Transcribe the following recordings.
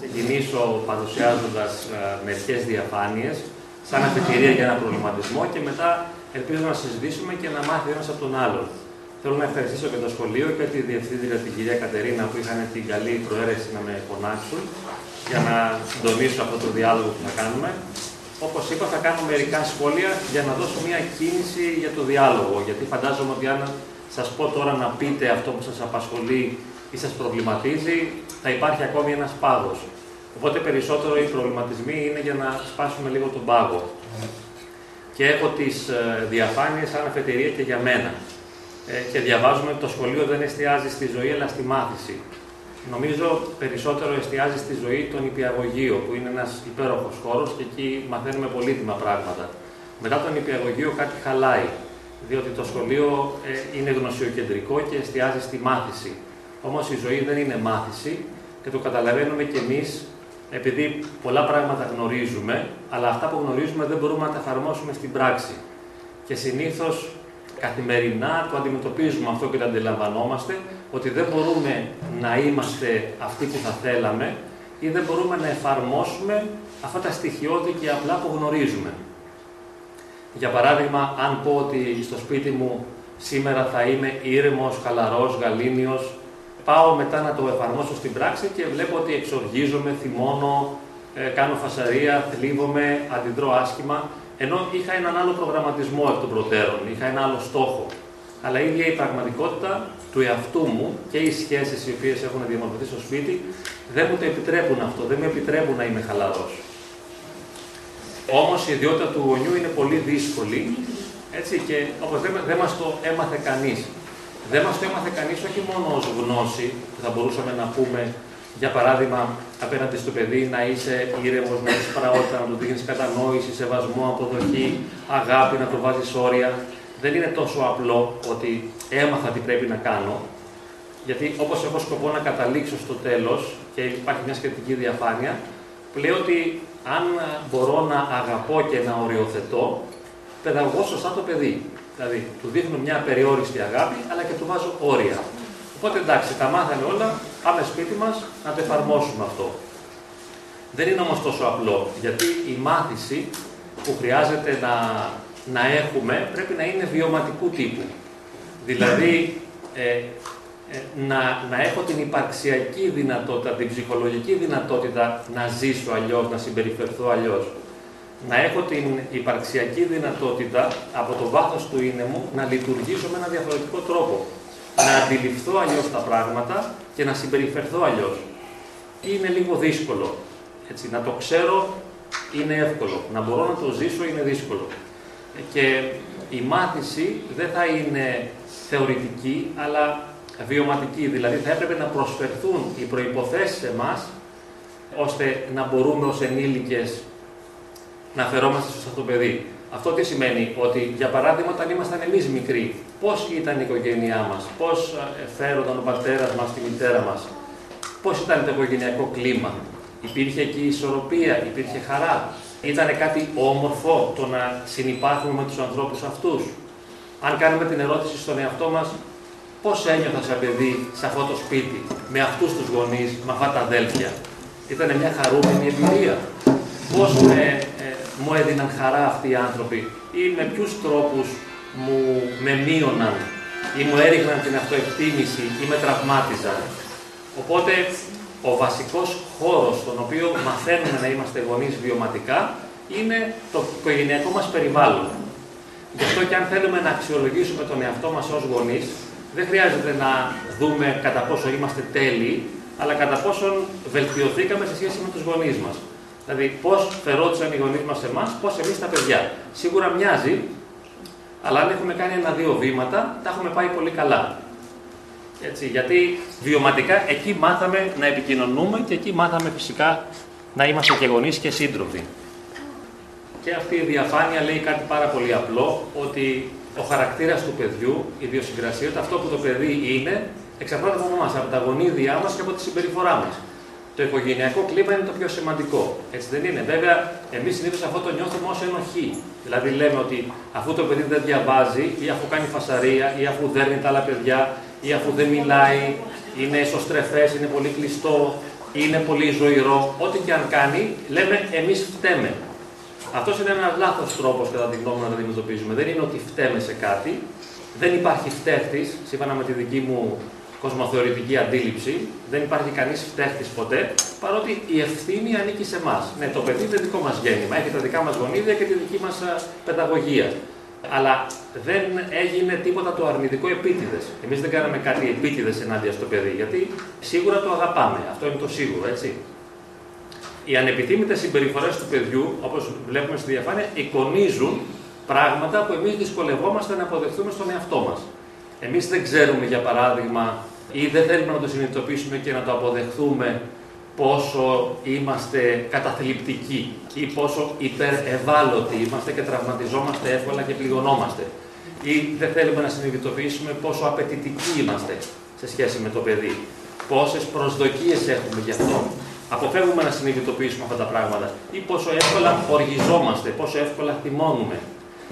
ξεκινήσω παρουσιάζοντας ε, μερικές διαφάνειες σαν αφετηρία για ένα προβληματισμό και μετά ελπίζω να συζητήσουμε και να μάθει ένας από τον άλλον. Θέλω να ευχαριστήσω και το σχολείο και τη διευθύντρια την κυρία Κατερίνα που είχαν την καλή προαίρεση να με φωνάξουν για να συντονίσω αυτό το διάλογο που θα κάνουμε. Όπως είπα, θα κάνω μερικά σχόλια για να δώσω μια κίνηση για το διάλογο. Γιατί φαντάζομαι ότι αν σας πω τώρα να πείτε αυτό που σας απασχολεί ή σας προβληματίζει, θα υπάρχει ακόμη ένας πάγος. Οπότε περισσότερο οι προβληματισμοί είναι για να σπάσουμε λίγο τον πάγο. Και έχω τις ε, διαφάνειες σαν αφετηρία και για μένα. Ε, και διαβάζουμε ότι το σχολείο δεν εστιάζει στη ζωή αλλά στη μάθηση. Νομίζω περισσότερο εστιάζει στη ζωή των υπηαγωγείο, που είναι ένας υπέροχος χώρος και εκεί μαθαίνουμε πολύτιμα πράγματα. Μετά τον υπηαγωγείο κάτι χαλάει, διότι το σχολείο ε, είναι γνωσιοκεντρικό και εστιάζει στη μάθηση. Όμως η ζωή δεν είναι μάθηση και το καταλαβαίνουμε κι εμείς επειδή πολλά πράγματα γνωρίζουμε, αλλά αυτά που γνωρίζουμε δεν μπορούμε να τα εφαρμόσουμε στην πράξη. Και συνήθως καθημερινά το αντιμετωπίζουμε αυτό και το αντιλαμβανόμαστε, ότι δεν μπορούμε να είμαστε αυτοί που θα θέλαμε ή δεν μπορούμε να εφαρμόσουμε αυτά τα στοιχειώδη και απλά που γνωρίζουμε. Για παράδειγμα, αν πω ότι στο σπίτι μου σήμερα θα είμαι ήρεμος, χαλαρός, γαλήνιος, πάω μετά να το εφαρμόσω στην πράξη και βλέπω ότι εξοργίζομαι, θυμώνω, ε, κάνω φασαρία, θλίβομαι, αντιδρώ άσχημα ενώ είχα έναν άλλο προγραμματισμό εκ των προτέρων, είχα ένα άλλο στόχο. Αλλά η ίδια η πραγματικότητα του εαυτού μου και οι σχέσεις οι οποίες έχουν διαμορφωθεί στο σπίτι δεν μου το επιτρέπουν αυτό, δεν με επιτρέπουν να είμαι χαλαρός. Όμως η ιδιότητα του γονιού είναι πολύ δύσκολη έτσι, και όπως δεν, δεν μας το έμαθε κανείς. Δεν μα το έμαθε κανείς όχι μόνο ως γνώση, που θα μπορούσαμε να πούμε για παράδειγμα, απέναντι στο παιδί να είσαι ήρεμος, να είσαι παραότητα, να του δίνει κατανόηση, σεβασμό, αποδοχή, αγάπη, να το βάζεις όρια. Δεν είναι τόσο απλό ότι έμαθα τι πρέπει να κάνω, γιατί όπως έχω σκοπό να καταλήξω στο τέλος και υπάρχει μια σχετική διαφάνεια, λέω ότι αν μπορώ να αγαπώ και να οριοθετώ, παιδαγωγώ σωστά το παιδί. Δηλαδή, του δείχνω μια περιόριστη αγάπη, αλλά και του βάζω όρια. Οπότε εντάξει, τα μάθαμε όλα, πάμε σπίτι μας να το εφαρμόσουμε αυτό. Δεν είναι όμως τόσο απλό, γιατί η μάθηση που χρειάζεται να, να έχουμε πρέπει να είναι βιωματικού τύπου. Δηλαδή, ε, ε, να, να έχω την υπαρξιακή δυνατότητα, την ψυχολογική δυνατότητα να ζήσω αλλιώς, να συμπεριφερθώ αλλιώς. Να έχω την υπαρξιακή δυνατότητα από το βάθος του είναι μου να λειτουργήσω με ένα διαφορετικό τρόπο να αντιληφθώ αλλιώς τα πράγματα και να συμπεριφερθώ αλλιώς. Είναι λίγο δύσκολο. Έτσι, να το ξέρω είναι εύκολο. Να μπορώ να το ζήσω είναι δύσκολο. Και η μάθηση δεν θα είναι θεωρητική, αλλά βιωματική. Δηλαδή θα έπρεπε να προσφερθούν οι προϋποθέσεις σε εμάς, ώστε να μπορούμε ως ενήλικες να φερόμαστε στο το παιδί. Αυτό τι σημαίνει, ότι για παράδειγμα όταν ήμασταν εμείς μικροί, πώς ήταν η οικογένειά μας, πώς ε, φέρονταν ο πατέρας μας, τη μητέρα μας, πώς ήταν το οικογενειακό κλίμα, υπήρχε εκεί ισορροπία, υπήρχε χαρά, ήταν κάτι όμορφο το να συνεπάρχουμε με τους ανθρώπους αυτούς; Αν κάνουμε την ερώτηση στον εαυτό μας, πώς ένιωθα σαν παιδί σε αυτό το σπίτι, με αυτούς τους γονείς, με αυτά τα αδέλφια; Ήταν μια χαρούμενη εμπειρία. Πώς με, ε, μου έδιναν χαρά αυτοί οι άνθρωποι ή με ποιους τρόπους μου με μείωναν ή μου έριχναν την αυτοεκτίμηση ή με τραυμάτιζαν. Οπότε ο βασικός χώρος στον οποίο μαθαίνουμε να είμαστε γονείς βιωματικά είναι το οικογενειακό μας περιβάλλον. Γι' αυτό και αν θέλουμε να αξιολογήσουμε τον εαυτό μας ως γονείς, δεν χρειάζεται να δούμε κατά πόσο είμαστε τέλειοι, αλλά κατά πόσο βελτιωθήκαμε σε σχέση με τους γονείς μας. Δηλαδή, πώς φερόντουσαν οι γονείς μας σε εμάς, πώς εμείς τα παιδιά. Σίγουρα μοιάζει, αλλά αν έχουμε κάνει ένα-δύο βήματα, τα έχουμε πάει πολύ καλά. Έτσι, γιατί βιωματικά εκεί μάθαμε να επικοινωνούμε και εκεί μάθαμε φυσικά να είμαστε και γονείς και σύντροφοι. Και αυτή η διαφάνεια λέει κάτι πάρα πολύ απλό, ότι ο χαρακτήρας του παιδιού, η ιδιοσυγκρασιότητα, αυτό που το παιδί είναι, εξαρτάται από εμάς, από τα γονίδια μας και από τη συμπεριφορά μας το οικογενειακό κλίμα είναι το πιο σημαντικό. Έτσι δεν είναι. Βέβαια, εμείς συνήθως αυτό το νιώθουμε ω ενοχή. Δηλαδή, λέμε ότι αφού το παιδί δεν διαβάζει, ή αφού κάνει φασαρία, ή αφού δέρνει τα άλλα παιδιά, ή αφού δεν μιλάει, είναι εσωστρεφές, είναι πολύ κλειστό, είναι πολύ ζωηρό, ό,τι και αν κάνει, λέμε εμείς φταίμε. Αυτός είναι ένας λάθος τρόπος κατά τη γνώμη να το αντιμετωπίζουμε. Δεν είναι ότι φταίμε σε κάτι, δεν υπάρχει φταίχτης, σύμφωνα με τη δική μου κοσμοθεωρητική αντίληψη, δεν υπάρχει κανείς φταίχτης ποτέ, παρότι η ευθύνη ανήκει σε εμάς. Ναι, το παιδί είναι δικό μας γέννημα, έχει τα δικά μας γονίδια και τη δική μας παιδαγωγία. Αλλά δεν έγινε τίποτα το αρνητικό επίτηδες. Εμείς δεν κάναμε κάτι επίτηδες ενάντια στο παιδί, γιατί σίγουρα το αγαπάμε. Αυτό είναι το σίγουρο, έτσι. Οι ανεπιθύμητες συμπεριφορές του παιδιού, όπως βλέπουμε στη διαφάνεια, εικονίζουν πράγματα που εμείς δυσκολευόμαστε να αποδεχθούμε στον εαυτό μας. Εμείς δεν ξέρουμε, για παράδειγμα, ή δεν θέλουμε να το συνειδητοποιήσουμε και να το αποδεχθούμε πόσο είμαστε καταθλιπτικοί ή πόσο υπερευάλωτοι είμαστε και τραυματιζόμαστε εύκολα και πληγωνόμαστε. Ή δεν θέλουμε να συνειδητοποιήσουμε πόσο απαιτητικοί είμαστε σε σχέση με το παιδί. Πόσες προσδοκίες έχουμε γι' αυτό. Αποφεύγουμε να συνειδητοποιήσουμε αυτά τα πράγματα. Ή πόσο εύκολα οργιζόμαστε, πόσο εύκολα θυμώνουμε.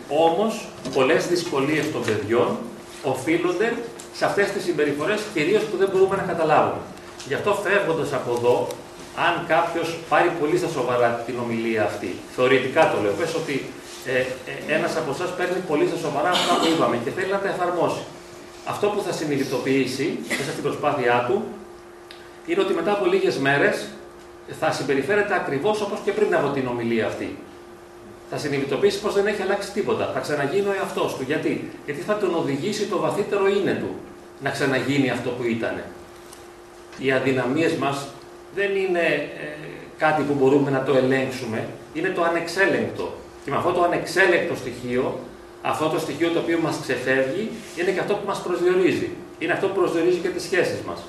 Όμως, πολλές δυσκολίες των παιδιών οφείλονται σε αυτές τις συμπεριφορές, κυρίως που δεν μπορούμε να καταλάβουμε. Γι' αυτό φεύγοντας από εδώ, αν κάποιος πάρει πολύ στα σοβαρά την ομιλία αυτή, θεωρητικά το λέω, πες ότι ε, ε, ένας από εσάς παίρνει πολύ στα σοβαρά αυτά που είπαμε και θέλει να τα εφαρμόσει. Αυτό που θα συνειδητοποιήσει μέσα στην προσπάθειά του είναι ότι μετά από λίγες μέρες θα συμπεριφέρεται ακριβώς όπως και πριν από την ομιλία αυτή. Θα συνειδητοποιήσει πως δεν έχει αλλάξει τίποτα. Θα ξαναγίνει ο εαυτός του. Γιατί; Γιατί θα τον οδηγήσει το βαθύτερο είναι του να ξαναγίνει αυτό που ήταν οι αδυναμίες μας δεν είναι ε, κάτι που μπορούμε να το ελέγξουμε, είναι το ανεξέλεγκτο. Και με αυτό το ανεξέλεγκτο στοιχείο, αυτό το στοιχείο το οποίο μας ξεφεύγει, είναι και αυτό που μας προσδιορίζει. Είναι αυτό που προσδιορίζει και τις σχέσεις μας.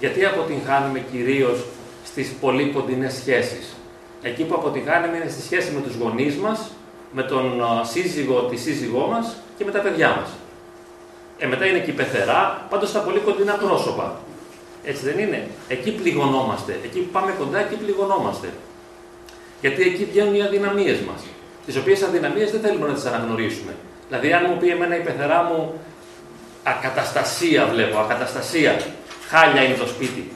Γιατί αποτυγχάνουμε κυρίως στις πολύ κοντινές σχέσεις. Εκεί που αποτυγχάνουμε είναι στη σχέση με τους γονείς μας, με τον σύζυγο, τη σύζυγό μας και με τα παιδιά μας. Ε, μετά είναι και η πεθερά, πάντως στα πολύ κοντινά πρόσωπα. Έτσι δεν είναι; Εκεί πληγωνόμαστε. Εκεί που πάμε κοντά, εκεί πληγωνόμαστε. Γιατί εκεί βγαίνουν οι αδυναμίες μας. Τις οποίες αδυναμίες δεν θέλουμε να τις αναγνωρίσουμε. Δηλαδή, αν μου πει εμένα η πεθερά μου ακαταστασία βλέπω, ακαταστασία, χάλια είναι το σπίτι.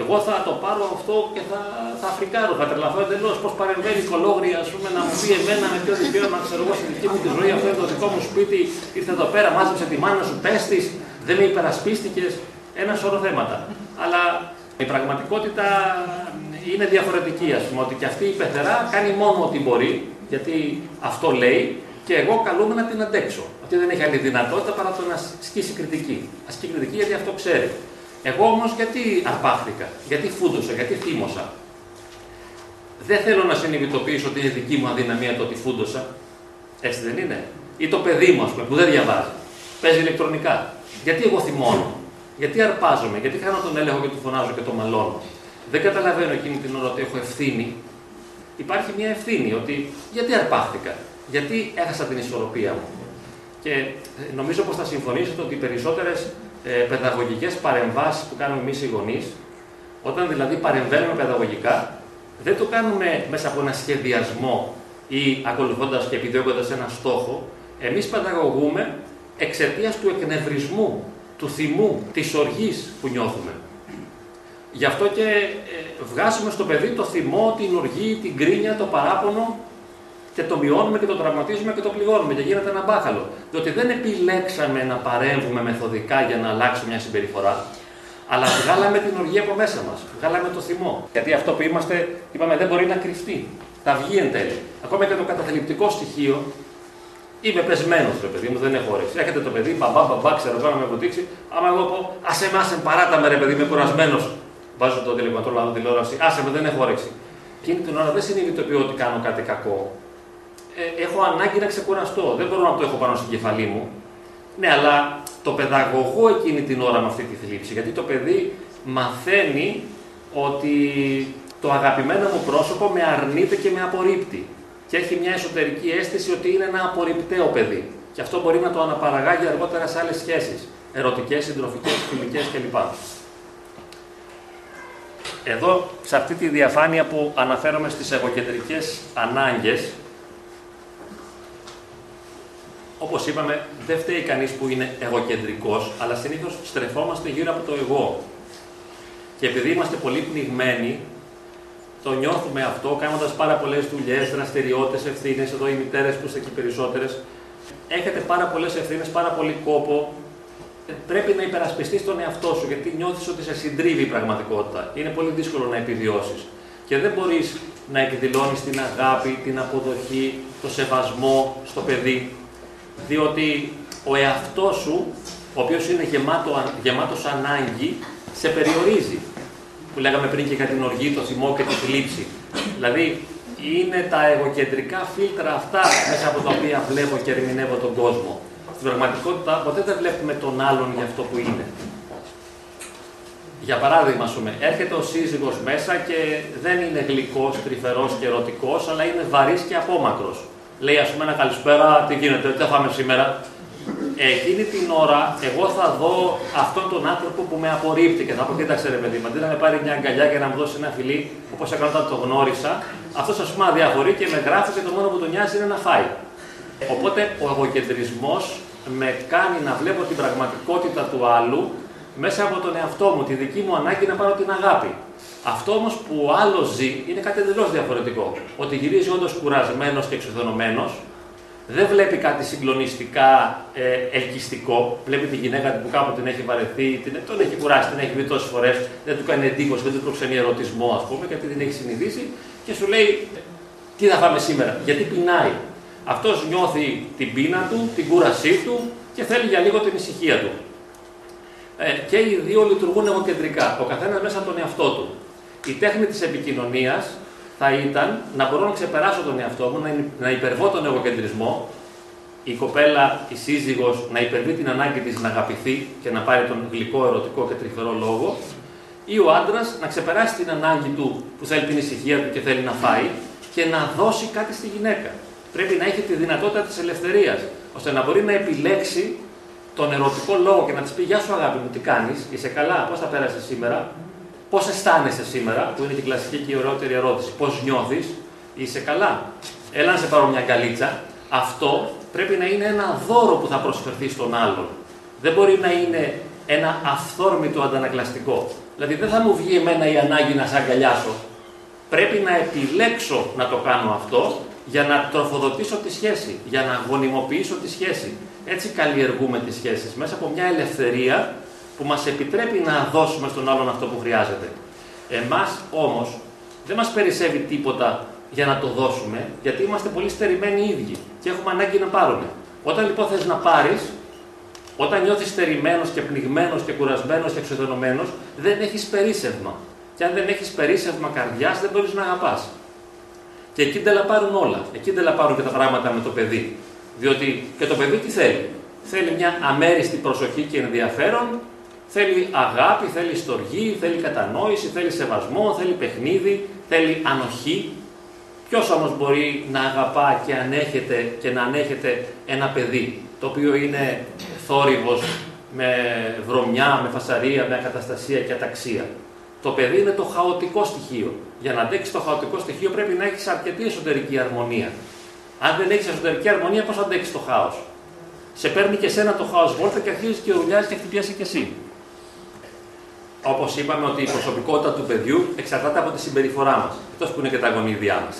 Εγώ θα το πάρω αυτό και θα, θα φρικάρω, θα τρελαθώ εντελώς. Πώ παρεμβαίνει η κολόγρια, ας πούμε, να μου πει εμένα με ποιο δικαίωμα, ξέρω εγώ, στη δική μου τη ζωή, αυτό είναι το δικό μου σπίτι, ήρθε εδώ πέρα, μάζεψε τη μάνα σου, πέστη, δεν με υπερασπίστηκες ένα σωρό θέματα. Αλλά η πραγματικότητα είναι διαφορετική, ας πούμε, ότι και αυτή η πεθερά κάνει μόνο ό,τι μπορεί, γιατί αυτό λέει, και εγώ καλούμαι να την αντέξω. Αυτή δεν έχει άλλη δυνατότητα παρά το να ασκήσει κριτική. Ασκεί κριτική γιατί αυτό ξέρει. Εγώ όμως γιατί αρπάχθηκα, γιατί φούντωσα, γιατί θύμωσα; Δεν θέλω να συνειδητοποιήσω ότι είναι δική μου αδυναμία το ότι φούντωσα. Έτσι δεν είναι; Ή το παιδί μου, ας πούμε, που δεν διαβάζει. Παίζει ηλεκτρονικά. Γιατί εγώ θυμώνω; Γιατί αρπάζομαι, γιατί κάνω τον έλεγχο και του φωνάζω και το μαλώνω; Δεν καταλαβαίνω εκείνη την ώρα ότι έχω ευθύνη. Υπάρχει μια ευθύνη ότι γιατί αρπάχθηκα, γιατί έχασα την ισορροπία μου; Και ε, νομίζω πως θα συμφωνήσετε ότι οι περισσότερες ε, παιδαγωγικές παρεμβάσεις που κάνουμε εμείς οι γονείς, όταν δηλαδή παρεμβαίνουμε παιδαγωγικά, δεν το κάνουμε μέσα από ένα σχεδιασμό ή ακολουθώντας και επιδιώκοντας ένα στόχο. Εμείς παιδαγωγούμε εξαιτίας του εκνευρισμού του θυμού, της οργής που νιώθουμε. Γι' αυτό και ε, βγάζουμε στο παιδί το θυμό, την οργή, την κρίνια, το παράπονο και το μειώνουμε και το τραυματίζουμε και το πληγώνουμε και γίνεται ένα μπάχαλο. Διότι δεν επιλέξαμε να παρέμβουμε μεθοδικά για να αλλάξουμε μια συμπεριφορά, αλλά βγάλαμε την οργή από μέσα μας. Βγάλαμε το θυμό. Γιατί αυτό που είμαστε, είπαμε, δεν μπορεί να κρυφτεί. Θα βγει εν τέλει. Ακόμα και το καταθλιπτικό στοιχείο Είμαι πεσμένος, το παιδί μου, δεν έχω όρεξη. Έχετε το παιδί, μπαμπά, μπαμπά, ξέρω τώρα να με βουτήξει. Άμα εγώ πω, άσε με, άσε παράτα με ρε παιδί, είμαι κουρασμένος. Βάζω το τηλεκοντρόλ, τηλεόραση, άσε με, δεν έχω όρεξη. Εκείνη την ώρα δεν συνειδητοποιώ ότι κάνω κάτι κακό. Ε, έχω ανάγκη να ξεκουραστώ. Δεν μπορώ να το έχω πάνω στην κεφαλή μου. Ναι, αλλά το παιδαγωγό εκείνη την ώρα με αυτή τη θλίψη. Γιατί το παιδί μαθαίνει ότι το αγαπημένο μου πρόσωπο με αρνείται και με απορρίπτει και έχει μια εσωτερική αίσθηση ότι είναι ένα απορριπταίο παιδί. Και αυτό μπορεί να το αναπαραγάγει αργότερα σε άλλες σχέσεις. Ερωτικές, συντροφικές, φιλικές κλπ. Εδώ, σε αυτή τη διαφάνεια που αναφέρομαι στις εγωκεντρικές ανάγκες, όπως είπαμε, δεν φταίει κανείς που είναι εγωκεντρικός, αλλά συνήθως στρεφόμαστε γύρω από το εγώ. Και επειδή είμαστε πολύ πνιγμένοι, το νιώθουμε αυτό κάνοντας πάρα πολλές δουλειές, δραστηριότητες, ευθύνες. Εδώ οι μητέρες που είστε εκεί περισσότερες. Έχετε πάρα πολλές ευθύνες, πάρα πολύ κόπο. Πρέπει να υπερασπιστείς τον εαυτό σου γιατί νιώθεις ότι σε συντρίβει η πραγματικότητα. Είναι πολύ δύσκολο να επιβιώσεις. Και δεν μπορείς να εκδηλώνεις την αγάπη, την αποδοχή, το σεβασμό στο παιδί. Διότι ο εαυτός σου, ο οποίος είναι γεμάτο, γεμάτος ανάγκη, σε περιορίζει που λέγαμε πριν και για την οργή, το θυμό και τη θλίψη. Δηλαδή, είναι τα εγωκεντρικά φίλτρα αυτά μέσα από τα οποία βλέπω και ερμηνεύω τον κόσμο. Στην πραγματικότητα, ποτέ δεν βλέπουμε τον άλλον για αυτό που είναι. Για παράδειγμα, πούμε, έρχεται ο σύζυγος μέσα και δεν είναι γλυκός, τρυφερός και ερωτικός, αλλά είναι βαρύς και απόμακρος. Λέει, ας πούμε, ένα καλησπέρα, τι γίνεται, τι θα φάμε σήμερα, εκείνη την ώρα εγώ θα δω αυτόν τον άνθρωπο που με απορρίπτει και θα πω: Κοίταξε ρε παιδί, αντί να με πάρει μια αγκαλιά και να μου δώσει ένα φιλί, όπως έκανα όταν το γνώρισα, αυτός ας πούμε αδιαφορεί και με γράφει και το μόνο που τον νοιάζει είναι να φάει. Οπότε ο εγωκεντρισμό με κάνει να βλέπω την πραγματικότητα του άλλου μέσα από τον εαυτό μου, τη δική μου ανάγκη να πάρω την αγάπη. Αυτό όμως που ο άλλος ζει είναι κάτι εντελώς διαφορετικό. Ότι γυρίζει όντως κουρασμένος και εξοδονωμένο, δεν βλέπει κάτι συγκλονιστικά ε, ελκυστικό. Βλέπει τη γυναίκα που κάπου την έχει βαρεθεί, την, τον έχει κουράσει, την έχει δει τόσες φορές, δεν του κάνει εντύπωση, δεν του προξενεί ερωτισμό, ας πούμε, γιατί την έχει συνηθίσει και σου λέει τι θα φάμε σήμερα, γιατί πεινάει. Αυτός νιώθει την πείνα του, την κούρασή του και θέλει για λίγο την ησυχία του. Ε, και οι δύο λειτουργούν εγωκεντρικά, ο καθένας μέσα από τον εαυτό του. Η τέχνη της επικοινωνίας θα ήταν να μπορώ να ξεπεράσω τον εαυτό μου, να υπερβώ τον εγωκεντρισμό, η κοπέλα, η σύζυγος, να υπερβεί την ανάγκη της να αγαπηθεί και να πάρει τον γλυκό, ερωτικό και τρυφερό λόγο, ή ο άντρας να ξεπεράσει την ανάγκη του που θέλει την ησυχία του και θέλει να φάει και να δώσει κάτι στη γυναίκα. Πρέπει να έχει τη δυνατότητα της ελευθερίας, ώστε να μπορεί να επιλέξει τον ερωτικό λόγο και να της πει: Γεια σου, αγάπη μου, τι κάνεις, είσαι καλά, πώς θα πέρασες σήμερα, Πώς αισθάνεσαι σήμερα, που είναι και η κλασική και η ωραιότερη ερώτηση. Πώς νιώθεις, είσαι καλά. Έλα να σε πάρω μια καλίτσα. Αυτό πρέπει να είναι ένα δώρο που θα προσφερθεί στον άλλον. Δεν μπορεί να είναι ένα αυθόρμητο αντανακλαστικό. Δηλαδή δεν θα μου βγει εμένα η ανάγκη να σε αγκαλιάσω. Πρέπει να επιλέξω να το κάνω αυτό για να τροφοδοτήσω τη σχέση, για να γονιμοποιήσω τη σχέση. Έτσι καλλιεργούμε τις σχέσεις, μέσα από μια ελευθερία που μας επιτρέπει να δώσουμε στον άλλον αυτό που χρειάζεται. Εμάς όμως δεν μας περισσεύει τίποτα για να το δώσουμε, γιατί είμαστε πολύ στερημένοι οι ίδιοι και έχουμε ανάγκη να πάρουμε. Όταν λοιπόν θες να πάρεις, όταν νιώθεις στερημένος και πνιγμένος και κουρασμένος και εξοδενωμένος, δεν έχεις περίσευμα. Και αν δεν έχεις περίσευμα καρδιάς, δεν μπορείς να αγαπάς. Και εκεί δεν πάρουν όλα. Εκεί δεν πάρουν και τα πράγματα με το παιδί. Διότι και το παιδί τι θέλει; Θέλει μια αμέριστη προσοχή και ενδιαφέρον Θέλει αγάπη, θέλει στοργή, θέλει κατανόηση, θέλει σεβασμό, θέλει παιχνίδι, θέλει ανοχή. Ποιος όμως μπορεί να αγαπά και, ανέχεται, και να ανέχεται ένα παιδί το οποίο είναι θόρυβος με βρωμιά, με φασαρία, με ακαταστασία και αταξία. Το παιδί είναι το χαοτικό στοιχείο. Για να αντέξεις το χαοτικό στοιχείο πρέπει να έχεις αρκετή εσωτερική αρμονία. Αν δεν έχεις εσωτερική αρμονία, πώς αντέξεις το χάος; Σε παίρνει και σένα το χάος βόλτα και αρχίζεις και ουρλιάζεις και χτυπιάζει και εσύ. Όπως είπαμε, ότι η προσωπικότητα του παιδιού εξαρτάται από τη συμπεριφορά μας. Αυτό που είναι και τα γονίδια μας.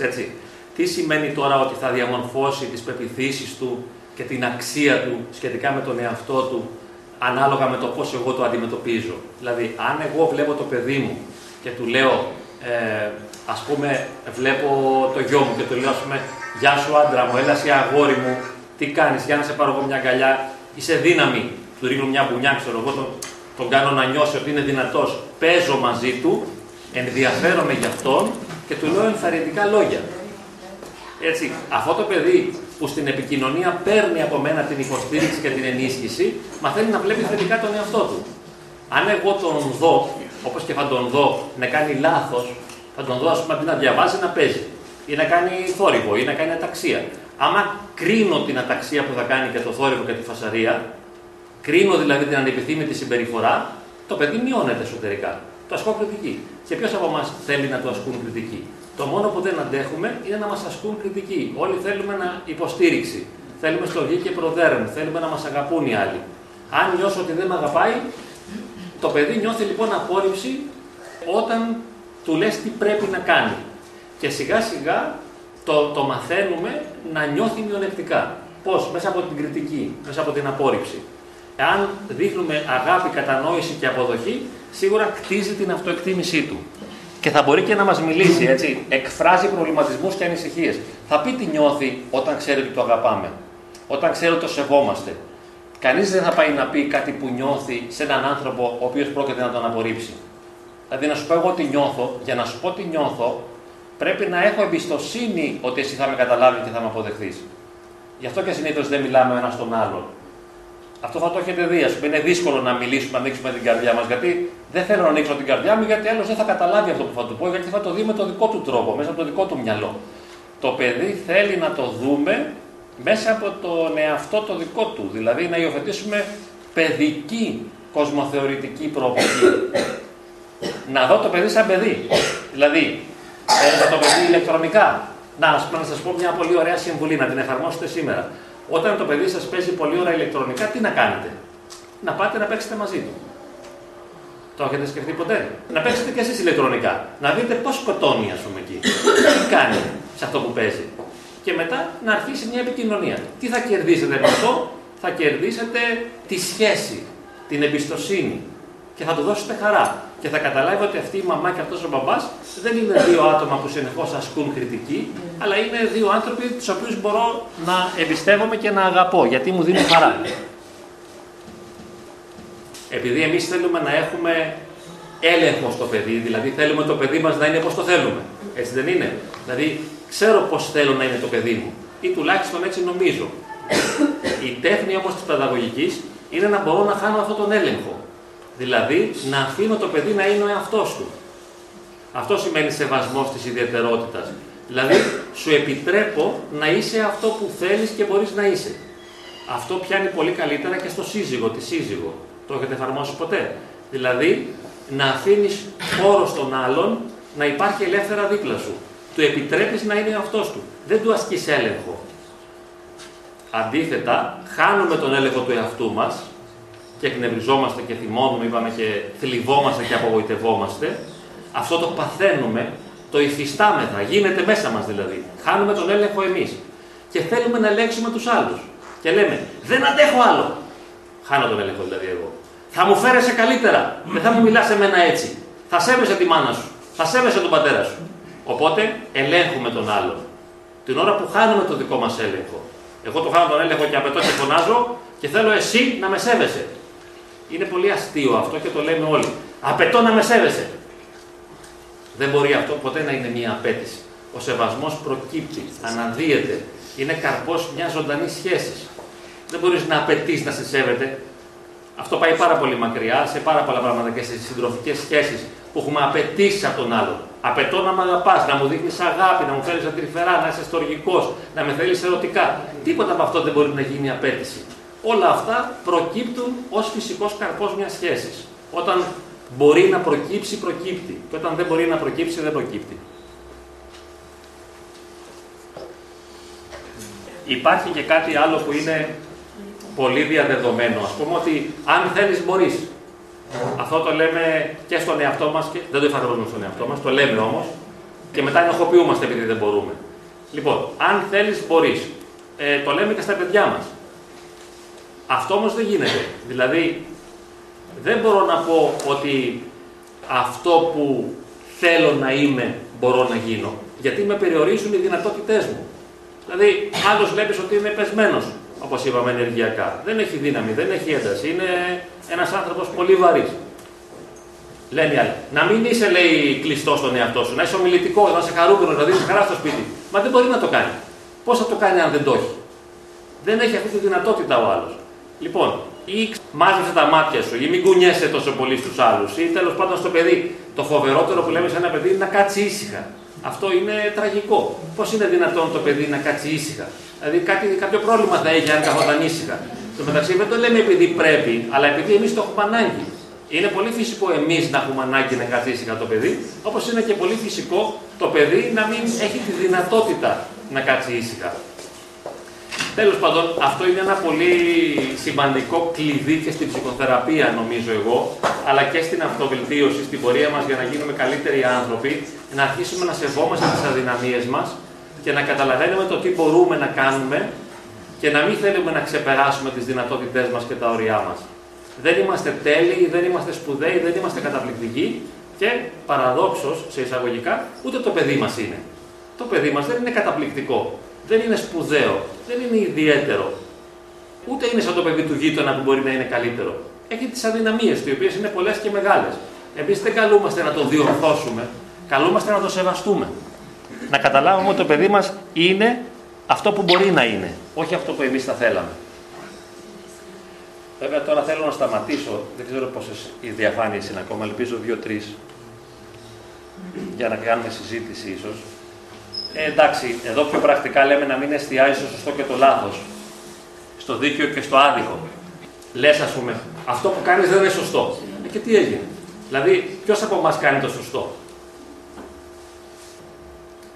Τι σημαίνει τώρα ότι θα διαμορφώσει τις πεπιθήσεις του και την αξία του σχετικά με τον εαυτό του, ανάλογα με το πώς εγώ το αντιμετωπίζω. Δηλαδή, αν εγώ βλέπω το παιδί μου και του λέω, ε, ας πούμε, βλέπω το γιο μου και του λέω, ας πούμε, Γεια σου άντρα μου, έλα εσύ αγόρι μου, τι κάνεις, για να σε πάρω εγώ μια αγκαλιά, είσαι δύναμη. Του ρίχνω μια μπουνιά, ξέρω εγώ, τον κάνω να νιώσει ότι είναι δυνατός, παίζω μαζί του, ενδιαφέρομαι για αυτόν και του λέω ενθαρρυντικά λόγια. Έτσι, αυτό το παιδί που στην επικοινωνία παίρνει από μένα την υποστήριξη και την ενίσχυση, μαθαίνει να βλέπει θετικά τον εαυτό του. Αν εγώ τον δω, όπως και θα τον δω, να κάνει λάθος, θα τον δω, ας πούμε, αντί να διαβάζει, να παίζει. Ή να κάνει θόρυβο, ή να κάνει αταξία. Άμα κρίνω την αταξία που θα κάνει και το θόρυβο και τη φασαρία, κρίνω δηλαδή την ανεπιθύμητη συμπεριφορά, το παιδί μειώνεται εσωτερικά. Το ασκώ κριτική. Και ποιος από εμάς θέλει να το ασκούν κριτική; Το μόνο που δεν αντέχουμε είναι να μας ασκούν κριτική. Όλοι θέλουμε να υποστήριξη. Θέλουμε στοργή και προδέρμ. Θέλουμε να μας αγαπούν οι άλλοι. Αν νιώσω ότι δεν με αγαπάει, το παιδί νιώθει λοιπόν απόρριψη όταν του λες τι πρέπει να κάνει. Και σιγά σιγά το, το μαθαίνουμε να νιώθει μειονεκτικά. Πώς, μέσα από την κριτική, μέσα από την απόρριψη. Αν δείχνουμε αγάπη, κατανόηση και αποδοχή, σίγουρα κτίζει την αυτοεκτίμησή του. Και θα μπορεί και να μας μιλήσει, έτσι. Εκφράζει προβληματισμούς και ανησυχίες. Θα πει τι νιώθει όταν ξέρει ότι το αγαπάμε. Όταν ξέρει ότι το σεβόμαστε. Κανείς δεν θα πάει να πει κάτι που νιώθει σε έναν άνθρωπο ο οποίος πρόκειται να τον απορρίψει. Δηλαδή, να σου πω εγώ τι νιώθω, για να σου πω τι νιώθω, πρέπει να έχω εμπιστοσύνη ότι εσύ θα με καταλάβεις και θα με αποδεχθείς. Γι' αυτό και συνήθως δεν μιλάμε ο ένας τον άλλον. Αυτό θα το έχετε δει. Α πούμε, είναι δύσκολο να μιλήσουμε, να ανοίξουμε την καρδιά μας. Γιατί δεν θέλω να ανοίξω την καρδιά μου, γιατί άλλος δεν θα καταλάβει αυτό που θα του πω, γιατί θα το δει με το δικό του τρόπο, μέσα από το δικό του μυαλό. Το παιδί θέλει να το δούμε μέσα από τον εαυτό το δικό του. Δηλαδή να υιοθετήσουμε παιδική κοσμοθεωρητική προοπτική. να δω το παιδί σαν παιδί. Δηλαδή, ε, το παιδί ηλεκτρονικά. Να, να σας πω μια πολύ ωραία συμβουλή, να την εφαρμόσετε σήμερα. Όταν το παιδί σας παίζει πολύ ώρα ηλεκτρονικά, τι να κάνετε; Να πάτε να παίξετε μαζί του. Το έχετε σκεφτεί ποτέ; Να παίξετε και εσείς ηλεκτρονικά. Να δείτε πώς σκοτώνει, ας πούμε εκεί. Τι κάνει σε αυτό που παίζει. Και μετά να αρχίσει μια επικοινωνία. Τι θα κερδίσετε με αυτό, θα κερδίσετε τη σχέση, την εμπιστοσύνη και θα του δώσετε χαρά. Και θα καταλάβει ότι αυτή η μαμά και αυτός ο μπαμπάς δεν είναι δύο άτομα που συνεχώς ασκούν κριτική, αλλά είναι δύο άνθρωποι τους οποίους μπορώ να εμπιστεύομαι και να αγαπώ, γιατί μου δίνουν χαρά. Επειδή εμείς θέλουμε να έχουμε έλεγχο στο παιδί, δηλαδή θέλουμε το παιδί μας να είναι όπως το θέλουμε. Έτσι δεν είναι; Δηλαδή, ξέρω πώς θέλω να είναι το παιδί μου, ή τουλάχιστον έτσι νομίζω. Η τέχνη όμω της παιδαγωγικής είναι να μπορώ να χάνω αυτόν τον έλεγχο. Δηλαδή να αφήνω το παιδί να είναι ο εαυτός του. Αυτό σημαίνει σεβασμός της ιδιαιτερότητας. Δηλαδή σου επιτρέπω να είσαι αυτό που θέλεις και μπορείς να είσαι. Αυτό πιάνει πολύ καλύτερα και στο σύζυγο, τη σύζυγο. Το έχετε εφαρμόσει ποτέ; Δηλαδή να αφήνεις χώρο στον άλλον να υπάρχει ελεύθερα δίπλα σου. Του επιτρέπεις να είναι ο αυτό του. Δεν του ασκείς έλεγχο. Αντίθετα, χάνουμε τον έλεγχο του εαυτού μας και εκνευριζόμαστε και θυμώνουμε, είπαμε και θλιβόμαστε και απογοητευόμαστε, αυτό το παθαίνουμε, το υφιστάμεθα, γίνεται μέσα μας δηλαδή. Χάνουμε τον έλεγχο εμείς και θέλουμε να ελέγξουμε τους άλλους. Και λέμε, δεν αντέχω άλλο. Χάνω τον έλεγχο δηλαδή εγώ. Θα μου φέρεσαι καλύτερα. Δεν θα μου μιλάς σε μένα έτσι. Θα σέβεσαι τη μάνα σου. Θα σέβεσαι τον πατέρα σου. Οπότε ελέγχουμε τον άλλον. Την ώρα που χάνουμε το δικό μας έλεγχο. Εγώ το χάνω τον έλεγχο και απαιτώ και φωνάζω και θέλω εσύ να με σέβεσαι. Είναι πολύ αστείο αυτό και το λέμε όλοι. Απαιτώ να με σέβεσαι. Δεν μπορεί αυτό ποτέ να είναι μια απέτηση. Ο σεβασμός προκύπτει, αναδύεται. Είναι καρπός μιας ζωντανής σχέσης. Δεν μπορείς να απαιτείς να σε σέβεται. Αυτό πάει πάρα πολύ μακριά σε πάρα πολλά πράγματα και στις συντροφικές σχέσεις που έχουμε απαιτήσει από τον άλλον. Απαιτώ να με αγαπάς, να μου δείχνεις αγάπη, να μου φέρεις αντριφερά, να είσαι στοργικός, να με θέλεις ερωτικά. Τίποτα από αυτό δεν μπορεί να γίνει απέτηση όλα αυτά προκύπτουν ως φυσικός καρπός μιας σχέσης. Όταν μπορεί να προκύψει, προκύπτει. Και όταν δεν μπορεί να προκύψει, δεν προκύπτει. Υπάρχει και κάτι άλλο που είναι πολύ διαδεδομένο. Ας πούμε ότι αν θέλεις μπορείς. Αυτό το λέμε και στον εαυτό μας, και δεν το εφαρμόζουμε στον εαυτό μας, το λέμε όμως και μετά ενοχοποιούμαστε επειδή δεν μπορούμε. Λοιπόν, αν θέλεις μπορείς. Ε, το λέμε και στα παιδιά μας. Αυτό όμως δεν γίνεται. Δηλαδή, δεν μπορώ να πω ότι αυτό που θέλω να είμαι μπορώ να γίνω, γιατί με περιορίζουν οι δυνατότητές μου. Δηλαδή, άλλος βλέπεις ότι είναι πεσμένος, όπως είπαμε ενεργειακά. Δεν έχει δύναμη, δεν έχει ένταση, είναι ένας άνθρωπος πολύ βαρύς. Λένε οι άλλοι. Να μην είσαι, λέει, κλειστός στον εαυτό σου, να είσαι ομιλητικός, να είσαι χαρούμενος, να δίνεις χαρά στο σπίτι. Μα δεν μπορεί να το κάνει. Πώς θα το κάνει αν δεν το έχει; Δεν έχει αυτή τη δυνατότητα ο άλλος. Λοιπόν, ή μάζεψε τα μάτια σου, ή μην κουνιέσαι τόσο πολύ στους άλλους, ή τέλος πάντων στο παιδί. Το φοβερότερο που λέμε σε ένα παιδί είναι να κάτσει ήσυχα. Αυτό είναι τραγικό. Πώς είναι δυνατόν το παιδί να κάτσει ήσυχα; Δηλαδή κάτι, κάποιο πρόβλημα θα έχει αν καθόταν ήσυχα. Στο μεταξύ δεν το λέμε επειδή πρέπει, αλλά επειδή εμείς το έχουμε ανάγκη. Είναι πολύ φυσικό εμείς να έχουμε ανάγκη να κάτσει ήσυχα το παιδί, όπως είναι και πολύ φυσικό το παιδί να μην έχει τη δυνατότητα να κάτσει ήσυχα. Τέλος πάντων, αυτό είναι ένα πολύ σημαντικό κλειδί και στην ψυχοθεραπεία, νομίζω εγώ, αλλά και στην αυτοβελτίωση, στην πορεία μας για να γίνουμε καλύτεροι άνθρωποι, να αρχίσουμε να σεβόμαστε τις αδυναμίες μας και να καταλαβαίνουμε το τι μπορούμε να κάνουμε και να μην θέλουμε να ξεπεράσουμε τις δυνατότητές μας και τα όρια μας. Δεν είμαστε τέλειοι, δεν είμαστε σπουδαίοι, δεν είμαστε καταπληκτικοί και παραδόξως, σε εισαγωγικά, ούτε το παιδί μας είναι. Το παιδί μας δεν είναι καταπληκτικό δεν είναι σπουδαίο, δεν είναι ιδιαίτερο. Ούτε είναι σαν το παιδί του γείτονα που μπορεί να είναι καλύτερο. Έχει τις αδυναμίες του, οι οποίες είναι πολλές και μεγάλες. Εμείς δεν καλούμαστε να το διορθώσουμε, καλούμαστε να το σεβαστούμε. Να καταλάβουμε ότι το παιδί μας είναι αυτό που μπορεί να είναι, όχι αυτό που εμείς θα θέλαμε. Βέβαια τώρα θέλω να σταματήσω, δεν ξέρω πόσες οι διαφάνειες είναι ακόμα, ελπίζω δύο-τρεις για να κάνουμε συζήτηση ίσως. Ε, εντάξει, εδώ πιο πρακτικά λέμε να μην εστιάζει στο σωστό και το λάθος. Στο δίκαιο και στο άδικο. Λες, ας πούμε, αυτό που κάνεις δεν είναι σωστό. Ε, και τι έγινε; Δηλαδή, ποιος από εμάς κάνει το σωστό;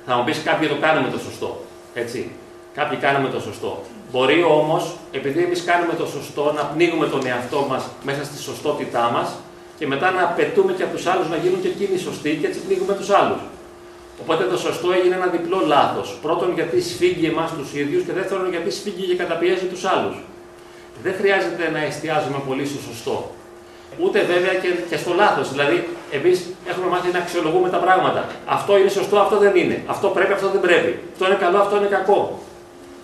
Θα μου πεις κάποιοι το κάνουμε το σωστό. Έτσι. Κάποιοι κάνουμε το σωστό. Μπορεί όμως, επειδή εμείς κάνουμε το σωστό, να πνίγουμε τον εαυτό μας μέσα στη σωστότητά μας και μετά να απαιτούμε και από τους άλλους να γίνουν και εκείνοι σωστοί και έτσι πνίγουμε τους άλλους. Οπότε το σωστό έγινε ένα διπλό λάθος. Πρώτον, γιατί σφίγγει εμάς τους ίδιους και δεύτερον, γιατί σφίγγει και καταπιέζει τους άλλους. Δεν χρειάζεται να εστιάζουμε πολύ στο σωστό. Ούτε βέβαια και, και στο λάθος. Δηλαδή, εμείς έχουμε μάθει να αξιολογούμε τα πράγματα. Αυτό είναι σωστό, αυτό δεν είναι. Αυτό πρέπει, αυτό δεν πρέπει. Αυτό είναι καλό, αυτό είναι κακό.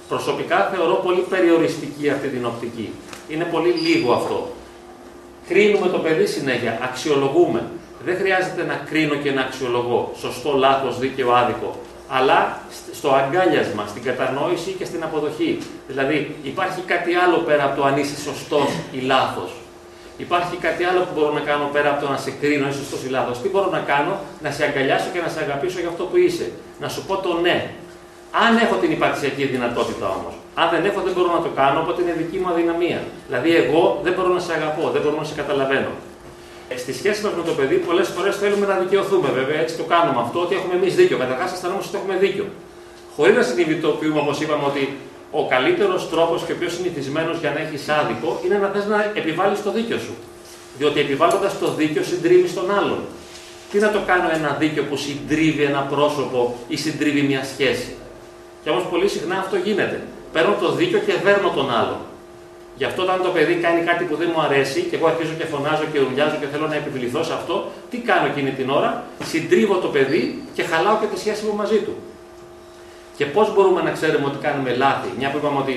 Προσωπικά θεωρώ πολύ περιοριστική αυτή την οπτική. Είναι πολύ λίγο αυτό. Κρίνουμε το παιδί συνέχεια, αξιολογούμε δεν χρειάζεται να κρίνω και να αξιολογώ σωστό, λάθος, δίκαιο, άδικο. Αλλά στο αγκάλιασμα, στην κατανόηση και στην αποδοχή. Δηλαδή, υπάρχει κάτι άλλο πέρα από το αν είσαι σωστός ή λάθος. Υπάρχει κάτι άλλο που μπορώ να κάνω πέρα από το να σε κρίνω, είσαι σωστός ή λάθος. Τι μπορώ να κάνω, να σε αγκαλιάσω και να σε αγαπήσω για αυτό που είσαι. Να σου πω το ναι. Αν έχω την υπαρξιακή δυνατότητα όμως. Αν δεν έχω, δεν μπορώ να το κάνω, οπότε είναι δική μου αδυναμία. Δηλαδή, εγώ δεν μπορώ να σε αγαπώ, δεν μπορώ να σε καταλαβαίνω. Ε, στη σχέση μας με το παιδί, πολλές φορές θέλουμε να δικαιωθούμε. Βέβαια, έτσι το κάνουμε αυτό, ότι έχουμε εμείς δίκιο. Καταρχάς, αισθανόμαστε ότι έχουμε δίκιο. Χωρίς να συνειδητοποιούμε, όπως είπαμε, ότι ο καλύτερος τρόπος και ο πιο συνηθισμένος για να έχεις άδικο είναι να θες να επιβάλλεις το δίκιο σου. Διότι επιβάλλοντας το δίκιο, συντρίβει τον άλλον. Τι να το κάνω ένα δίκιο που συντρίβει ένα πρόσωπο ή συντρίβει μια σχέση. Και όμως πολύ συχνά αυτό γίνεται. Παίρνω το δίκιο και δέρνω τον άλλον. Γι' αυτό όταν το παιδί κάνει κάτι που δεν μου αρέσει και εγώ αρχίζω και φωνάζω και ουρλιάζω και θέλω να επιβληθώ σε αυτό, τι κάνω εκείνη την ώρα, συντρίβω το παιδί και χαλάω και τη σχέση μου μαζί του. Και πώς μπορούμε να ξέρουμε ότι κάνουμε λάθη, μια που είπαμε ότι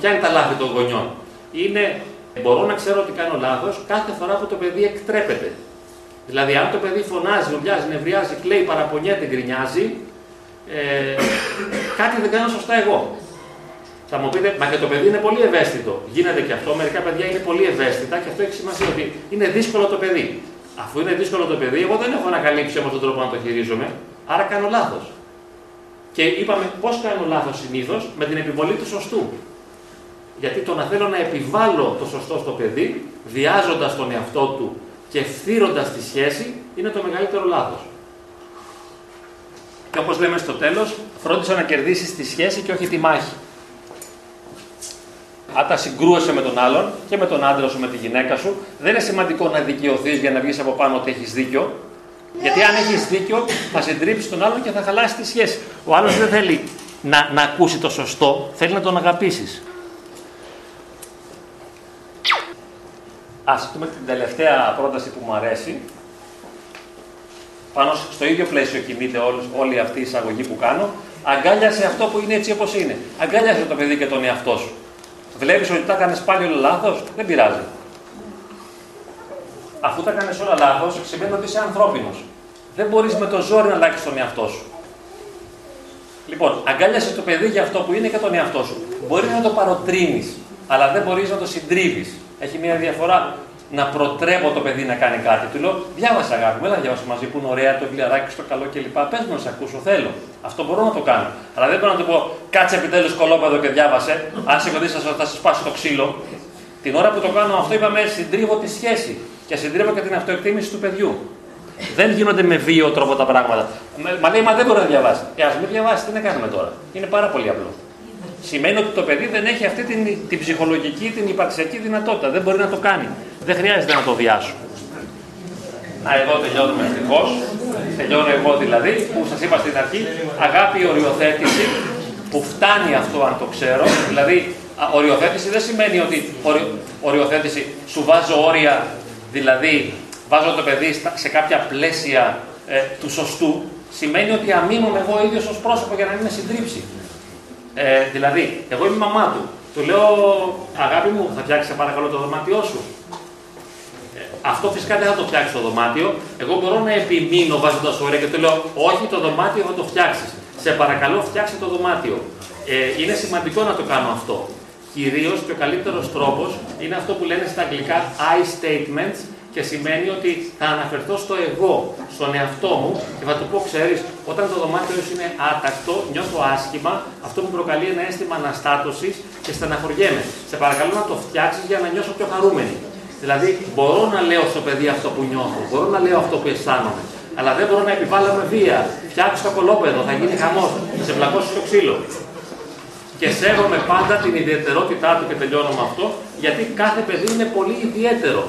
ποια είναι τα λάθη των γονιών. Είναι, μπορώ να ξέρω ότι κάνω λάθος κάθε φορά που το παιδί εκτρέπεται. Δηλαδή, αν το παιδί φωνάζει, ουρλιάζει, νευριάζει, κλαίει, παραπονιέται, γκρινιάζει, ε, κάτι δεν κάνω σωστά εγώ. Θα μου πείτε, μα και το παιδί είναι πολύ ευαίσθητο. Γίνεται και αυτό. Μερικά παιδιά είναι πολύ ευαίσθητα και αυτό έχει σημασία ότι είναι δύσκολο το παιδί. Αφού είναι δύσκολο το παιδί, εγώ δεν έχω ανακαλύψει όμω τον τρόπο να το χειρίζομαι, άρα κάνω λάθος. Και είπαμε πώς κάνω λάθος συνήθως; Με την επιβολή του σωστού. Γιατί το να θέλω να επιβάλλω το σωστό στο παιδί, βιάζοντας τον εαυτό του και φθύροντας τη σχέση, είναι το μεγαλύτερο λάθος. Και όπως λέμε στο τέλος, φρόντισα να κερδίσεις τη σχέση και όχι τη μάχη αν τα συγκρούεσαι με τον άλλον και με τον άντρα σου, με τη γυναίκα σου, δεν είναι σημαντικό να δικαιωθείς για να βγεις από πάνω ότι έχεις δίκιο. Γιατί αν έχεις δίκιο, θα συντρίψεις τον άλλον και θα χαλάσεις τη σχέση. Ο άλλος δεν θέλει να, να ακούσει το σωστό, θέλει να τον αγαπήσεις. Α δούμε την τελευταία πρόταση που μου αρέσει. Πάνω στο ίδιο πλαίσιο κινείται όλους, όλη αυτή η εισαγωγή που κάνω. Αγκάλιασε αυτό που είναι έτσι όπως είναι. Αγκάλιασε το παιδί και τον εαυτό σου. Βλέπεις ότι τα έκανες πάλι όλα λάθος, δεν πειράζει. Αφού τα έκανες όλα λάθος, σημαίνει ότι είσαι ανθρώπινος. Δεν μπορείς με το ζόρι να αλλάξεις τον εαυτό σου. Λοιπόν, αγκάλιασες το παιδί για αυτό που είναι και τον εαυτό σου. Μπορείς να το παροτρύνεις, αλλά δεν μπορείς να το συντρίβεις. Έχει μια διαφορά; Να προτρέπω το παιδί να κάνει κάτι. Του λέω, διάβασε αγάπη μου, έλα διάβασε μαζί που είναι ωραία το βιβλιαράκι στο καλό κλπ. Πες μου να σε ακούσω, θέλω. Αυτό μπορώ να το κάνω. Αλλά δεν μπορώ να του πω, κάτσε επιτέλους κολόπεδο και διάβασε. Αν σε κοντήσει, θα σε σπάσει το ξύλο. Την ώρα που το κάνω αυτό, είπαμε, συντρίβω τη σχέση και συντρίβω και την αυτοεκτίμηση του παιδιού. Δεν γίνονται με βίαιο τρόπο τα πράγματα. Μα λέει, μα δεν μπορεί να διαβάσει. Ε, ας μην διαβάσει, τι να κάνουμε τώρα. Είναι πάρα πολύ απλό. Σημαίνει ότι το παιδί δεν έχει αυτή την, την ψυχολογική, την υπαρξιακή δυνατότητα. Δεν μπορεί να το κάνει. Δεν χρειάζεται να το διάσω. Να, εδώ τελειώνουμε ευτυχώς. Τελειώνω εγώ δηλαδή, που σας είπα στην αρχή, αγάπη οριοθέτηση, που φτάνει αυτό αν το ξέρω. Δηλαδή, οριοθέτηση δεν σημαίνει ότι οριοθέτηση σου βάζω όρια, δηλαδή βάζω το παιδί σε κάποια πλαίσια ε, του σωστού, σημαίνει ότι αμήνομαι εγώ ίδιος ως πρόσωπο για να μην με συντρίψει. Ε, δηλαδή, εγώ είμαι η μαμά του. Του λέω, αγάπη μου, θα φτιάξεις παρακαλώ το δωμάτιό σου. Ε, αυτό φυσικά δεν θα το φτιάξεις το δωμάτιο. Εγώ μπορώ να επιμείνω βάζοντας όρια και του λέω, Όχι, το δωμάτιο θα το φτιάξεις. Σε παρακαλώ, φτιάξε το δωμάτιο. Ε, είναι σημαντικό να το κάνω αυτό. Κυρίως και ο καλύτερος τρόπος είναι αυτό που λένε στα αγγλικά I statements, και σημαίνει ότι θα αναφερθώ στο εγώ, στον εαυτό μου και θα του πω, ξέρεις, όταν το δωμάτιο σου είναι άτακτο, νιώθω άσχημα, αυτό μου προκαλεί ένα αίσθημα αναστάτωσης και στεναχωριέμαι. Σε παρακαλώ να το φτιάξεις για να νιώσω πιο χαρούμενη. Δηλαδή, μπορώ να λέω στο παιδί αυτό που νιώθω, μπορώ να λέω αυτό που αισθάνομαι, αλλά δεν μπορώ να επιβάλλω με βία. Φτιάξει το κολόπεδο, θα γίνει χαμός, σε πλακώσει το ξύλο. Και σέβομαι πάντα την ιδιαιτερότητά του και τελειώνω με αυτό, γιατί κάθε παιδί είναι πολύ ιδιαίτερο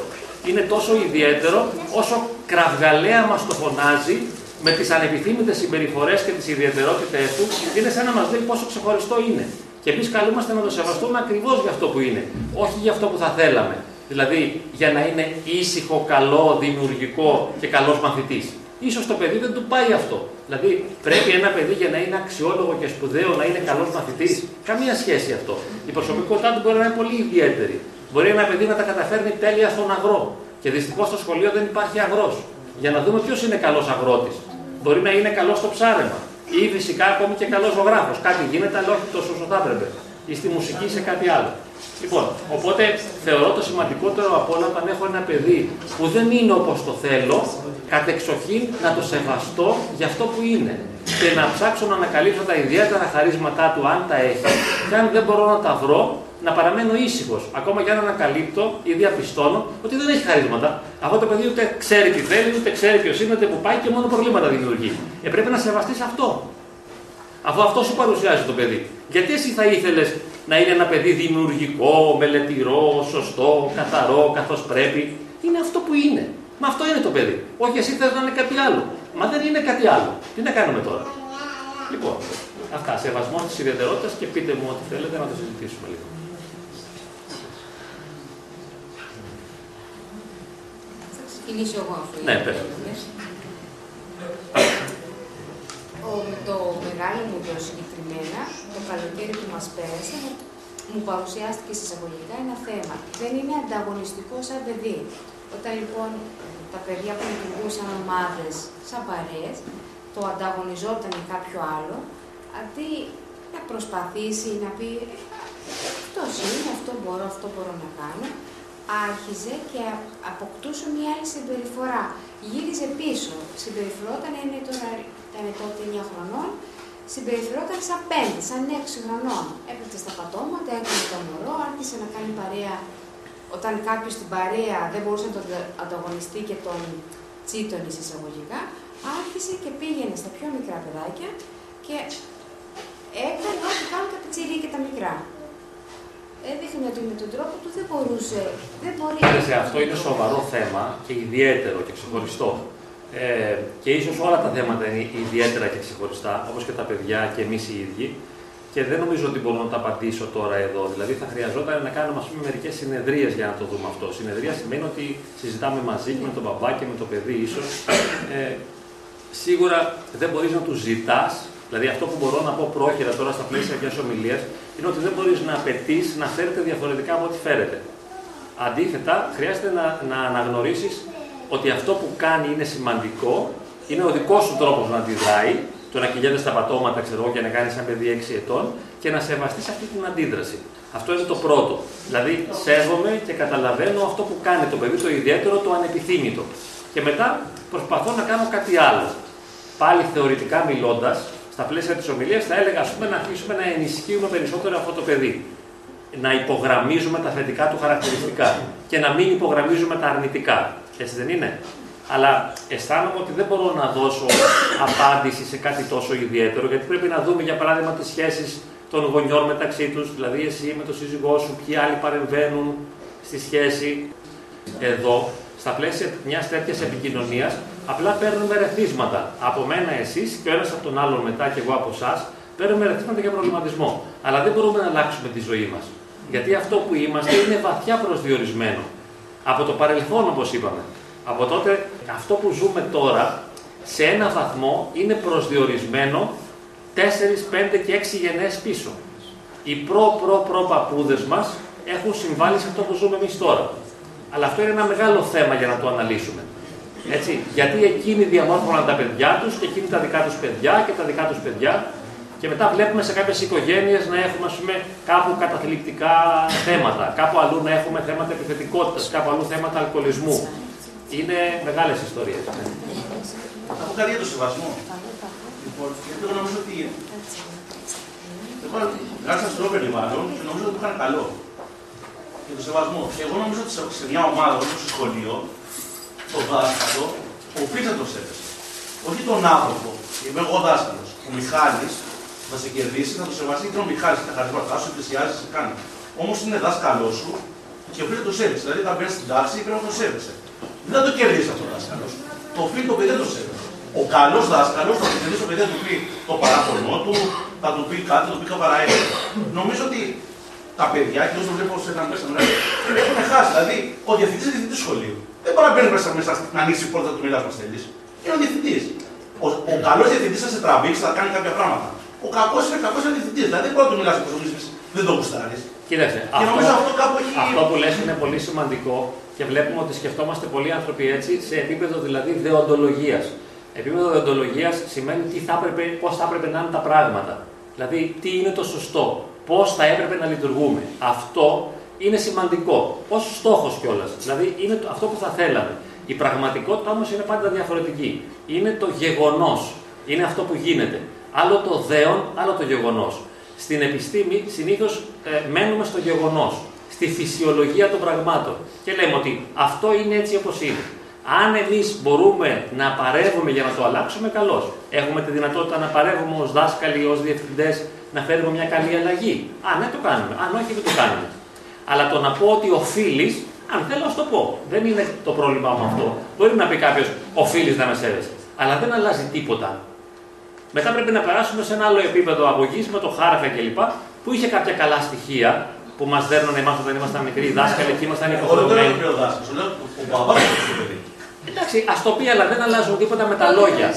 είναι τόσο ιδιαίτερο όσο κραυγαλαία μας το φωνάζει με τις ανεπιθύμητες συμπεριφορές και τις ιδιαιτερότητες του, είναι σαν να μας λέει πόσο ξεχωριστό είναι. Και εμείς καλούμαστε να το σεβαστούμε ακριβώς για αυτό που είναι, όχι για αυτό που θα θέλαμε. Δηλαδή για να είναι ήσυχο, καλό, δημιουργικό και καλός μαθητής. Ίσως το παιδί δεν του πάει αυτό. Δηλαδή πρέπει ένα παιδί για να είναι αξιόλογο και σπουδαίο να είναι καλός μαθητής. Καμία σχέση αυτό. Η προσωπικότητά του μπορεί να είναι πολύ ιδιαίτερη. Μπορεί ένα παιδί να τα καταφέρνει τέλεια στον αγρό. Και δυστυχώς στο σχολείο δεν υπάρχει αγρός. Για να δούμε ποιος είναι καλός αγρότης. Μπορεί να είναι καλός στο ψάρεμα. Ή φυσικά ακόμη και καλός ζωγράφος. Κάτι γίνεται, αλλά όχι τόσο όσο θα έπρεπε. Ή στη μουσική ή σε κάτι άλλο. Λοιπόν, οπότε θεωρώ το σημαντικότερο από όλα όταν έχω ένα παιδί που δεν είναι όπως το θέλω, κατεξοχήν να το σεβαστώ για αυτό που είναι. Και να ψάξω να ανακαλύψω τα ιδιαίτερα χαρίσματά του, αν τα έχει. Και αν δεν μπορώ να τα βρω, να παραμένω ήσυχος. Ακόμα και αν ανακαλύπτω ή διαπιστώνω ότι δεν έχει χαρίσματα. Αυτό το παιδί ούτε ξέρει τι θέλει, ούτε ξέρει ποιος είναι, ούτε που πάει και μόνο προβλήματα δημιουργεί. Ε, πρέπει να σεβαστείς αυτό. Αφού αυτό σου παρουσιάζει το παιδί. Γιατί εσύ θα ήθελες να είναι ένα παιδί δημιουργικό, μελετηρό, σωστό, καθαρό, καθώς πρέπει; Είναι αυτό που είναι. Μα αυτό είναι το παιδί. Όχι, εσύ θες να είναι κάτι άλλο. Μα δεν είναι κάτι άλλο. Τι να κάνουμε τώρα; Λοιπόν, αυτά. Σεβασμός της ιδιαιτερότητας και πείτε μου ό,τι θέλετε να το συζητήσουμε λίγο. Ξεκινήσω εγώ αυτό. Ναι, πες. το μεγάλο μου το συγκεκριμένα, το καλοκαίρι που μας πέρασε, μου παρουσιάστηκε εισαγωγικά ένα θέμα. Δεν είναι ανταγωνιστικό σαν παιδί. Όταν λοιπόν τα παιδιά που λειτουργούσαν ομάδες σαν παρέες, το ανταγωνιζόταν με κάποιο άλλο, αντί να προσπαθήσει να πει αυτός είναι, αυτό μπορώ, αυτό μπορώ να κάνω, άρχιζε και αποκτούσε μια άλλη συμπεριφορά. Γύριζε πίσω. Συμπεριφερόταν, είναι τώρα, ήταν τότε 9 χρονών, συμπεριφερόταν σαν 5, σαν 6 χρονών. Έπρεπε στα πατώματα, έκανε το μωρό, άρχισε να κάνει παρέα. Όταν κάποιος στην παρέα δεν μπορούσε να τον ανταγωνιστεί και τον τσίτωνε εισαγωγικά, άρχισε και πήγαινε στα πιο μικρά παιδάκια και έκανε ό,τι κάνουν τα πιτσιρί και τα μικρά έδειχνε ότι με τον τρόπο του δεν μπορούσε. Δεν μπορεί. Σε αυτό είναι σοβαρό θέμα και ιδιαίτερο και ξεχωριστό. Ε, και ίσως όλα τα θέματα είναι ιδιαίτερα και ξεχωριστά, όπως και τα παιδιά και εμείς οι ίδιοι. Και δεν νομίζω ότι μπορώ να τα απαντήσω τώρα εδώ. Δηλαδή, θα χρειαζόταν να κάνουμε μερικές συνεδρίες για να το δούμε αυτό. Συνεδρία σημαίνει ότι συζητάμε μαζί με τον μπαμπά και με το παιδί, ίσως. Ε, σίγουρα δεν μπορείς να τους ζητάς Δηλαδή, αυτό που μπορώ να πω πρόχειρα τώρα στα πλαίσια μιας ομιλίας είναι ότι δεν μπορείς να απαιτείς να φέρετε διαφορετικά από ό,τι φέρετε. Αντίθετα, χρειάζεται να, να αναγνωρίσεις ότι αυτό που κάνει είναι σημαντικό, είναι ο δικός σου τρόπος να αντιδράει, το να κυλιέται στα πατώματα, ξέρω και να κάνεις ένα παιδί 6 ετών και να σεβαστείς αυτή την αντίδραση. Αυτό είναι το πρώτο. Δηλαδή, σέβομαι και καταλαβαίνω αυτό που κάνει το παιδί, το ιδιαίτερο, το ανεπιθύμητο. Και μετά προσπαθώ να κάνω κάτι άλλο. Πάλι θεωρητικά μιλώντας, στα πλαίσια της ομιλίας θα έλεγα ας πούμε, να αρχίσουμε να ενισχύουμε περισσότερο αυτό το παιδί. Να υπογραμμίζουμε τα θετικά του χαρακτηριστικά και να μην υπογραμμίζουμε τα αρνητικά. Έτσι δεν είναι; Αλλά αισθάνομαι ότι δεν μπορώ να δώσω απάντηση σε κάτι τόσο ιδιαίτερο, γιατί πρέπει να δούμε για παράδειγμα τις σχέσεις των γονιών μεταξύ τους, δηλαδή εσύ με τον σύζυγό σου, ποιοι άλλοι παρεμβαίνουν στη σχέση. Εδώ, στα πλαίσια μιας τέτοιας επικοινωνίας, απλά παίρνουμε ερεθίσματα. Από μένα εσείς και ο ένα από τον άλλον μετά και εγώ από εσάς, παίρνουμε ερεθίσματα για προβληματισμό. Αλλά δεν μπορούμε να αλλάξουμε τη ζωή μας. Γιατί αυτό που είμαστε είναι βαθιά προσδιορισμένο. Από το παρελθόν, όπως είπαμε. Από τότε, αυτό που ζούμε τώρα, σε ένα βαθμό είναι προσδιορισμένο 4, 5 και 6 γενιές πίσω. Οι προ-προ-προ παππούδες μας έχουν συμβάλει σε αυτό που ζούμε εμείς τώρα. Αλλά αυτό είναι ένα μεγάλο θέμα για να το αναλύσουμε. Έτσι, γιατί εκείνοι διαμόρφωναν τα παιδιά τους και εκείνοι τα δικά τους παιδιά και τα δικά τους παιδιά και μετά βλέπουμε σε κάποιες οικογένειες να έχουμε ας πούμε, κάπου καταθλιπτικά θέματα, κάπου αλλού να έχουμε θέματα επιθετικότητας, κάπου αλλού θέματα αλκοολισμού. Είναι μεγάλες ιστορίες. Θα πω κάτι για το σεβασμό. Λοιπόν, γιατί εγώ νομίζω ότι. Εγώ γράψα στο Όπερ μάλλον και νομίζω ότι το είχαν καλό. Για το σεβασμό. Εγώ νομίζω ότι σε μια ομάδα όπως στο σχολείο, το δάσκαλο, οφείλει να το σέβεσαι. Όχι τον άνθρωπο. Είμαι εγώ δάσκαλος. Ο Μιχάλης θα σε κερδίσει, θα το σεβαστεί και ο Μιχάλης τα χαρίσματα σου, πλησιάζει, σε κάνει. Όμως είναι δάσκαλός σου και οφείλει να το σέβεσαι. Δηλαδή, θα μπαίνεις στην τάξη πρέπει να το σέβεσαι. Δεν θα το κερδίσει αυτό ο δάσκαλο. Το οφείλει το παιδί δεν το σέβεσαι. Ο καλός δάσκαλος θα κερδίσει το παιδί, θα του πει το παράπονο του, θα του πει κάτι, θα του πει καβαραέλα. Νομίζω ότι τα παιδιά, και όσο βλέπω σε ένα μέσα να έχουν χάσει. Δηλαδή, ο διευθυντής είναι διευθυντής σχολείου. Δεν μπορεί να μπαίνει μέσα, μέσα να ανοίξει η πόρτα του μιλά μα θέλει. Είναι ο διευθυντής. Ο, ο καλός διευθυντής θα σε τραβήξει, θα κάνει κάποια πράγματα. Ο κακός είναι κακός διευθυντής. Δηλαδή, δεν μπορεί να του μιλάς όπως δεν το γουστάρεις. Κοίταξε, και αυτό, αυτό, κάπου έχει... αυτό που λες είναι πολύ σημαντικό και βλέπουμε ότι σκεφτόμαστε πολλοί άνθρωποι έτσι σε επίπεδο δηλαδή δεοντολογίας. Επίπεδο δεοντολογίας σημαίνει τι θα έπρεπε, πώς θα έπρεπε να είναι τα πράγματα. Δηλαδή, τι είναι το σωστό, πώς θα έπρεπε να λειτουργούμε. Αυτό είναι σημαντικό, ως στόχος κιόλας. Δηλαδή, είναι αυτό που θα θέλαμε. Η πραγματικότητα όμως είναι πάντα διαφορετική. Είναι το γεγονός. Είναι αυτό που γίνεται. Άλλο το δέον, άλλο το γεγονός. Στην επιστήμη συνήθως ε, μένουμε στο γεγονός, στη φυσιολογία των πραγμάτων και λέμε ότι αυτό είναι έτσι όπως είναι. Αν εμείς μπορούμε να παρεύουμε για να το αλλάξουμε, καλώς. Έχουμε τη δυνατότητα να παρεύουμε ως δάσκαλοι, ως διευθυντές, να φέρουμε μια καλή αλλαγή. Αν ναι, το κάνουμε. Αν όχι, δεν το κάνουμε. Αλλά το να πω ότι οφείλεις, αν θέλω, να το πω. Δεν είναι το πρόβλημά μου αυτό. Μπορεί να πει κάποιος, οφείλεις να με σέβεσαι. Αλλά δεν αλλάζει τίποτα μετά πρέπει να περάσουμε σε ένα άλλο επίπεδο αγωγής με το χάραφε κλπ. που είχε κάποια καλά στοιχεία που μας δέρνουν εμάς όταν ήμασταν μικροί δάσκαλοι και ήμασταν υποχρεωμένοι. Εντάξει, ας το πει, αλλά δεν αλλάζουν τίποτα με τα λόγια.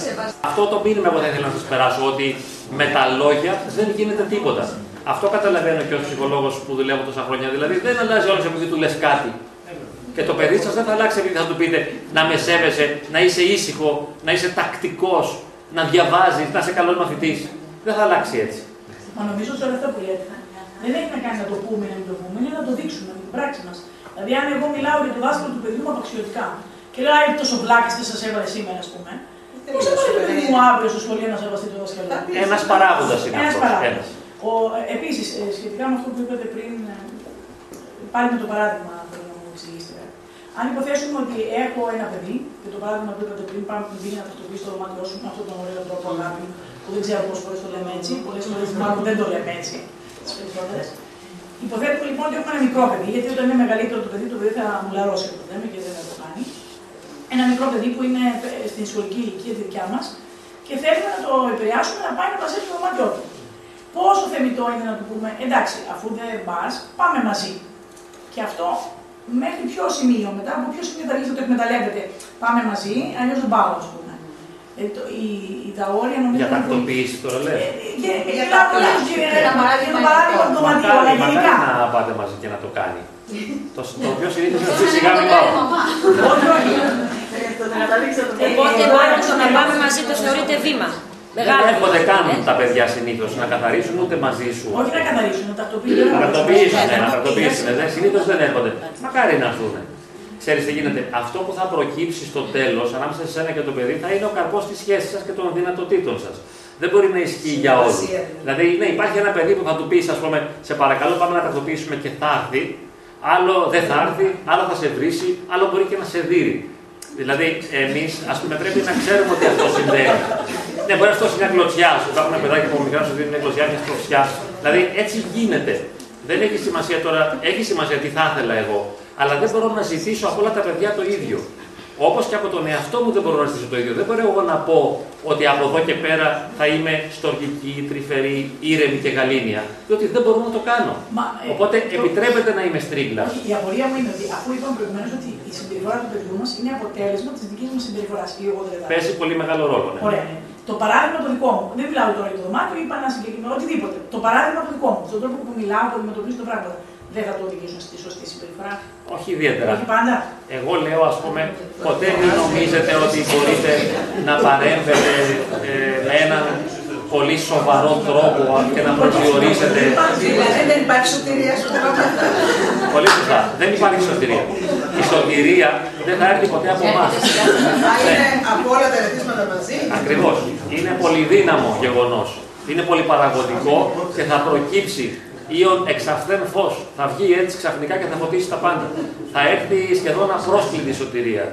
Αυτό το μήνυμα εγώ θα ήθελα να σας περάσω, ότι με τα λόγια δεν γίνεται τίποτα. Αυτό καταλαβαίνω και ω ψυχολόγος που δουλεύω τόσα χρόνια. Δηλαδή δεν αλλάζει όλος επειδή του λες κάτι. Και το παιδί σας δεν θα αλλάξει επειδή θα του πείτε να με σέβεσαι, να είσαι ήσυχο, να είσαι τακτικός, να διαβάζεις, να είσαι καλός μαθητής. Δεν θα αλλάξει έτσι. Μα νομίζω τώρα αυτό που λέτε δεν έχει να κάνει να το πούμε ή να μην το πούμε, είναι να το δείξουμε με την πράξη μας. Δηλαδή, αν εγώ μιλάω για το δάσκαλο του παιδιού μου απαξιωτικά και λέω Άι, τόσο βλάκα τι σας έβαλε σήμερα, ας πούμε. Πώς θα πάει το παιδί μου αύριο στο σχολείο να σεβαστεί το δάσκαλο. Ένας παράγοντας είναι αυτός. Επίσης, ε, σχετικά με αυτό που είπατε πριν, ε, πάλι με το παράδειγμα θέλω να μου εξηγήσετε. Αν υποθέσουμε ότι έχω ένα παιδί, και το παράδειγμα που είπατε πριν, πάμε που να τακτοποιήσει το δωμάτιό σου με αυτόν τον ωραίο τρόπο αγάπη, που δεν ξέρω πόσες φορές το λέμε έτσι, πολλές φορές μάλλον δεν το λέμε έτσι. Τις περισσότερες. Υποθέτουμε λοιπόν ότι έχουμε ένα μικρό παιδί, γιατί όταν είναι μεγαλύτερο το παιδί, το παιδί θα μου λαρώσει το λέμε και δεν θα το κάνει. Ένα μικρό παιδί που είναι στην σχολική ηλικία τη δικιά μας και θέλουμε να το επηρεάσουμε να πάει να μαζέψει το δωμάτιό του. Πόσο θεμητό είναι να του πούμε, εντάξει, αφού δεν πας, πάμε μαζί. Και αυτό μέχρι ποιο σημείο, μετά από ποιο σημείο θα αρχίσει να το εκμεταλλεύεται. Πάμε μαζί, αλλιώς δεν πάω, ας πούμε. Ε, το, η, η, τα όρια νομίζω. Για τακτοποίηση τώρα λες. Ε, για, για τακτοποίηση, για παράδειγμα του δωματίου, αλλά γενικά. να πάτε μαζί και να το κάνει. το, το πιο συνήθως είναι ότι σιγά μην πάω. Όχι, όχι. Οπότε μάλλον το να πάμε μαζί το θεωρείται βήμα. Δεν έρχονται καν ε; τα παιδιά συνήθως να καθαρίσουν ούτε μαζί σου. Όχι να καθαρίσουν, να τακτοποιήσουν. Να τακτοποιήσουν, ναι, να τακτοποιήσουν. Συνήθως δεν έρχονται. Μακάρι να έρθουν. Ξέρεις τι γίνεται. Αυτό που θα προκύψει στο τέλος ανάμεσα σε εσένα και το παιδί θα είναι ο καρπός της σχέσης σας και των δυνατοτήτων σας. Δεν μπορεί να ισχύει για όλους. Δηλαδή, ναι, υπάρχει ένα παιδί που θα του πεις, ας πούμε, σε παρακαλώ, πάμε να τακτοποιήσουμε και θα έρθει. Άλλο δεν θα έρθει, άλλο θα σε βρήσει, άλλο μπορεί και να σε δει. Δηλαδή, εμείς, ας πούμε, πρέπει να ξέρουμε ότι αυτό συμβαίνει. Ναι, μπορεί να αυτό μια κλωτσιά. Σου υπάρχουν παιδάκια από μικρά σου δίνουν μιας κλωτσιά, μια κλωτσιά. Δηλαδή έτσι γίνεται. Δεν έχει σημασία τώρα, έχει σημασία τι θα ήθελα εγώ, αλλά δεν μπορώ να ζητήσω από όλα τα παιδιά το ίδιο. Όπως και από τον εαυτό μου δεν μπορώ να ζητήσω το ίδιο. Δεν μπορώ εγώ να πω ότι από εδώ και πέρα θα είμαι στοργική, τρυφερή, ήρεμη και γαλήνια. Διότι δεν μπορώ να το κάνω. Μα, ε, Οπότε το- επιτρέπεται να είμαι στρίγκλα. Όχι, η απορία μου είναι ότι αφού είπαμε προηγουμένως ότι η συμπεριφορά του παιδιού μας είναι αποτέλεσμα της δικής μα συμπεριφοράς και εγώ δεν Παίζει πολύ μεγάλο ρόλο. Ναι. Ωραία, ναι. Το παράδειγμα το δικό μου, δεν μιλάω τώρα για το δωμάτιο, είπα ένα συγκεκριμένο, οτιδήποτε. Το παράδειγμα το δικό μου, στον τρόπο που μιλάω, που αντιμετωπίζω τα πράγματα, δεν θα το οδηγήσω στη σωστή συμπεριφορά. Όχι ιδιαίτερα. Όχι πάντα. Εγώ λέω, ας πούμε, ποτέ μην νομίζετε ότι μπορείτε να παρέμβετε ε, με έναν πολύ σοβαρό τρόπο και να προσδιορίσετε. Δηλαδή δεν υπάρχει σωτηρία στο πράγμα. Πολύ σωστά. Δεν υπάρχει σωτηρία. Η σωτηρία δεν θα έρθει ποτέ από εμάς. Θα είναι από όλα τα ερεθίσματα μαζί. Ακριβώς. Είναι πολυδύναμο γεγονός. Είναι πολύ παραγωγικό και θα προκύψει Ήον εξαφθέν φως. Θα βγει έτσι ξαφνικά και θα φωτίσει τα πάντα. Θα έρθει σχεδόν απρόσκλητη σωτηρία.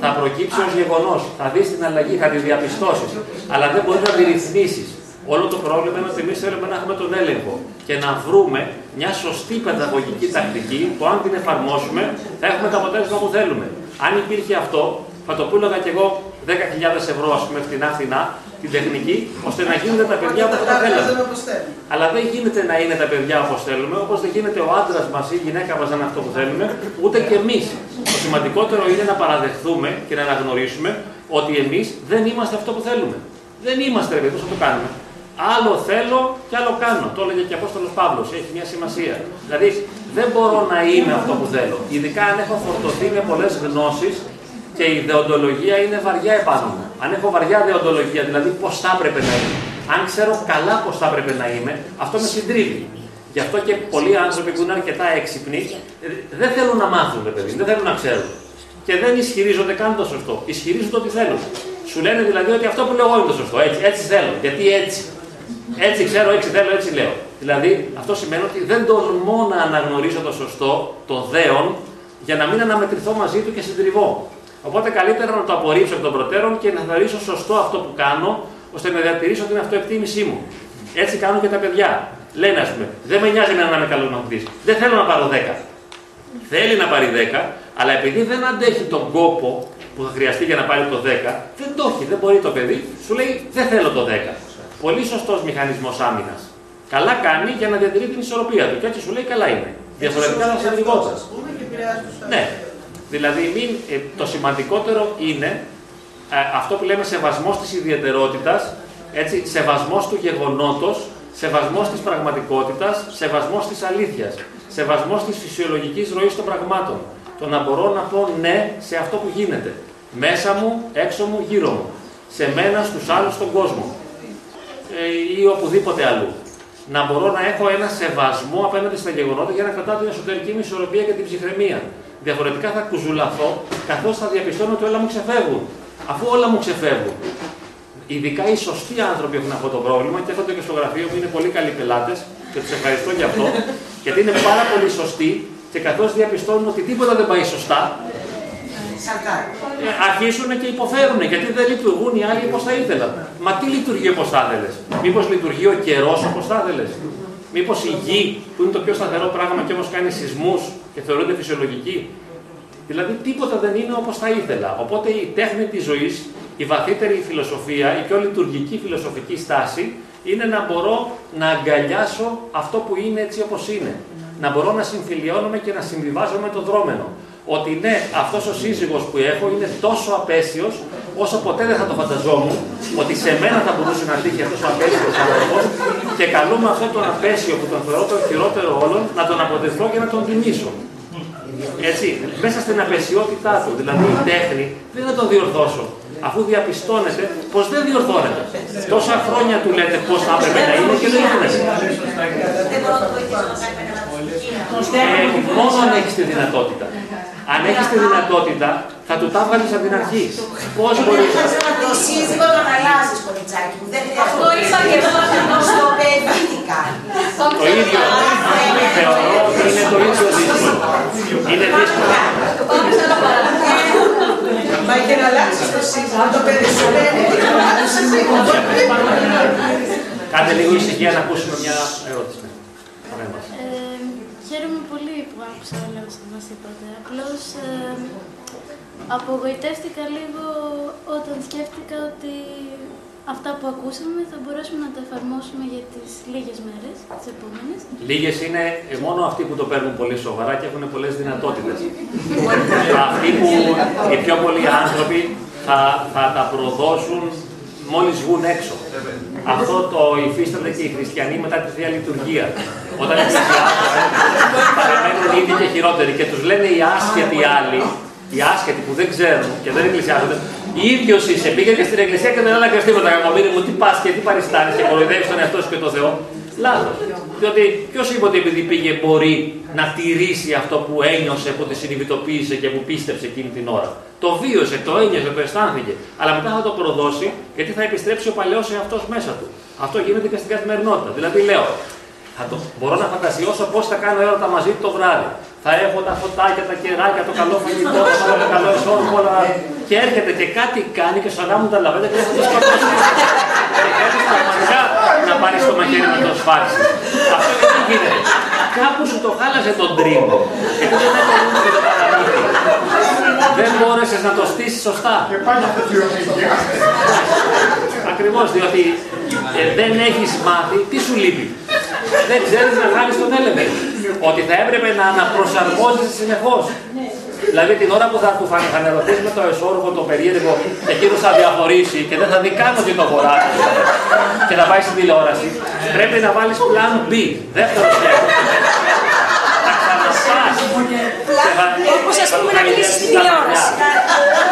Θα προκύψει ως γεγονός. Θα δεις την αλλαγή, θα τη διαπιστώσεις. Αλλά δεν μπορείς να τη ρυθμίσεις. Όλο το πρόβλημα είναι ότι εμείς θέλουμε να έχουμε τον έλεγχο και να βρούμε μια σωστή παιδαγωγική τακτική που αν την εφαρμόσουμε θα έχουμε το αποτέλεσμα που θέλουμε. Αν υπήρχε αυτό, θα το πούλαγα κι εγώ 10.000 ευρώ, ας πούμε, φτηνά φτηνά, την τεχνική, ώστε να γίνονται τα παιδιά Οπότε όπω τα τα πράγματα θέλαμε. δεν όπως θέλουν. Αλλά δεν γίνεται να είναι τα παιδιά όπως θέλουμε, όπως δεν γίνεται ο άντρας μας ή η γυναίκα μας να είναι αυτό που θέλουμε, ούτε και εμείς. Το σημαντικότερο είναι να παραδεχθούμε και να αναγνωρίσουμε ότι εμείς δεν είμαστε αυτό που θέλουμε. Δεν είμαστε, ρε παιδί, πώς θα το κάνουμε. Άλλο θέλω και άλλο κάνω. Το έλεγε και ο Απόστολος Παύλος. Έχει μια σημασία. Δηλαδή, δεν μπορώ να είμαι αυτό που θέλω. Ειδικά αν έχω φορτωθεί με πολλές γνώσεις και η δεοντολογία είναι βαριά επάνω μου. Αν έχω βαριά δεοντολογία, δηλαδή πώς θα έπρεπε να είμαι, αν ξέρω καλά πώς θα έπρεπε να είμαι, αυτό με συντρίβει. Γι' αυτό και πολλοί άνθρωποι που είναι αρκετά έξυπνοι ε, δεν θέλουν να μάθουν, ρε παιδί, δεν θέλουν να ξέρουν. Και δεν ισχυρίζονται καν το σωστό. Ισχυρίζονται ότι θέλουν. Σου λένε δηλαδή ότι αυτό που λέω εγώ είναι το σωστό. Έτσι, έτσι θέλω. Γιατί έτσι. Έτσι ξέρω, έτσι θέλω, έτσι λέω. Δηλαδή αυτό σημαίνει ότι δεν τολμώ να αναγνωρίσω το σωστό, το δέον, για να μην αναμετρηθώ μαζί του και συντριβώ. Οπότε καλύτερα να το απορρίψω εκ των προτέρων και να θεωρήσω σωστό αυτό που κάνω, ώστε να διατηρήσω την αυτοεκτίμησή μου. Έτσι κάνουν και τα παιδιά. Λένε, ας πούμε, δεν με νοιάζει εμένα να είμαι καλό μαθητής. Δεν θέλω να πάρω 10. Θέλει να πάρει 10, αλλά επειδή δεν αντέχει τον κόπο που θα χρειαστεί για να πάρει το 10, δεν το έχει, δεν μπορεί το παιδί, σου λέει δεν θέλω το 10. Πολύ σωστός μηχανισμός άμυνας. Καλά κάνει για να διατηρεί την ισορροπία του. Και έτσι σου λέει καλά είναι. Διαφορετικά θα σε λιγότερο. Ας πούμε και επηρεάζει τους Ναι. άλλους. Δηλαδή, μην, ε, το σημαντικότερο είναι ε, αυτό που λέμε σεβασμός της ιδιαιτερότητας, έτσι, σεβασμός του γεγονότος, σεβασμός της πραγματικότητας, σεβασμός της αλήθειας, σεβασμός της φυσιολογικής ροής των πραγμάτων. Το να μπορώ να πω ναι σε αυτό που γίνεται. Μέσα μου, έξω μου, γύρω μου. Σε μένα, στους άλλους, στον κόσμο. Ε, ή οπουδήποτε αλλού. Να μπορώ να έχω ένα σεβασμό απέναντι στα γεγονότα για να κρατάω την εσωτερική μου ισορροπία και την ψυχραιμία. Διαφορετικά θα κουζουλαθώ καθώς θα διαπιστώνω ότι όλα μου ξεφεύγουν. Αφού όλα μου ξεφεύγουν. Ειδικά οι σωστοί άνθρωποι έχουν αυτό το πρόβλημα και έρχονται και στο γραφείο μου, είναι πολύ καλοί πελάτες και τους ευχαριστώ για αυτό, γιατί είναι πάρα πολύ σωστοί και καθώς διαπιστώνουν ότι τίποτα δεν πάει σωστά, Σαρκάρι. ε, αρχίσουν και υποφέρουν γιατί δεν λειτουργούν οι άλλοι όπως θα ήθελαν. Μα τι λειτουργεί όπως θα ήθελες, Μήπως λειτουργεί ο καιρός όπως θα ήθελες, Μήπως η γη που είναι το πιο σταθερό πράγμα και όμως κάνει σεισμούς και θεωρούνται φυσιολογικοί; Δηλαδή τίποτα δεν είναι όπως θα ήθελα. Οπότε η τέχνη της ζωής, η βαθύτερη φιλοσοφία, η πιο λειτουργική φιλοσοφική στάση είναι να μπορώ να αγκαλιάσω αυτό που είναι έτσι όπως είναι. Να μπορώ να συμφιλιώνομαι και να συμβιβάζομαι το δρόμενο. Ότι ναι, αυτός ο σύζυγος που έχω είναι τόσο απέσιος, όσο ποτέ δεν θα το φανταζόμουν, ότι σε μένα θα μπορούσε να τύχει αυτός ο απέσιος άνθρωπος και καλούμε αυτόν τον απέσιο που τον θεωρώ το χειρότερο όλων να τον αποδεχθώ και να τον τιμήσω. Έτσι, μέσα στην απεσιότητά του, δηλαδή η τέχνη, δεν θα το διορθώσω. Αφού διαπιστώνεται πως δεν διορθώνεται. Τόσα χρόνια του λέτε πώ θα έπρεπε να είναι και δεν γίνεται. Δεν μπορώ να το βοηθήσω να κάνει με Ε, μόνο αν έχεις τη δυνατότητα. Αν έχεις τη δυνατότητα, θα του τα βγάλεις από την αρχή. Πώς μπορεί να. Το σύζυγο τον αλλάζει, κοριτσάκι μου. Δεν χρειάζεται. Αυτό είπα και εγώ. Στο παιδί τι κάνει. Το ίδιο θεωρώ ότι είναι το ίδιο δύσκολο. Είναι δύσκολο. Πάμε σε ένα παράδειγμα. Μα Και να αλλάξει το σύστημα, το περισσότερο και να αλλάξει Κάντε λίγο ησυχία να ακούσουμε μια ερώτηση. Παρέμβαση. Ε, χαίρομαι πολύ που άκουσα όλα όσα μας είπατε. Απλώς ε, απογοητεύτηκα λίγο όταν σκέφτηκα ότι αυτά που ακούσαμε θα μπορέσουμε να τα εφαρμόσουμε για τις λίγες μέρες, τις επόμενες. Λίγες είναι ε, μόνο αυτοί που το παίρνουν πολύ σοβαρά και έχουν πολλές δυνατότητες. αυτοί που οι πιο πολλοί άνθρωποι θα, θα τα προδώσουν μόλις βγουν έξω. Αυτό το υφίστανται και οι χριστιανοί μετά τη Θεία Λειτουργία. Όταν εκκλησιάζονται, παραμένουν ήδη και χειρότεροι και τους λένε οι άσχετοι άλλοι, οι άσχετοι που δεν ξέρουν και δεν εκκλησιάζονται, ίδιος είσαι, πήγαινε στην εκκλησία και δεν έλεγε τίποτα. Κακομίρι μου, τι πας και τι παριστάνεις και κοροϊδεύεις τον εαυτό σου και τον Θεό. Λάθος. Διότι ποιος είπε ότι επειδή πήγε μπορεί να τηρήσει αυτό που ένιωσε, που τη συνειδητοποίησε και που πίστεψε εκείνη την ώρα. Το βίωσε, το ένιωσε, το αισθάνθηκε. Αλλά μετά θα το προδώσει γιατί θα επιστρέψει ο παλαιό εαυτός μέσα του. Αυτό γίνεται και στην καθημερινότητα. Δηλαδή λέω, θα το, μπορώ να φαντασιώσω πώς θα κάνω έρωτα μαζί του το βράδυ. Θα έχω τα φωτάκια, τα κεράκια, το καλό φαγητό, το καλό εσόδημα, όλα. Και έρχεται και κάτι κάνει και σαν να μου τα λαβαίνετε και θα το σκοτώσει. και κάτι πραγματικά να πάρει στο μαχαίρι να το σφάξει. Αυτό γιατί γίνεται. Κάπου σου το χάλασε τον τρίμο. Και δεν έκανε και το παραμύθι. Δεν μπόρεσες να το στήσεις σωστά. Και πάλι αυτό Ακριβώς, διότι ε, δεν έχεις μάθει, τι σου λείπει. Δεν ξέρεις να χάνει τον έλεγχο. Ότι θα έπρεπε να αναπροσαρμόζεσαι συνεχώς. Δηλαδή την ώρα που θα του φανερωθεί με το εσόρουχο, το περίεργο, εκείνος θα διαφορήσει και δεν θα δει καν ότι το χωράει και θα πάει στην τηλεόραση, πρέπει να βάλεις πλάνο B. Δεύτερο σχέδιο. Θα ξαναπάς. Όπως ας πούμε να κλείσεις την τηλεόραση.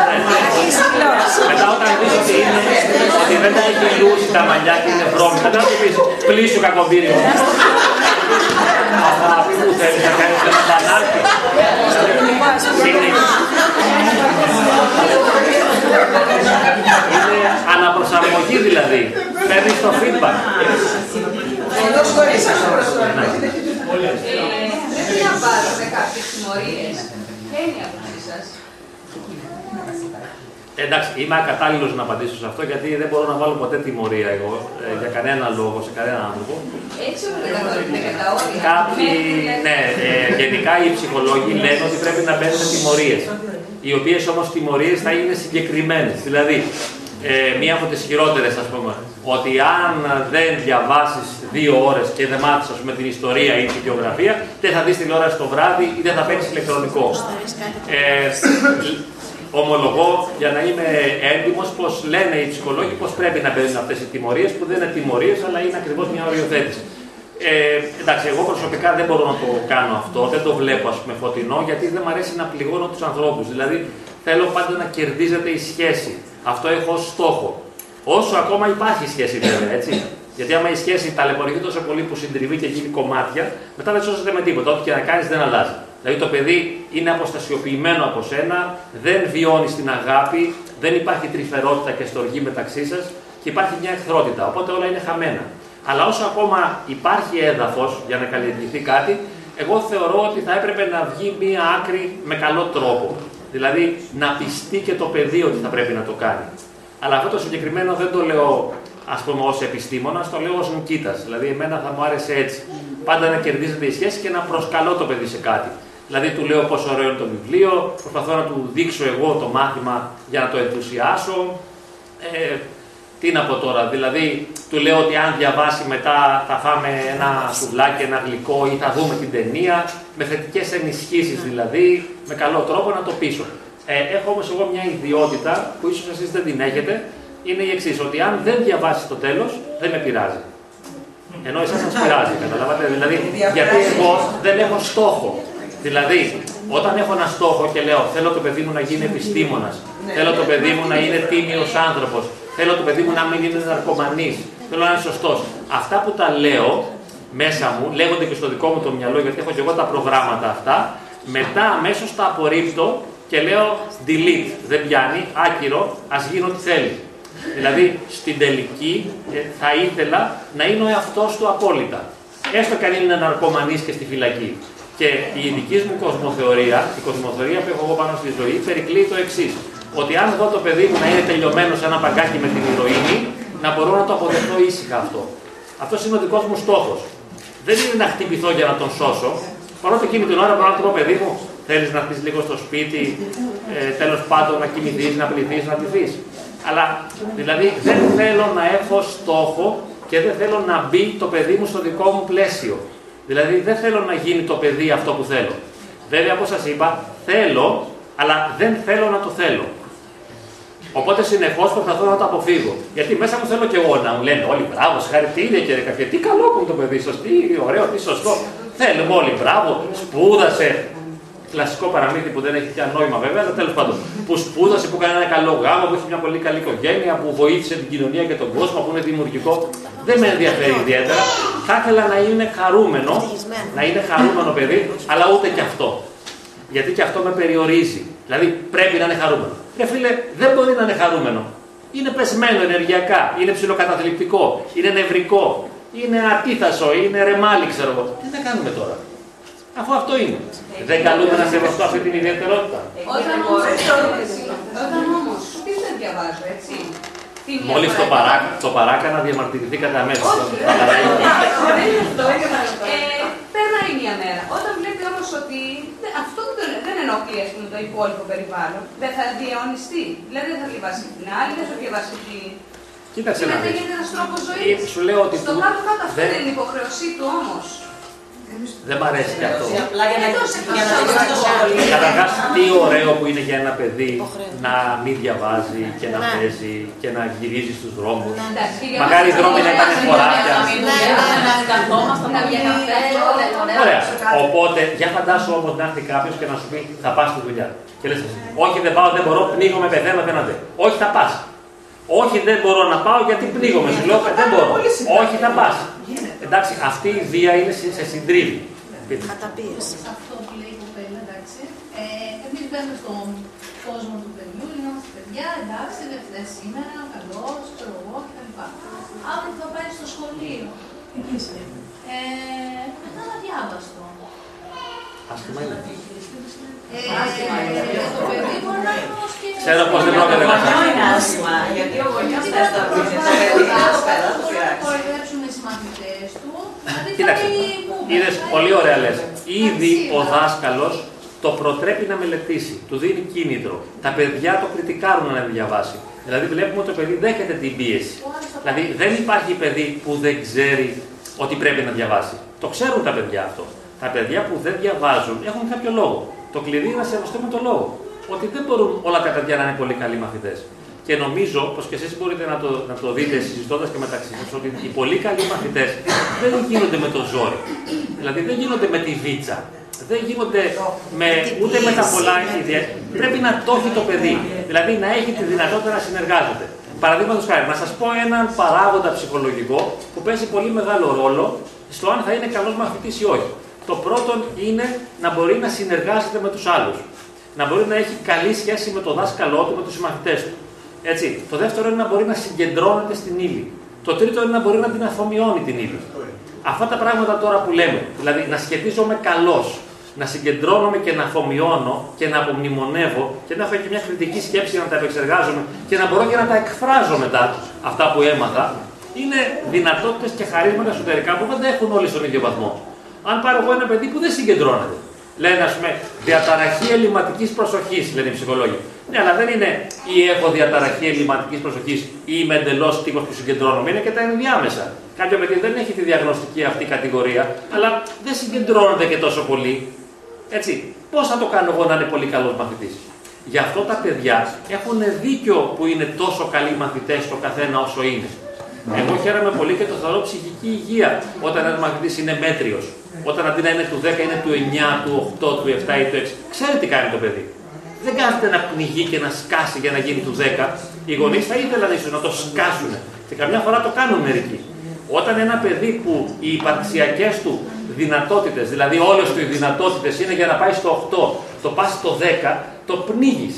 Να κλείσεις την τηλεόραση. Μετά όταν δεις ότι, είναι, ότι δεν τα έχει λούσει τα μαλλιά και είναι βρώμη, μετά θα του πεις πλήσου κακομπύριο. Αγάπη μου θέλεις να κάνεις ένα μπανάκι. Είναι αναπροσαρμογή δηλαδή. Παίρνεις το feedback. Εδώ χωρίς αυτό. Πρέπει να βάλουμε κάποιες τιμωρίες. Ποια είναι η άποψή σας. Εντάξει, είμαι ακατάλληλος να απαντήσω σε αυτό γιατί δεν μπορώ να βάλω ποτέ τιμωρία εγώ ε, για κανένα λόγο σε κανέναν άνθρωπο. Έτσι ορίζονται κατά όρια. Κάποιοι, ναι, ε, γενικά οι ψυχολόγοι λένε ότι πρέπει να μπαίνουν τιμωρίες. Οι οποίες όμως τιμωρίες θα είναι συγκεκριμένες. Δηλαδή, ε, μία από τις χειρότερες, ας πούμε, ότι αν δεν διαβάσεις δύο ώρες και δεν μάθεις την ιστορία ή τη γεωγραφία, δεν θα δεις τηλεόραση το βράδυ ή δεν θα παίξεις ηλεκτρονικό. Ε, ομολογώ για να είμαι έντιμος πως λένε οι ψυχολόγοι πως πρέπει να μπαίνουν αυτές οι τιμωρίες που δεν είναι τιμωρίες αλλά είναι ακριβώς μια οριοθέτηση. Ε, εντάξει, εγώ προσωπικά δεν μπορώ να το κάνω αυτό, δεν το βλέπω ας πούμε φωτεινό γιατί δεν μου αρέσει να πληγώνω τους ανθρώπους. Δηλαδή θέλω πάντα να κερδίζεται η σχέση. Αυτό έχω ως στόχο. Όσο ακόμα υπάρχει σχέση βέβαια, έτσι. Γιατί άμα η σχέση ταλαιπωρηθεί τόσο πολύ που συντριβεί και γίνει κομμάτια, μετά δεν σώζεται με τίποτα. Ό,τι και να κάνεις δεν αλλάζει. Δηλαδή το παιδί είναι αποστασιοποιημένο από σένα, δεν βιώνεις την αγάπη, δεν υπάρχει τρυφερότητα και στοργή μεταξύ σας και υπάρχει μια εχθρότητα. Οπότε όλα είναι χαμένα. Αλλά όσο ακόμα υπάρχει έδαφος για να καλλιεργηθεί κάτι, εγώ θεωρώ ότι θα έπρεπε να βγει μία άκρη με καλό τρόπο. Δηλαδή να πιστεί και το παιδί ότι θα πρέπει να το κάνει. Αλλά αυτό το συγκεκριμένο δεν το λέω ας πούμε ως επιστήμονας, το λέω ως νικήτα. Δηλαδή, εμένα θα μου άρεσε έτσι. Πάντα να κερδίζεται η σχέση και να προσκαλώ το παιδί σε κάτι. Δηλαδή του λέω πόσο ωραίο είναι το βιβλίο, προσπαθώ να του δείξω εγώ το μάθημα για να το ενθουσιάσω. Ε, τι να πω τώρα, δηλαδή του λέω ότι αν διαβάσει μετά θα φάμε ένα σουβλάκι, ένα γλυκό ή θα δούμε την ταινία, με θετικές ενισχύσεις δηλαδή, με καλό τρόπο να το πείσω. Ε, έχω όμως εγώ μια ιδιότητα που ίσως εσείς δεν την έχετε, είναι η εξής, ότι αν δεν διαβάσει το τέλος, δεν με πειράζει. Ενώ εσάς σας πειράζει, καταλάβατε; Δηλαδή, γιατί εγώ δεν έχω στόχο. Δηλαδή, όταν έχω ένα στόχο και λέω θέλω το παιδί μου να γίνει επιστήμονας, θέλω το παιδί μου να είναι τίμιος άνθρωπος, θέλω το παιδί μου να μην είναι ναρκωμανής, θέλω να είναι σωστός. Αυτά που τα λέω μέσα μου, λέγονται και στο δικό μου το μυαλό, γιατί έχω και εγώ τα προγράμματα αυτά, μετά αμέσως τα απορρίπτω και λέω delete, δεν πιάνει, άκυρο, ας γίνω ό,τι θέλει. Δηλαδή, στην τελική ε, θα ήθελα να είναι ο εαυτός του απόλυτα. Έστω και αν είναι ναρκωμανής και στη φυλακή. Και η δική μου κοσμοθεωρία, η κοσμοθεωρία που έχω εγώ πάνω στη ζωή, περικλεί το εξής. ότι αν δω το παιδί μου να είναι τελειωμένος σε ένα παγκάκι με την ηρωίνη, να μπορώ να το αποδεχτώ ήσυχα αυτό. Αυτός είναι ο δικός μου στόχος. Δεν είναι να χτυπηθώ για να τον σώσω. Παρότι εκείνη την ώρα μπορώ να του πω, παιδί μου, θέλεις να έρθεις λίγο στο σπίτι, ε, τέλος πάντων να κοιμηθείς, να πληθείς, να πληθεί. Αλλά δηλαδή δεν θέλω να έχω στόχο και δεν θέλω να μπει το παιδί μου στο δικό μου πλαίσιο. Δηλαδή δεν θέλω να γίνει το παιδί αυτό που θέλω. Βέβαια, όπως σας είπα, θέλω, αλλά δεν θέλω να το θέλω. Οπότε συνεχώς προσπαθώ να το αποφύγω. Γιατί μέσα μου θέλω και εγώ να μου λένε όλοι μπράβο, συγχαρητήρια και κάποια. Τι καλό που είναι το παιδί σας, τι ωραίο, τι σωστό. Θέλουμε όλοι μπράβο, σπούδασε. Κλασικό παραμύθι που δεν έχει πια νόημα βέβαια, αλλά τέλος πάντων. Που σπούδασε, που έκανε ένα καλό γάμο, που έχει μια πολύ καλή οικογένεια, που βοήθησε την κοινωνία και τον κόσμο, που είναι δημιουργικό. Δεν με ενδιαφέρει ιδιαίτερα. Θα ήθελα να είναι χαρούμενο, να είναι χαρούμενο παιδί, αλλά ούτε και αυτό. Γιατί και αυτό με περιορίζει. Δηλαδή πρέπει να είναι χαρούμενο. Ε, φίλε, δεν μπορεί να είναι χαρούμενο. Είναι πεσμένο ενεργειακά, είναι ψηλοκαταθλιπτικό, είναι νευρικό, είναι ατίθασο, είναι ρεμάλι, ξέρω εγώ. Τι θα κάνουμε τώρα; Αφού αυτό είναι. Δεν καλούμε να σεβαστώ αυτή την ιδιαιτερότητα. Όταν όμως, όταν όμως, τι δεν διαβάζω, έτσι; Μόλις το, παρά, το παράκανα διαμαρτυρηθεί κατά μέσα. Όχι, Περνάει μια μέρα. Όταν βλέπει όμως ότι αυτό δεν ενοχλεί ας πούμε, το υπόλοιπο περιβάλλον, δεν θα διαιωνιστεί. Δηλαδή δεν θα διαβάσει την άλλη, δεν θα διαβάσει την. Κοίταξε να δεις. γίνεται ένας τρόπος ζωής. Σου λέω ότι. Στο κάτω-κάτω αυτό δεν είναι υποχρεωσή του όμως. Δεν μ' αρέσει και αυτό. Απλά για να Καταρχά, τι ωραίο που είναι για ένα παιδί να μην διαβάζει και να παίζει και να γυρίζει στου δρόμου. Μακάρι οι δρόμοι να ήταν χωράφια. Ωραία. Οπότε, για φαντάσου όμω να έρθει κάποιο και να σου πει θα πα στη δουλειά. Και λε, Όχι, δεν πάω, δεν μπορώ, πνίγομαι, πεθαίνω, δεν αντέ. Όχι, θα πα. Όχι, δεν μπορώ να πάω γιατί πνίγομαι. Σου λέω, δεν μπορώ. Όχι, θα πα. Εντάξει, αυτή η βία είναι σε συντρίβει. Καταπίεση. Αυτό που λέει η κοπέλα, εντάξει. Ε, Εμείς μπαίνουμε στον κόσμο του παιδιού, είμαστε παιδιά, εντάξει, δεν φταίει σήμερα, καλό, ξέρω εγώ κτλ. Αύριο θα πάει στο σχολείο. Ε, μετά να διάβαστο. Άσχημα είναι. Ξέρω πως δεν πρόκειται να είναι άσχημα, γιατί ο γονιός θα το πει, το παιδί θα κοροϊδέψουν οι συμμαθητές του, Κοίταξε, είδες, πολύ ωραία λες. Ήδη ο δάσκαλος το προτρέπει να μελετήσει, του δίνει κίνητρο. Τα παιδιά το κριτικάρουν να διαβάσει. Δηλαδή βλέπουμε ότι το παιδί δέχεται την πίεση. Δηλαδή δεν υπάρχει παιδί που δεν ξέρει ότι πρέπει να διαβάσει. Το ξέρουν τα παιδιά αυτό. Τα παιδιά που δεν διαβάζουν έχουν κάποιο λόγο. Το κλειδί είναι να σεβαστούμε το λόγο. Ότι δεν μπορούν όλα τα παιδιά να είναι πολύ καλοί μαθητές. Και νομίζω πω και εσείς μπορείτε να το, να το δείτε συζητώντας και μεταξύ σας ότι οι πολύ καλοί μαθητές δεν γίνονται με το ζόρι. Δηλαδή δεν γίνονται με τη βίτσα. Δεν γίνονται με, ούτε με τα πολλά ίδια. Πρέπει να το έχει το παιδί. Δηλαδή να έχει τη δυνατότητα να συνεργάζεται. Παραδείγματος χάρη, να σας πω έναν παράγοντα ψυχολογικό που παίζει πολύ μεγάλο ρόλο στο αν θα είναι καλός μαθητής ή όχι. Το πρώτο είναι να μπορεί να συνεργάζεται με τους άλλους. Να μπορεί να έχει καλή σχέση με τον δάσκαλό του, με τους συμμαθητέ του. Έτσι. Το δεύτερο είναι να μπορεί να συγκεντρώνεται στην ύλη. Το τρίτο είναι να μπορεί να την αφομοιώνει την ύλη. Αυτά τα πράγματα τώρα που λέμε, δηλαδή να σχετίζομαι καλώς, να συγκεντρώνομαι και να αφομοιώνω και να απομνημονεύω και να έχω και μια κριτική σκέψη για να τα επεξεργάζομαι και να μπορώ και να τα εκφράζω μετά αυτά που έμαθα, είναι δυνατότητες και χαρίσματα εσωτερικά που δεν τα έχουν όλοι στον ίδιο βαθμό. Αν πάρω εγώ ένα παιδί που δεν συγκεντρώνεται, λένε ας πούμε διαταραχή ελληματικής προσοχής, λένε οι ψυχολόγοι. Ναι, αλλά δεν είναι ή έχω διαταραχή ελληματικής προσοχής ή είμαι εντελώς τύπος που συγκεντρώνομαι. Είναι και τα ενδιάμεσα. Κάποιο παιδί δεν έχει τη διαγνωστική αυτή κατηγορία, αλλά δεν συγκεντρώνεται και τόσο πολύ. Έτσι, πώς θα το κάνω εγώ να είναι πολύ καλός μαθητής; Γι' αυτό τα παιδιά έχουν δίκιο που είναι τόσο καλοί μαθητές το καθένα όσο είναι. Εγώ χαίρομαι πολύ και το θεωρώ ψυχική υγεία όταν ένας μαθητής είναι μέτριος. Όταν αντί να είναι του 10 είναι του 9, του 8, του 7 ή του 6. Ξέρει τι κάνει το παιδί. Δεν κάθεται να πνιγεί και να σκάσει για να γίνει του 10. Οι γονείς θα ήθελαν ίσω να το σκάσουν. Και καμιά φορά το κάνουν μερικοί. Όταν ένα παιδί που οι υπαρξιακές του δυνατότητες, δηλαδή όλες του οι δυνατότητες είναι για να πάει στο 8, το πας στο 10, το πνίγεις.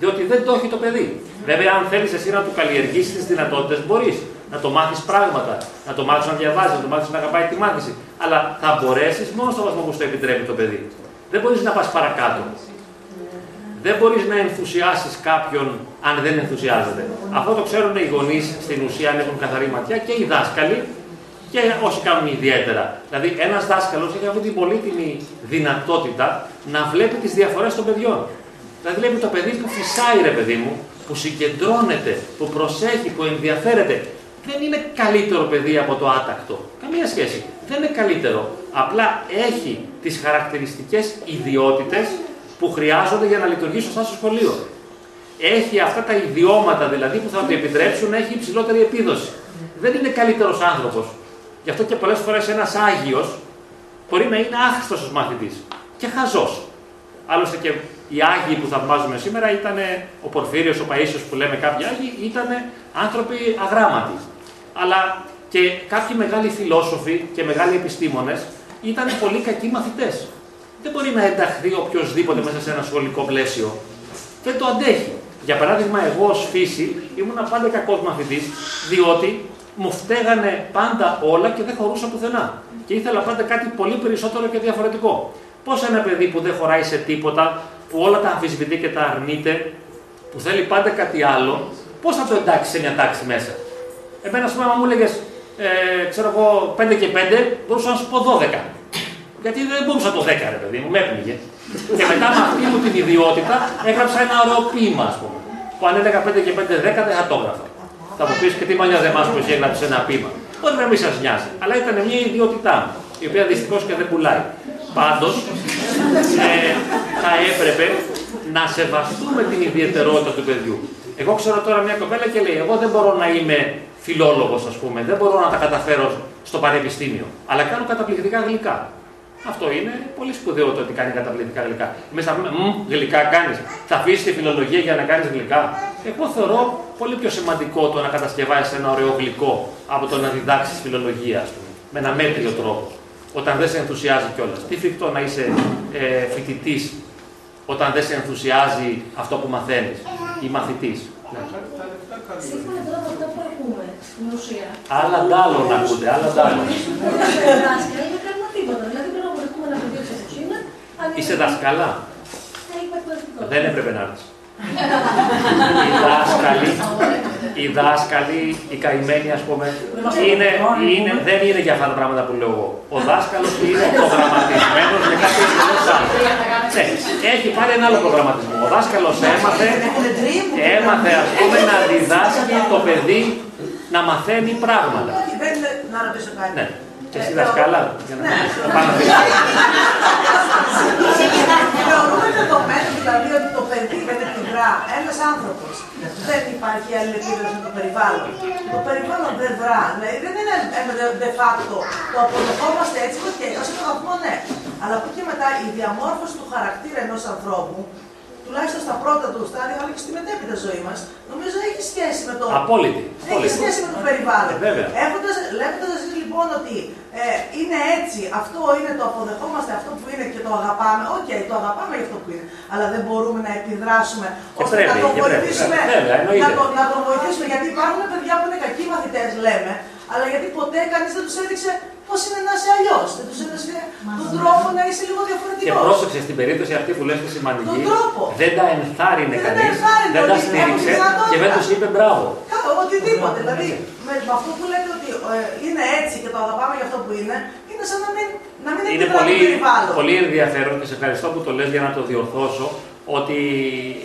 Διότι δεν το έχει το παιδί. Βέβαια, αν θέλεις εσύ να του καλλιεργήσεις τις δυνατότητες, μπορείς να το μάθεις πράγματα, να το μάθεις να διαβάζεις, να το μάθεις να αγαπάει τη μάθηση. Αλλά θα μπορέσεις μόνο στο βαθμό που το επιτρέπει το παιδί. Δεν μπορείς να πας παρακάτω. Δεν μπορείς να ενθουσιάσεις κάποιον αν δεν ενθουσιάζεται. Αυτό το ξέρουν οι γονείς στην ουσία αν έχουν καθαρή ματιά και οι δάσκαλοι και όσοι κάνουν ιδιαίτερα. Δηλαδή, ένας δάσκαλος έχει αυτή την πολύτιμη δυνατότητα να βλέπει τις διαφορές των παιδιών. Δηλαδή, βλέπει το παιδί που φυσάει, ρε παιδί μου, που συγκεντρώνεται, που προσέχει, που ενδιαφέρεται. Δεν είναι καλύτερο παιδί από το άτακτο. Καμία σχέση. Δεν είναι καλύτερο. Απλά έχει τις χαρακτηριστικές ιδιότητες που χρειάζονται για να λειτουργήσει σωστά στο σχολείο. Έχει αυτά τα ιδιώματα δηλαδή που θα του επιτρέψουν να έχει υψηλότερη επίδοση. Δεν είναι καλύτερος άνθρωπος. Γι' αυτό και πολλές φορές ένας Άγιος μπορεί να είναι άχρηστος ως μαθητής και χαζός. Άλλωστε και οι Άγιοι που θαυμάζουμε σήμερα ήταν ο Πορφύριος, ο Παΐσιος που λέμε κάποιοι Άγιοι, ήταν άνθρωποι αγράμματοι. Αλλά και κάποιοι μεγάλοι φιλόσοφοι και μεγάλοι επιστήμονες ήταν πολύ κακοί μαθητές. Δεν μπορεί να ενταχθεί οποιοδήποτε μέσα σε ένα σχολικό πλαίσιο. Δεν το αντέχει. Για παράδειγμα, εγώ ως φύση ήμουν πάντα κακός μαθητής, διότι μου φταίγανε πάντα όλα και δεν χωρούσα πουθενά. Και ήθελα πάντα κάτι πολύ περισσότερο και διαφορετικό. Πώς ένα παιδί που δεν χωράει σε τίποτα, που όλα τα αμφισβητεί και τα αρνείται, που θέλει πάντα κάτι άλλο, πώς θα το εντάξει σε μια τάξη μέσα. Εμένα, ας πούμε, μου έλεγες, ε, ξέρω εγώ, 5 και 5, μπορούσα να σου πω 12. Γιατί δεν μπορούσα το 10, ρε παιδί μου, με έπνιγε. και μετά με αυτή μου την ιδιότητα έγραψα ένα ωραίο ποίημα, ας πούμε. Που αν έλεγα 5 και 5, 10 δεν θα το έγραφα. Θα μου πεις και τι μαλλιά δεν μας που εσύ έγραψε ένα ποίημα. Μπορεί να μην σας νοιάζει, αλλά ήταν μια ιδιότητά μου, η οποία δυστυχώς και δεν πουλάει. Πάντως, ε, θα έπρεπε να σεβαστούμε την ιδιαιτερότητα του παιδιού. Εγώ ξέρω τώρα μια κοπέλα και λέει: Εγώ δεν μπορώ να είμαι φιλόλογος, ας πούμε, δεν μπορώ να τα καταφέρω στο πανεπιστήμιο, αλλά κάνω καταπληκτικά γλυκά. Αυτό είναι πολύ σπουδαίο το ότι κάνει καταπληκτικά γλυκά. Μέσα θα πούμε, γλυκά κάνεις. Θα αφήσεις τη φιλολογία για να κάνεις γλυκά. Εγώ θεωρώ πολύ πιο σημαντικό το να κατασκευάσει ένα ωραίο γλυκό από το να διδάξεις φιλολογία, ας πούμε, με ένα μέτριο τρόπο. Όταν δεν σε ενθουσιάζει κιόλας. Τι φρικτό να είσαι ε, φοιτητής όταν δεν σε ενθουσιάζει αυτό που μαθαίνεις ή μαθητής. Σύμφωνα Άλλα ντάλλον ακούτε, άλλα ντάλλον. Δεν κάνουμε τίποτα. Δηλαδή πρέπει να αποδεχτούμε ένα παιδί όπω είναι. Είσαι δασκαλά. Ε, δεν έπρεπε να έρθεις. οι δάσκαλοι, οι δάσκαλοι, οι καημένοι ας πούμε, είναι, είναι, δεν είναι για αυτά τα πράγματα που λέω εγώ. Ο δάσκαλος είναι προγραμματισμένος για κάτι άλλο. Ναι, έχει πάρει ένα άλλο προγραμματισμό. Ο δάσκαλος έμαθε, έμαθε ας πούμε να διδάσκει το παιδί να μαθαίνει πράγματα. Να ρωτήσω κάτι. Ναι. Και εσύ δασκάλα, για να ναι. πάμε Θεωρούμε δεδομένο δηλαδή ότι το παιδί δεν επιδρά ένας άνθρωπος. Δεν υπάρχει αλληλεπίδραση με το περιβάλλον. Το περιβάλλον δεν δρά. Δηλαδή δεν είναι ένα de facto. Το αποδεχόμαστε έτσι, και ως ένα βαθμό ναι. Αλλά από εκεί μετά η διαμόρφωση του χαρακτήρα ενός ανθρώπου τουλάχιστον στα πρώτα του στάδια, αλλά και στη μετέπειτα ζωή μας, νομίζω έχει σχέση με το. Απόλυτη. Έχει σχέση με το περιβάλλον. Ε, βέβαια. Λέγοντας λοιπόν ότι ε, είναι έτσι, αυτό είναι το αποδεχόμαστε αυτό που είναι και το αγαπάμε. OK, okay, το αγαπάμε για αυτό που είναι. Αλλά δεν μπορούμε να επιδράσουμε ώστε πρέπει, να τον βοηθήσουμε. Βέβαια, να, το, να τον βοηθήσουμε. Γιατί υπάρχουν παιδιά που είναι κακοί μαθητές, λέμε, αλλά γιατί ποτέ κανείς δεν τους έδειξε πώς είναι να είσαι αλλιώς; Δεν τους έδωσε τον τρόπο να είσαι λίγο διαφορετικός. Και πρόσεξε στην περίπτωση αυτή που λες τη σημαντική, δεν τα ενθάρρυνε κανείς, δεν τα στήριξε και δεν τους είπε μπράβο. Οτιδήποτε. Δηλαδή με, αυτό που λέτε ότι ε, είναι έτσι και το αγαπάμε για αυτό που είναι, είναι σαν να μην, να μην είναι πολύ, πολύ ενδιαφέρον και σε ευχαριστώ που το λες για να το διορθώσω ότι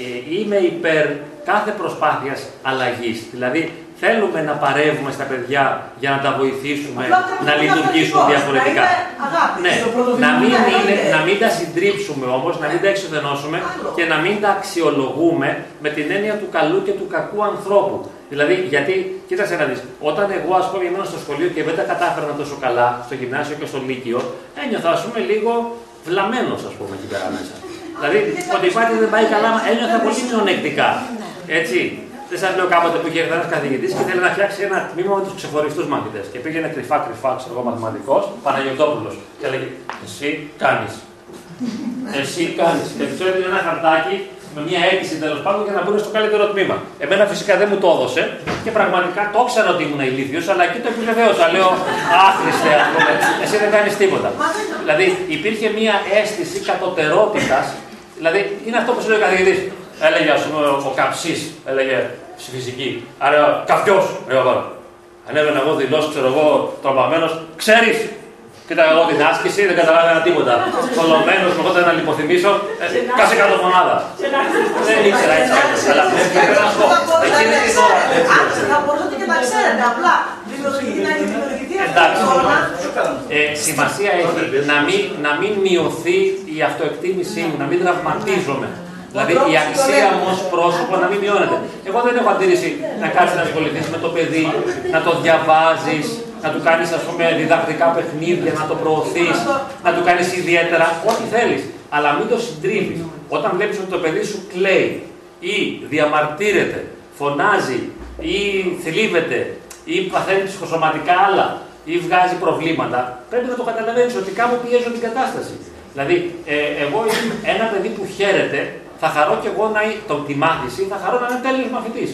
ε, είμαι υπέρ κάθε προσπάθειας αλλαγής. Δηλαδή θέλουμε να παρεύουμε στα παιδιά για να τα βοηθήσουμε να λειτουργήσουν διαφορετικά. Ναι, να μην, είναι, να μην τα συντρίψουμε όμως, να μην τα εξοδενώσουμε και να μην τα αξιολογούμε με την έννοια του καλού και του κακού ανθρώπου. Δηλαδή, γιατί, κοίταξε να δεις, όταν εγώ ας πούμε ήμουν στο σχολείο και δεν τα κατάφερα τόσο καλά, στο γυμνάσιο και στο λύκειο, ένιωθα ας πούμε λίγο βλαμμένος ας πούμε εκεί πέρα μέσα. Δηλαδή, ότι υπάρχει δεν πάει καλά, ένιωθα πολύ μειονεκτικά. Έτσι. Δεν σα λέω κάποτε που είχε ένας καθηγητής και θέλει να φτιάξει ένα τμήμα με τους ξεχωριστούς μαθητές. Και πήγαινε κρυφά-κρυφά, ξέρω εγώ, μαθηματικός, Παναγιοτόπουλος. Και έλεγε Εσύ κάνεις. Εσύ κάνεις. Και του έδινε ένα χαρτάκι με μια αίτηση τέλος πάντων για να μπουν στο καλύτερο τμήμα. Εμένα φυσικά δεν μου το έδωσε και πραγματικά το ήξερα ότι ήμουν ηλίθιος, αλλά εκεί το επιβεβαίωσα. Λέω Άχρηστε, ας πούμε, εσύ δεν κάνεις τίποτα. δηλαδή υπήρχε μια αίσθηση κατωτερότητας Δηλαδή είναι αυτό που σου λέει ο καθηγητής. Έλεγε ας πούμε ο Καψής, έλεγε στη φυσική. Άρα καπιό, λέω εγώ. Ανέβαινα εγώ δηλώσεις, ξέρω εγώ, τρομαγμένος. Ξέρεις, κοίτα εγώ την άσκηση, δεν καταλάβαινα τίποτα. Θολωμένο, με εγώ να λιποθυμίσω, ε, κάσε κάτω μονάδα. Δεν ήξερα έτσι. Αλλά πρέπει να σου πω, εκείνη την ώρα. Θα μπορούσατε και να ξέρετε, απλά δημιουργηθεί να δημιουργηθεί αυτή η Εντάξει, εικόνα. ε, σημασία έχει να μην, να μην μειωθεί η αυτοεκτίμησή μου, να μην τραυματίζομαι. Δηλαδή η αξία μου ω πρόσωπο να μην μειώνεται. Εγώ δεν έχω αντίρρηση να κάτσει να ασχοληθείς με το παιδί, να το διαβάζεις, να του κάνεις ας πούμε διδακτικά παιχνίδια, να το προωθείς, να του κάνεις ιδιαίτερα, ό,τι θέλεις. Αλλά μην το συντρίβεις. Όταν βλέπεις ότι το παιδί σου κλαίει ή διαμαρτύρεται, φωνάζει ή θλίβεται ή παθαίνει ψυχοσωματικά άλλα ή βγάζει προβλήματα, πρέπει να το καταλαβαίνεις ότι κάπου πιέζω την κατάσταση. Δηλαδή, ε, εγώ είμαι ένα παιδί που χαίρεται, θα χαρώ κι εγώ να είναι, το, τη μάθηση, θα χαρώ να είναι τέλειος μαθητής.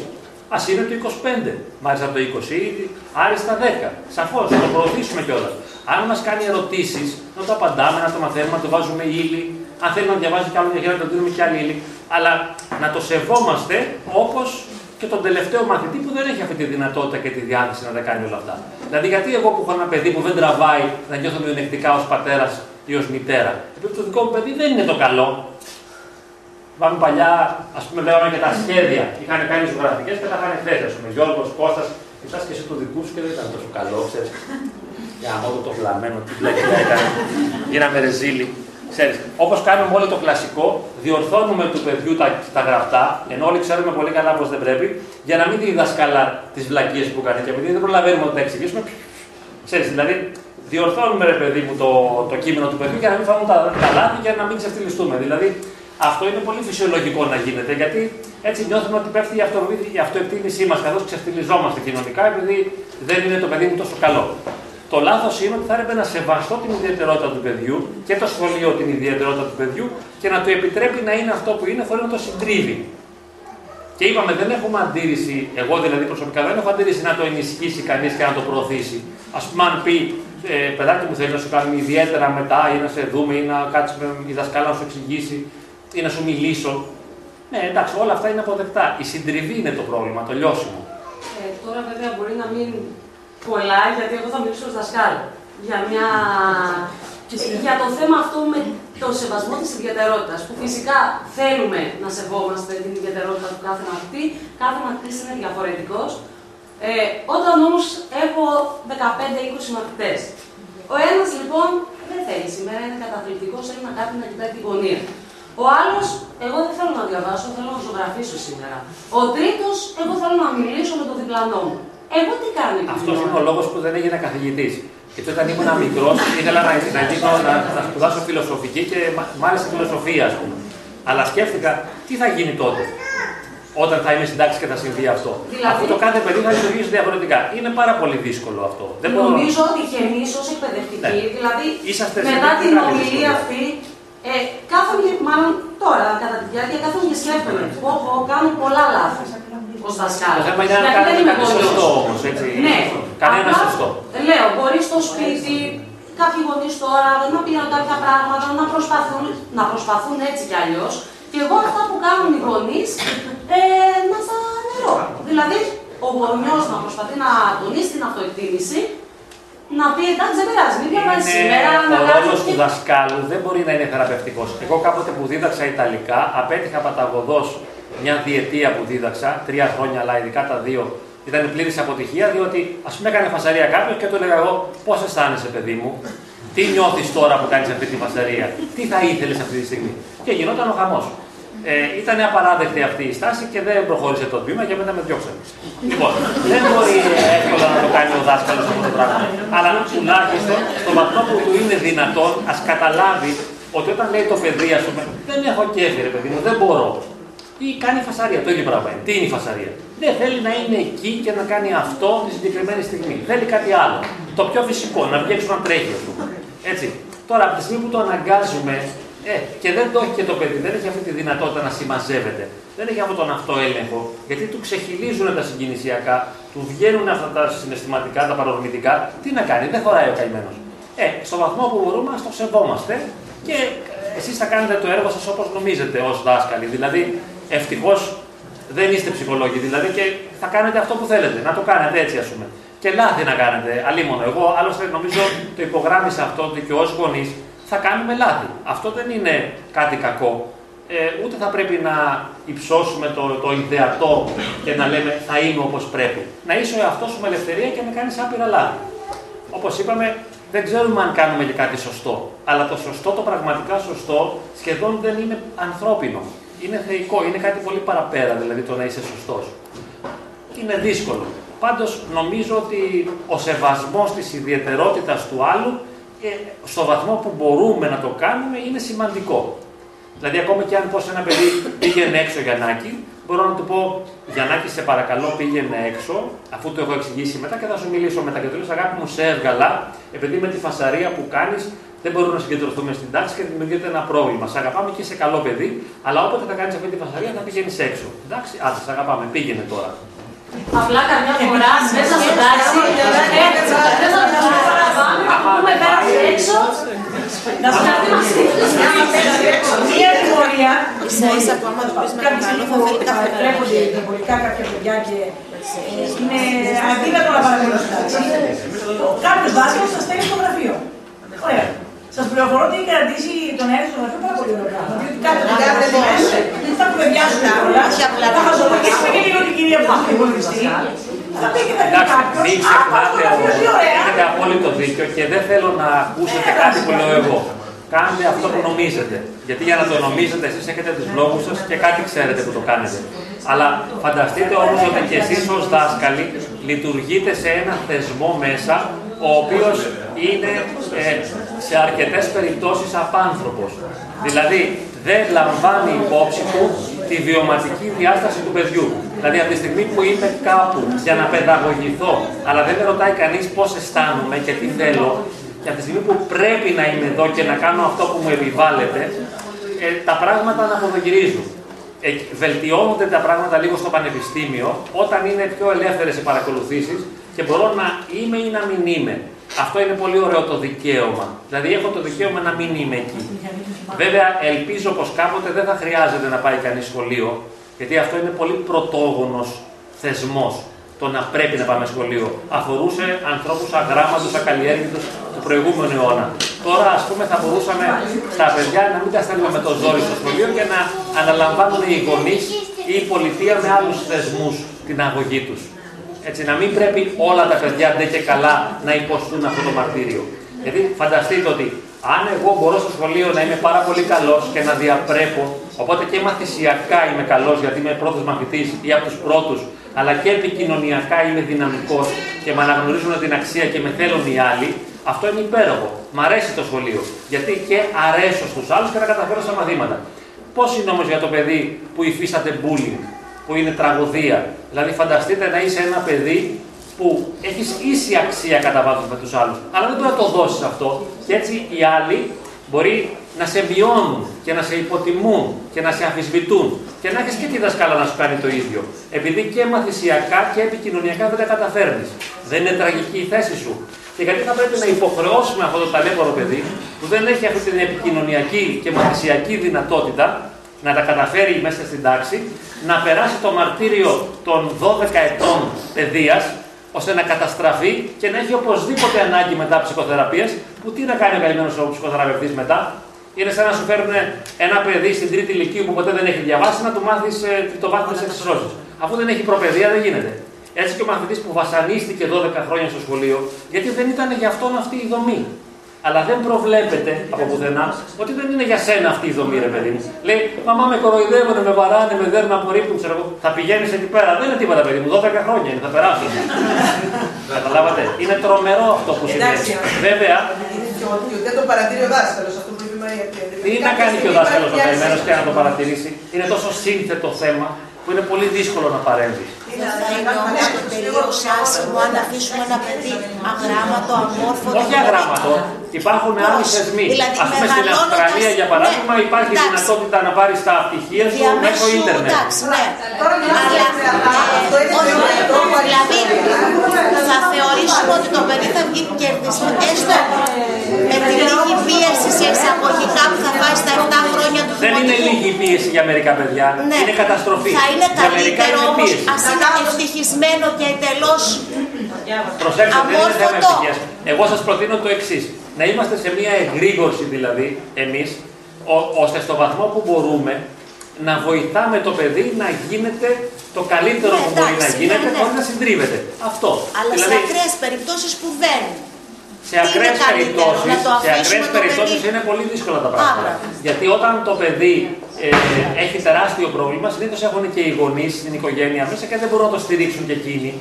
Α είναι το 25, μάλιστα το 20 ή άριστα 10. Σαφώς, να το προωθήσουμε κιόλας. Αν μας κάνει ερωτήσεις, να το απαντάμε, να το μαθαίνουμε, να το βάζουμε ύλη. Αν θέλει να διαβάζει κι άλλο μια να το δίνουμε κι άλλη ύλη. Αλλά να το σεβόμαστε όπως και τον τελευταίο μαθητή που δεν έχει αυτή τη δυνατότητα και τη διάθεση να τα κάνει όλα αυτά. Δηλαδή, γιατί εγώ που έχω ένα παιδί που δεν τραβάει να νιώθω μειονεκτικά ως πατέρας ή ως μητέρα. Επειδή το δικό μου παιδί δεν είναι το καλό. Πάμε παλιά, ας πούμε, λέγαμε και τα σχέδια. Είχαν κάνει ζωγραφικές και τα είχαν θέσει. Α πούμε, Γιώργο, Κώστας, κοιτά και εσύ το δικού σου και δεν ήταν τόσο καλό, ξέρεις. Για μόνο το βλαμμένο, τι πλέον έκανε. Γίναμε ρεζίλι. Ξέρεις, όπως κάνουμε όλοι το κλασικό, διορθώνουμε του παιδιού τα, τα γραπτά, ενώ όλοι ξέρουμε πολύ καλά πώς δεν πρέπει, για να μην τη διδασκαλά τις βλακίες που κάνει. Και επειδή δεν προλαβαίνουμε να τα εξηγήσουμε, ξέρεις, δηλαδή διορθώνουμε ρε παιδί μου το, το κείμενο του παιδιού για να μην φάμε τα, τα λάθη και να μην ξεφτυλιστούμε. Δηλαδή αυτό είναι πολύ φυσιολογικό να γίνεται, γιατί έτσι νιώθουμε ότι πέφτει η, αυτο, η αυτοεκτίμησή μας καθώς ξεφτυλιζόμαστε κοινωνικά, επειδή δεν είναι το παιδί μου τόσο καλό. Το λάθος είναι ότι θα έπρεπε να σεβαστώ την ιδιαιτερότητα του παιδιού και το σχολείο την ιδιαιτερότητα του παιδιού και να του επιτρέπει να είναι αυτό που είναι χωρίς να το συντρίβει. Και είπαμε, δεν έχουμε αντίρρηση, εγώ δηλαδή προσωπικά δεν έχω αντίρρηση να το ενισχύσει κανείς και να το προωθήσει. Α πούμε, αν πει, ε, παιδάκι μου θέλεις να σου κάνουμε ιδιαίτερα μετά ή να σε δούμε ή να κάτσουμε η δασκάλα να σου εξηγήσει ή να σου μιλήσω. Ναι, εντάξει, όλα αυτά είναι αποδεκτά. Η συντριβή είναι το πρόβλημα, το λιώσιμο. Ε, τώρα βέβαια μπορεί να μην πολλά, γιατί εγώ θα μιλήσω ως δασκάλα. Για, μια... για το θέμα αυτό με το σεβασμό της ιδιαιτερότητας, που φυσικά θέλουμε να σεβόμαστε την ιδιαιτερότητα του κάθε μαθητή, κάθε μαθητής είναι διαφορετικός. Ε, όταν όμως έχω 15-20 μαθητές, ο ένας λοιπόν δεν θέλει σήμερα, είναι καταθλιπτικός, θέλει να κάνει να κοιτάει τη γωνία. Ο άλλος, εγώ δεν θέλω να διαβάσω, θέλω να ζωγραφίσω σήμερα. Ο τρίτος, εγώ θέλω να μιλήσω με τον διπλανό μου. Εγώ τι κάνω εκεί. Αυτός είναι ο λόγος που δεν έγινα καθηγητής. Γιατί όταν ήμουν μικρός ήθελα να, να, γίνω, να, να σπουδάσω φιλοσοφική και μάλιστα φιλοσοφία, ας πούμε. Αλλά σκέφτηκα τι θα γίνει τότε. Όταν θα είμαι στην τάξη και θα συμβεί αυτό. Δηλαδή, Αφού το κάθε παιδί θα λειτουργήσει διαφορετικά. Είναι πάρα πολύ δύσκολο αυτό. Δεν μπορώ... Νομίζω ότι και εμεί ως εκπαιδευτικοί, Ναι. δηλαδή Είσαστε μετά σε την μεγάλη ομιλία δυσκολία. αυτή, ε, κάθομαι, μάλλον τώρα κατά τη διάρκεια, κάθομαι και σκέφτομαι. Πω, πω, κάνω πολλά λάθη ω δασκάλα. Το θέμα είναι να Γιατί δεν κάνετε είμαι κάτι γονιός. σωστό όμως. Ναι, Κανένας Απλά, σωστό. Λέω, μπορεί στο σπίτι κάποιοι γονείς τώρα να πίνουν κάποια πράγματα, να προσπαθούν, να προσπαθούν έτσι κι αλλιώς. Και εγώ αυτά που κάνουν οι γονείς ε, να στα νερώ. Δηλαδή, ο γονιός να προσπαθεί να τονίσει την αυτοεκτίμηση, να πει εντάξει, δεν πειράζει, μην διαβάζεις σήμερα, να ο κάνει. ρόλος του δασκάλου δεν μπορεί να είναι θεραπευτικός. Εγώ κάποτε που δίδαξα Ιταλικά, απέτυχα παταγωδός μια διετία που δίδαξα, τρία χρόνια, αλλά ειδικά τα δύο ήταν πλήρης αποτυχία, διότι ας πούμε έκανε φασαρία κάποιος και του έλεγα εγώ πώς αισθάνεσαι, παιδί μου, τι νιώθεις τώρα που κάνεις αυτή τη φασαρία, τι θα ήθελες αυτή τη στιγμή; Και γινόταν ο χαμός. Ε, ήταν απαράδεκτη αυτή η στάση και δεν προχώρησε το βήμα και μετά με διώξανε. Λοιπόν, δεν μπορεί εύκολα να το κάνει ο δάσκαλος αυτό το πράγμα. Αλλά τουλάχιστον στον βαθμό που του είναι δυνατόν, ας καταλάβει ότι όταν λέει το παιδί, ας πούμε, δεν έχω κέφι, ρε παιδί μου, δεν μπορώ. Ή κάνει φασαρία, το ίδιο πράγμα είναι. Τι είναι η φασαρία; Δεν θέλει να είναι εκεί και να κάνει αυτό τη συγκεκριμένη στιγμή. Θέλει κάτι άλλο. Το πιο φυσικό, να βγει έξω να τρέχει, ας πούμε. Έτσι. Τώρα, από τη στιγμή που το αναγκάζουμε ε, και δεν το έχει και το παιδί, δεν έχει αυτή τη δυνατότητα να συμμαζεύεται. Δεν έχει αυτόν τον αυτοέλεγχο, γιατί του ξεχυλίζουν τα συγκινησιακά, του βγαίνουν αυτά τα συναισθηματικά, τα παρορμητικά. Τι να κάνει, δεν χωράει ο καημένος. Ε, στο βαθμό που μπορούμε, ας το σεβόμαστε και εσείς θα κάνετε το έργο σας όπως νομίζετε ως δάσκαλοι. Δηλαδή, ευτυχώς δεν είστε ψυχολόγοι. Δηλαδή, και θα κάνετε αυτό που θέλετε. Να το κάνετε έτσι, ας πούμε. Και λάθη να κάνετε. Αλίμονο. Εγώ άλλωστε νομίζω το υπογράμμισα αυτό ότι και ως γονείς θα κάνουμε λάθη. Αυτό δεν είναι κάτι κακό. Ε, ούτε θα πρέπει να υψώσουμε το, το ιδεατό και να λέμε θα είμαι όπως πρέπει. Να είσαι ο εαυτός σου με ελευθερία και να κάνεις άπειρα λάθη. Όπως είπαμε, δεν ξέρουμε αν κάνουμε και κάτι σωστό. Αλλά το σωστό, το πραγματικά σωστό, σχεδόν δεν είναι ανθρώπινο. Είναι θεϊκό, είναι κάτι πολύ παραπέρα, δηλαδή το να είσαι σωστός. Είναι δύσκολο. Πάντως νομίζω ότι ο σεβασμός της ιδιαιτερότητας του άλλου, ε, στο βαθμό που μπορούμε να το κάνουμε, είναι σημαντικό. Δηλαδή, ακόμα και αν πω σε ένα παιδί πήγαινε έξω Γιαννάκη, μπορώ να του πω Γιαννάκη, σε παρακαλώ πήγαινε έξω, αφού το έχω εξηγήσει μετά και θα σου μιλήσω μετά. Και του λέω Αγάπη μου, σε έβγαλα, επειδή με τη φασαρία που κάνεις δεν μπορούμε να συγκεντρωθούμε στην τάξη και δημιουργείται ένα πρόβλημα. Σε αγαπάμε και είσαι καλό παιδί, αλλά όποτε θα κάνεις αυτή τη φασαρία θα πηγαίνεις έξω. Εντάξει, άντε, σε αγαπάμε, πήγαινε τώρα. Απλά καμιά φορά μέσα στο τάξη, μέσα στο παραπάνω, πούμε πέρασε έξω, να σου κάνει μαζί. Μία τιμωρία, Ίσα ίσα που άμα το πεις με κάποια καλό στιγμή θα που θέλει καφέ. τρέχονται υπερβολικά κάποια παιδιά και είναι αδύνατο να παρακολουθούν τάξη. Κάποιος δάσκαλος σας στέλνει στο γραφείο. Ωραία. Σας πληροφορώ ότι έχει κρατήσει τον αέρα στο γραφείο πάρα πολύ ωραίο πράγμα. Διότι κάθε παιδιά που δεν θα που παιδιάσουν όλα, θα μας βοηθήσουμε και λίγο την κυρία που έχει βοηθήσει. Θα πει και θα πει Εντάξει, κάποιος, μην «Α, ξεχνάτε το γραφείο όμως, τι ωραία». έχετε απόλυτο δίκιο και δεν θέλω να ακούσετε κάτι που λέω εγώ. Κάντε αυτό που νομίζετε. Γιατί για να το νομίζετε, εσείς έχετε τους λόγους σας και κάτι ξέρετε που το κάνετε. Αλλά φανταστείτε όμως ότι και εσείς ως δάσκαλοι λειτουργείτε σε ένα θεσμό μέσα, ο οποίος είναι ε, σε αρκετές περιπτώσεις απάνθρωπος. Δηλαδή, δεν λαμβάνει υπόψη του τη βιωματική διάσταση του παιδιού. Δηλαδή, από τη στιγμή που είμαι κάπου για να παιδαγωγηθώ, αλλά δεν με ρωτάει κανείς πώς αισθάνομαι και τι θέλω, και από τη στιγμή που πρέπει να είμαι εδώ και να κάνω αυτό που μου επιβάλλεται, ε, τα πράγματα αναποδογυρίζουν. Ε, βελτιώνονται τα πράγματα λίγο στο πανεπιστήμιο όταν είναι πιο ελεύθερες οι παρακολουθήσεις και μπορώ να είμαι ή να μην είμαι. Αυτό είναι πολύ ωραίο το δικαίωμα. Δηλαδή, έχω το δικαίωμα να μην είμαι εκεί. Βέβαια, ελπίζω πως κάποτε δεν θα χρειάζεται να πάει κανείς σχολείο, γιατί αυτό είναι πολύ πρωτόγονος θεσμός. Το να πρέπει να πάμε σχολείο. Αφορούσε ανθρώπους αγράμματου, ακαλλιέργητου του προηγούμενου αιώνα. Τώρα, ας πούμε, θα μπορούσαμε τα παιδιά να μην τα στέλνουμε με το ζόρι στο σχολείο και να αναλαμβάνουν οι γονείς ή η πολιτεία με άλλους θεσμούς την αγωγή τους. Έτσι, να μην πρέπει όλα τα παιδιά ντε και καλά να υποστούν αυτό το μαρτύριο. Γιατί φανταστείτε ότι αν εγώ μπορώ στο σχολείο να είμαι πάρα πολύ καλός και να διαπρέπω, οπότε και μαθησιακά είμαι καλός γιατί είμαι πρώτος μαθητής ή από τους πρώτους, αλλά και επικοινωνιακά είμαι δυναμικός και με αναγνωρίζουν την αξία και με θέλουν οι άλλοι, αυτό είναι υπέροχο. Μ' αρέσει το σχολείο. Γιατί και αρέσω στους άλλους και να καταφέρω στα μαθήματα. Πώς είναι όμως για το παιδί που υφίσταται bullying, που είναι τραγωδία. Δηλαδή, φανταστείτε να είσαι ένα παιδί που έχεις ίση αξία κατά βάθος με τους άλλους, αλλά δεν μπορεί να το δώσεις αυτό. Και έτσι οι άλλοι μπορεί να σε μειώνουν και να σε υποτιμούν και να σε αμφισβητούν και να έχεις και τη δασκάλα να σου κάνει το ίδιο. Επειδή και μαθησιακά και επικοινωνιακά δεν τα καταφέρνεις. Δεν είναι τραγική η θέση σου. Και γιατί θα πρέπει να υποχρεώσουμε αυτό το ταλέπορο παιδί που δεν έχει αυτή την επικοινωνιακή και μαθησιακή δυνατότητα να τα καταφέρει μέσα στην τάξη, να περάσει το μαρτύριο των 12 ετών παιδείας, ώστε να καταστραφεί και να έχει οπωσδήποτε ανάγκη μετά ψυχοθεραπείας, που τι να κάνει ο καλυμμένος ο ψυχοθεραπευτής μετά. Είναι σαν να σου φέρουν ένα παιδί στην τρίτη ηλικία που ποτέ δεν έχει διαβάσει να του μάθεις το βάθμο τη εξισώσεις. Αφού δεν έχει προπαιδεία, δεν γίνεται. Έτσι και ο μαθητής που βασανίστηκε 12 χρόνια στο σχολείο, γιατί δεν ήταν για αυτόν αυτή η δομή. Αλλά δεν προβλέπεται από πουθενά ότι δεν είναι για σένα αυτή η δομή, ρε παιδί μου. Λέει, μαμά με κοροϊδεύουν, με βαράνε, με δέρνουν, απορρίπτουν, ξέρω εγώ. Θα πηγαίνεις εκεί πέρα. Δεν είναι τίποτα, παιδί μου. 12 χρόνια είναι, θα περάσει. Καταλάβατε. Είναι τρομερό αυτό που συμβαίνει. Βέβαια. Δεν το παρατηρεί ο δάσκαλος αυτό που είπε η Μαρία. Τι να κάνει και ο δάσκαλος ο καημένο και να το παρατηρήσει. Είναι τόσο σύνθετο θέμα που είναι πολύ δύσκολο να παρέμβεις. Είναι όμω και τελείω άσχημο αν αφήσουμε ένα παιδί αγράμματο, αμόρφωτο. Όχι αγράμματο. Υπάρχουν άλλοι θεσμοί. Δηλαδή, Α πούμε στην Αυστραλία, για παράδειγμα, ναι, υπάρχει εντάξει. δυνατότητα να πάρεις τα πτυχία σου μέσω ίντερνετ. Εντάξει, ναι. Αλλά, δηλαδή, θα θεωρήσουμε ότι το παιδί θα βγει κερδισμένο, έστω με τη λίγη πίεση σε εισαγωγικά που θα πάει στα 7 η πίεση για μερικά παιδιά. Ναι. Είναι καταστροφή. Θα είναι για μερικά καλύτερο είναι όμως πίεση. ας είναι ευτυχισμένο και εντελώς. Προσέξτε, δεν είναι θέμα Αμόρφωτο. ευτυχίας. Εγώ σας προτείνω το εξής. Να είμαστε σε μια εγρήγορση δηλαδή εμείς, ώστε στο βαθμό που μπορούμε να βοηθάμε το παιδί να γίνεται το καλύτερο Ναι, που μπορεί να εντάξει, γίνεται ναι, ναι. χωρίς να συντρίβεται. Αυτό. Αλλά δηλαδή, σε ακραίες περιπτώσεις που δεν. Σε ακραίες καλύτερο, περιπτώσει να το σε αφήσουμε ακραίες το περιπτώσεις παιδί. είναι πολύ δύσκολα τα πράγματα. μπράβο. Γιατί όταν το παιδί ε, έχει τεράστιο πρόβλημα, συνήθως έχουν και οι γονείς στην οικογένεια μέσα και δεν μπορούν να το στηρίξουν και εκείνοι.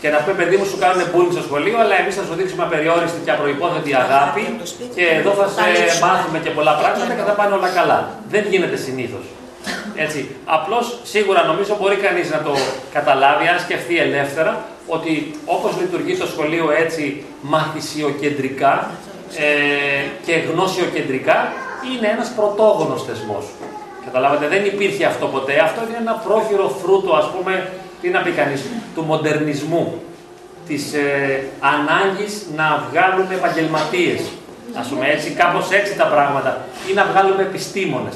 Και να πει παιδί μου σου κάνουν bullying στο σχολείο, αλλά εμείς θα σου δείξουμε απεριόριστη και απροπόθετη αγάπη και εδώ θα σε μάθουμε και πολλά πράγματα και θα πάνε όλα καλά. Δεν γίνεται συνήθως. Έτσι. Απλώς σίγουρα νομίζω μπορεί κανείς να το καταλάβει, αν σκεφτεί ελεύθερα, ότι όπως λειτουργεί το σχολείο έτσι μαθησιοκεντρικά ε, και γνώσιοκεντρικά, είναι ένας πρωτόγονος θεσμός. Καταλάβατε, δεν υπήρχε αυτό ποτέ. Αυτό είναι ένα πρόχειρο φρούτο, ας πούμε, τι να πει κανείς, του μοντερνισμού. Της ε, ανάγκης να βγάλουμε επαγγελματίες. Ας πούμε έτσι, κάπως έτσι τα πράγματα. Ή να βγάλουμε επιστήμονες.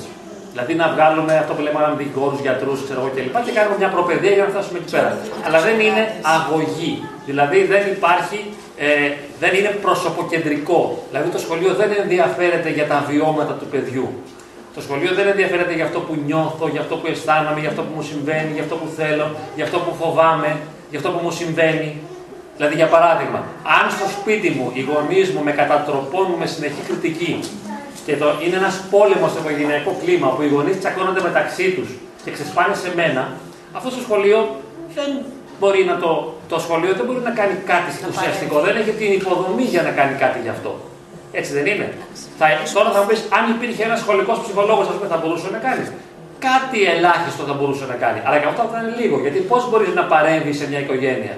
Δηλαδή να βγάλουμε αυτό που λέμε δικηγόρου, γιατρούς, ξέρω εγώ κλπ. Και κάνουμε μια προπαιδεία για να φτάσουμε εκεί πέρα. Αλλά δεν είναι αγωγή. Δηλαδή δεν υπάρχει, ε, δεν είναι προσωποκεντρικό. Δηλαδή το σχολείο δεν ενδιαφέρεται για τα βιώματα του παιδιού. Το σχολείο δεν ενδιαφέρεται για αυτό που νιώθω, για αυτό που αισθάνομαι, για αυτό που μου συμβαίνει, για αυτό που θέλω, για αυτό που φοβάμαι, για αυτό που μου συμβαίνει. Δηλαδή, για παράδειγμα, αν στο σπίτι μου οι γονείς μου με κατατροπώνουν με συνεχή κριτική και το, είναι ένας πόλεμος στο οικογενειακό κλίμα που οι γονείς τσακώνονται μεταξύ τους και ξεσπάνε σε μένα, αυτό το σχολείο δεν μπορεί να το, το σχολείο δεν μπορεί να κάνει κάτι ουσιαστικό. Δεν έχει την υποδομή για να κάνει κάτι γι' αυτό. Έτσι δεν είναι. Θα, τώρα θα μου πεις, αν υπήρχε ένας σχολικός ψυχολόγος, ας πούμε, θα μπορούσε να κάνει. Κάτι ελάχιστο θα μπορούσε να κάνει. Αλλά και αυτό θα είναι λίγο. Γιατί πώς μπορείς να παρέμβεις σε μια οικογένεια;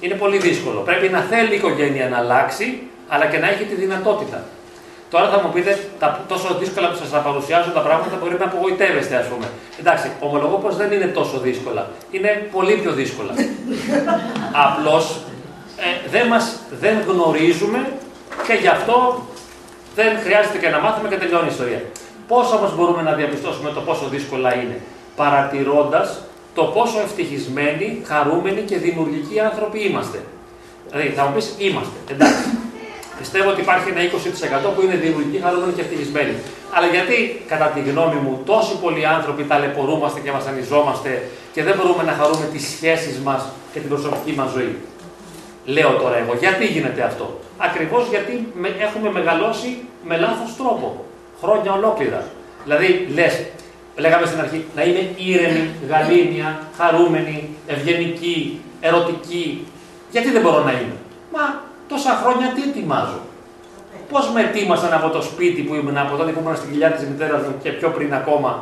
Είναι πολύ δύσκολο. Πρέπει να θέλει η οικογένεια να αλλάξει, αλλά και να έχει τη δυνατότητα. Τώρα θα μου πείτε, τα τόσο δύσκολα που σας τα παρουσιάζω τα πράγματα μπορεί να απογοητεύεστε, ας πούμε. Εντάξει, ομολογώ πως δεν είναι τόσο δύσκολα. Είναι πολύ πιο δύσκολα. Απλώς ε, δεν, μας, δεν γνωρίζουμε και γι' αυτό δεν χρειάζεται και να μάθουμε και τελειώνει η ιστορία. Πώς όμως μπορούμε να διαπιστώσουμε το πόσο δύσκολα είναι, παρατηρώντας το πόσο ευτυχισμένοι, χαρούμενοι και δημιουργικοί άνθρωποι είμαστε. Δηλαδή, θα μου πεις, είμαστε. Εντάξει. Πιστεύω ότι υπάρχει ένα 20% που είναι δημιουργικοί, χαρούμενοι και ευτυχισμένοι. Αλλά γιατί, κατά τη γνώμη μου, τόσοι πολλοί άνθρωποι ταλαιπωρούμαστε και βασανιζόμαστε και δεν μπορούμε να χαρούμε τις σχέσεις μας και την προσωπική μας ζωή; Λέω τώρα εγώ, γιατί γίνεται αυτό; Ακριβώς γιατί με- έχουμε μεγαλώσει με λάθος τρόπο. Χρόνια ολόκληρα. Δηλαδή, λες, λέγαμε στην αρχή, να είμαι ήρεμη, γαλήνια, χαρούμενη, ευγενική, ερωτική. Γιατί δεν μπορώ να είμαι; Μα τόσα χρόνια τι ετοιμάζω. Πώς με ετοίμασαν από το σπίτι που ήμουν, από τότε που ήμουν στην κοιλιά της μητέρας μου και πιο πριν ακόμα.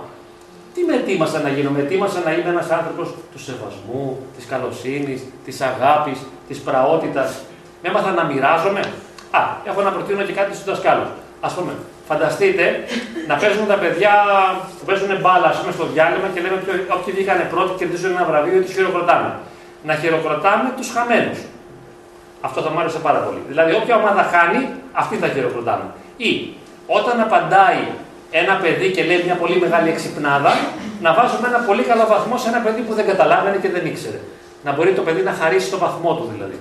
Τι με ετοίμασαν να γίνω, με ετοίμασαν να είμαι ένας άνθρωπος του σεβασμού, της καλοσύνης, της αγάπης, της πραότητας. Με έμαθαν να μοιράζομαι. Α, έχω να προτείνω και κάτι στους δασκάλους. Α πούμε, φανταστείτε να παίζουν τα παιδιά που παίζουν μπάλα, ας πούμε, στο διάλειμμα και λέμε ότι όποιοι βγήκανε πρώτοι κερδίζουν ένα βραβείο, τους χειροκροτάμε. Να χειροκροτάμε τους χαμένους. Αυτό θα μου άρεσε πάρα πολύ. Δηλαδή, όποια ομάδα χάνει, αυτή θα χειροκροτάμε. Ή όταν απαντάει ένα παιδί και λέει μια πολύ μεγάλη εξυπνάδα, να βάζουμε ένα πολύ καλό βαθμό σε ένα παιδί που δεν καταλάβαινε και δεν ήξερε. Να μπορεί το παιδί να χαρίσει το βαθμό του δηλαδή.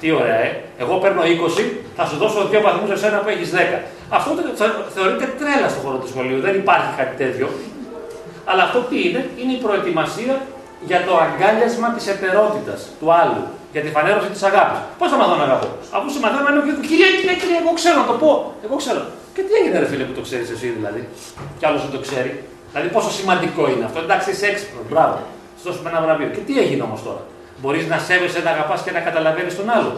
Τι ωραία, ε. Εγώ παίρνω 20, θα σου δώσω δύο βαθμούς σε σένα που έχεις 10. Αυτό το- θα- θεωρείται τρέλα στον χώρο του σχολείου. Δεν υπάρχει κάτι τέτοιο. Αλλά αυτό τι είναι, είναι η προετοιμασία για το αγκάλιασμα της ετερότητας του άλλου. Για τη φανέρωση της αγάπης. Πώς θα μαθαίνω να αγαπώ; Αφού σε μαθαίνω να είναι ο κυρία, κυρία, κυρία, εγώ ξέρω να το πω. Εγώ ξέρω. Και τι έγινε, ρε φίλε, που το ξέρεις εσύ δηλαδή; Κι άλλος δεν το ξέρει. Δηλαδή, πόσο σημαντικό είναι αυτό. Εντάξει, είσαι έξυπνος. Μπράβο. Σου δώσουμε ένα βραβείο. Και τι έγινε όμως τώρα; Μπορείς να σέβεσαι, να αγαπάς και να καταλαβαίνεις τον άλλο.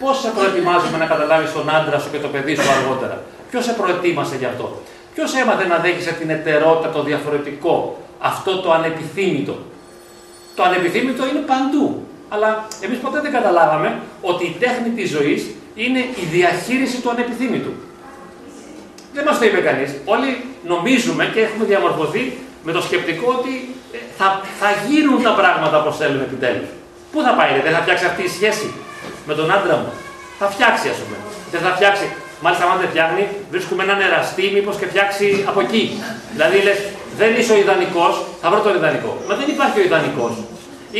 Πώς σε προετοιμάζουμε να καταλάβεις τον άντρα σου και το παιδί σου αργότερα; Ποιος σε προετοίμασε γι' αυτό; Ποιος έμαθε να δέχεσαι την ετερότητα, το διαφορετικό, αυτό το ανεπιθύμητο; Το ανεπιθύμητο είναι παντού. Αλλά εμείς ποτέ δεν καταλάβαμε ότι η τέχνη της ζωής είναι η διαχείριση του ανεπιθύμητου. Δεν μας το είπε κανείς. Όλοι νομίζουμε και έχουμε διαμορφωθεί με το σκεπτικό ότι ε, θα, θα γίνουν τα πράγματα όπως θέλουν επιτέλου. Πού θα πάει, ρε, δεν θα φτιάξει αυτή η σχέση με τον άντρα μου; Θα φτιάξει, ας πούμε. Δεν θα φτιάξει. Μάλιστα, αν δεν φτιάχνει, βρίσκουμε έναν εραστή, μήπως και φτιάξει από εκεί. Δηλαδή, λες, Δεν είσαι ο ιδανικός, θα βρω τον ιδανικό. Μα δεν υπάρχει ο ιδανικός.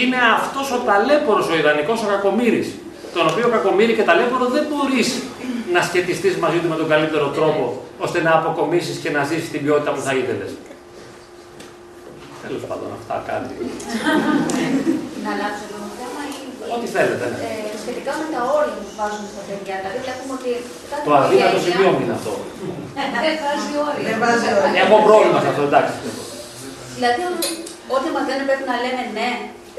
Είναι αυτός ο ταλέπορος ο ιδανικό, ο κακομοίρη. Τον οποίο κακομοίρη και ταλέπορο δεν μπορείς να σχετιστείς μαζί του με τον καλύτερο τρόπο, ώστε να αποκομίσεις και να ζήσεις την ποιότητα που θα ήθελες. Τέλος πάντων, αυτά κάτι. Να αλλάξω λίγο το θέμα ή. Ό,τι θέλετε. Ναι. Ε, σχετικά με τα όρια που βάζουν στα παιδιά. Δηλαδή, βλέπουμε ότι. κάθε Το αδύνατο οικογένεια- σημείο μου είναι αυτό. Δεν βάζει όρια. Δεν βάζει όρια. Έχω πρόβλημα σε αυτό, εντάξει. Δηλαδή, ό,τι μα λένε πρέπει να λέμε ναι.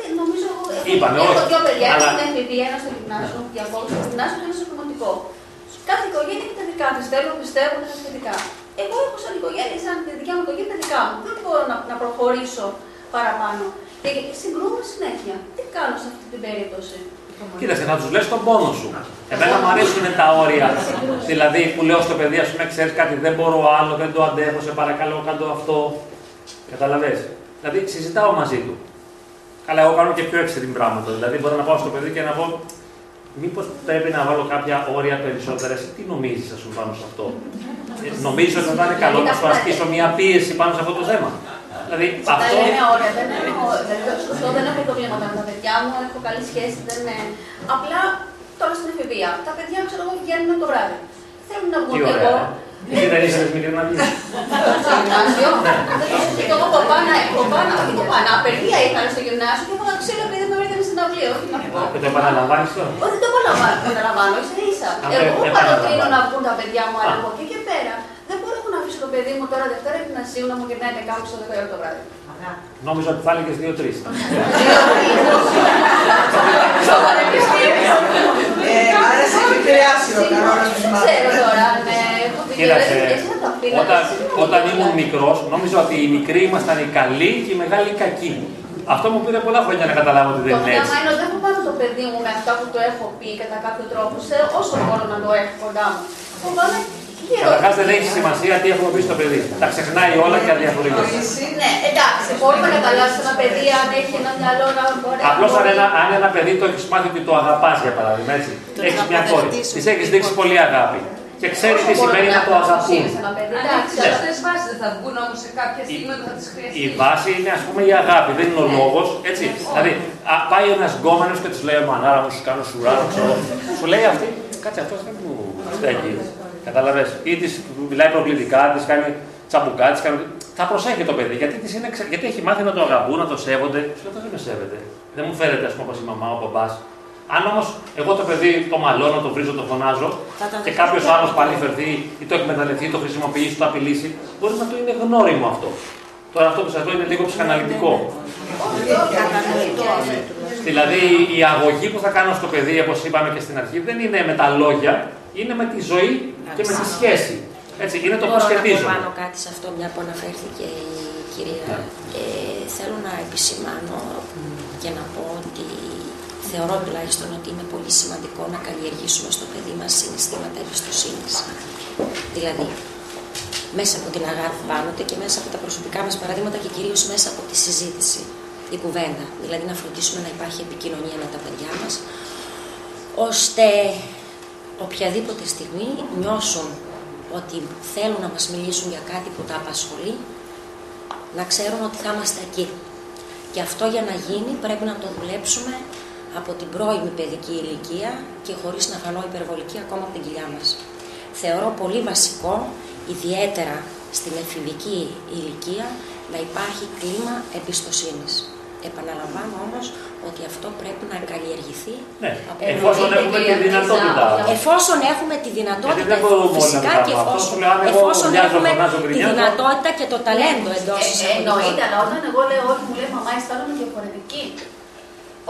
Ε, Νομίζω εγώ. έχω- Είπαμε, έχω όχι. δύο παιδιά, Αλλά- ένα στην εφηβεία, ένα στο γυμνάσιο, διακόπτω στο γυμνάσιο και ένα στο δημοτικό. Κάθε οικογένεια έχει τα δικά της. Θέλω, πιστεύω τα σχετικά. Εγώ έχω σαν οικογένεια, σαν τη δικιά μου οικογένεια τα δικά μου. Δεν μπορώ να, να προχωρήσω παραπάνω. Και συγκρούμε συνέχεια. Τι κάνω σε αυτή την περίπτωση; Κοίταξε, να τους λες τον πόνο σου. Εμένα μου αρέσουν τα όρια. Δηλαδή που λέω στο παιδί, ας πούμε, ξέρεις κάτι, δεν μπορώ άλλο, δεν το αντέχω, σε παρακαλώ, κάτω αυτό. Καταλαβέ. Δηλαδή συζητάω μαζί του. Καλά, εγώ κάνω και πιο extreme πράγματα. Δηλαδή μπορώ να πάω στο παιδί και να πω, Μήπως πρέπει να βάλω κάποια όρια περισσότερα. Εσύ τι νομίζεις, ας πούμε, πάνω σε αυτό; Ε, Νομίζεις ότι θα είναι καλό να σου ασκήσω μια πίεση πάνω σε αυτό το θέμα; Δηλαδή Τα αυτό. λέμε όρια, δεν έχω, δηλαδή, σωστό, δεν έχω προβλήματα με τα παιδιά μου, έχω καλή σχέση, δεν είναι. Απλά τώρα στην εφηβεία, τα παιδιά ξέρω εγώ βγαίνουν το βράδυ. Θέλουν να Τι βγουν ωραία. εγώ. Εσύ δεν ήθελε μικρή να βγει. Στο γυμνάσιο, και εγώ κοπάνα, κοπάνα, όχι κοπάνα, απεργία είχαν στο γυμνάσιο και έβαλα ξύλο επειδή με βρήκαν στην αυλή, όχι να πω. Και το επαναλαμβάνεις τώρα; Όχι, δεν το επαναλαμβάνω, επαναλαμβάνω, ίσα ίσα. Αν το Εγώ επαναλαμβάνω. παροτρύνω να βγουν τα παιδιά μου, αλλά από εκεί και πέρα δεν μπορώ εγώ να αφήσω το παιδί μου τώρα Δευτέρα γυμνασίου να μου γυρνάει με κάπου στο 10 ώρα το βράδυ. Νόμιζα ότι θα έλεγε δύο-τρεις. Στο πανεπιστήμιο. Ε, άρα σε έχει επηρεάσει ο κανόνας της Δεν ξέρω τώρα αν ε, έχω πει Κοίταξε, και εσύ να τα αφήνω. όταν, όταν ήμουν μικρός, νόμιζα ότι οι μικροί ήμασταν οι καλοί και οι μεγάλοι οι κακοί. Αυτό μου πήρε πολλά χρόνια να καταλάβω ότι δεν Το είναι θέμα έτσι. είναι ότι δεν φοβάμαι το παιδί μου με αυτά που το έχω πει κατά κάποιο τρόπο, σε όσο μπορώ να το έχω κοντά μου. Φοβάμαι γύρω. Καταρχάς δεν έχει σημασία τι έχουμε πει στο παιδί. Τα ξεχνάει όλα και αδιαφορείται. Ναι, εντάξει, μπορεί να καταλάβει ένα παιδί αν έχει ένα μυαλό να μπορεί να Απλώς αν, μπορεί. ένα, αν ένα παιδί το έχεις μάθει ότι το αγαπάς, για παράδειγμα, έτσι. Έχεις μια κόρη, της έχεις δείξει πολύ αγάπη και ξέρεις τι σημαίνει να το αγαπούν. Εντάξει, Ναι. Αυτές βάσεις δεν θα βγουν όμως σε κάποια στιγμή όταν θα τις χρειαστείς. Η βάση είναι ας πούμε η αγάπη, δεν είναι ο λόγος. Έτσι. Δηλαδή, α, πάει ένας γκόμενος και τη λέει: Μανάρα μου, σου κάνω σουράνο, ξέρω. Σου λέει αυτή, κάτσε αυτός δεν μου στέκει. Καταλαβες. Ή της μιλάει προκλητικά, της κάνει τσαμπουκά, της κάνει. Θα προσέχει το παιδί γιατί, της είναι, ξε- γιατί έχει μάθει να το αγαπούν, να το σέβονται. Σου λέει: «Αυτό δεν με σέβεται; Δεν μου φέρεται, ας πούμε, όπως η μαμά, ο μπαμπάς. Αν όμως εγώ το παιδί το μαλώνω, το βρίζω, το φωνάζω Θα τα και δεχτεί κάποιος και άλλος αυτό. πάλι φερθεί ή το εκμεταλλευτεί, το χρησιμοποιήσει, το απειλήσει, μπορεί να το είναι γνώριμο αυτό. Τώρα αυτό που σας λέω είναι λίγο ψυχαναλυτικό. Κατανοητό αυτό. Δηλαδή η αγωγή που θα κάνω στο παιδί, όπως είπαμε και στην αρχή, δεν είναι με τα λόγια, είναι με τη ζωή και με τη σχέση. Έτσι, είναι το πώ Μπορώ να πω σχετίζομαι. πάνω κάτι σε αυτό, μια που αναφέρθηκε η κυρία. Ναι. Ε, θέλω να επισημάνω και να πω ότι θεωρώ τουλάχιστον ότι είναι πολύ σημαντικό να καλλιεργήσουμε στο παιδί μας συναισθήματα εμπιστοσύνης. Δηλαδή, μέσα από την αγάπη πάντοτε και μέσα από τα προσωπικά μας παραδείγματα και κυρίως μέσα από τη συζήτηση, η κουβέντα. Δηλαδή να φροντίσουμε να υπάρχει επικοινωνία με τα παιδιά μας, ώστε οποιαδήποτε στιγμή νιώσουν ότι θέλουν να μας μιλήσουν για κάτι που τα απασχολεί, να ξέρουν ότι θα είμαστε εκεί. Και αυτό για να γίνει πρέπει να το δουλέψουμε από την πρώιμη παιδική ηλικία και χωρίς να φανώ υπερβολική ακόμα από την κοιλιά μας. Θεωρώ πολύ βασικό, ιδιαίτερα στην εφηβική ηλικία, να υπάρχει κλίμα εμπιστοσύνης. Επαναλαμβάνω όμως ότι αυτό πρέπει να καλλιεργηθεί Ναι, από εφόσον νωρίς. έχουμε τη δυνατότητα. Εφόσον έχουμε τη δυνατότητα, Γιατί δεν μπορούμε όλοι να φυσικά το και κάνουμε. Αυτό εφόσον, σου λέω, αν εγώ εφόσον ουρλιάζω, έχουμε φωνάζω, τη γκρινιάζω. δυνατότητα και το ταλέντο εντός Ε, ε, Εννοείται, αλλά όταν εγώ λέω όχι, μου λέει μαμά, αισθάνομαι διαφορετική.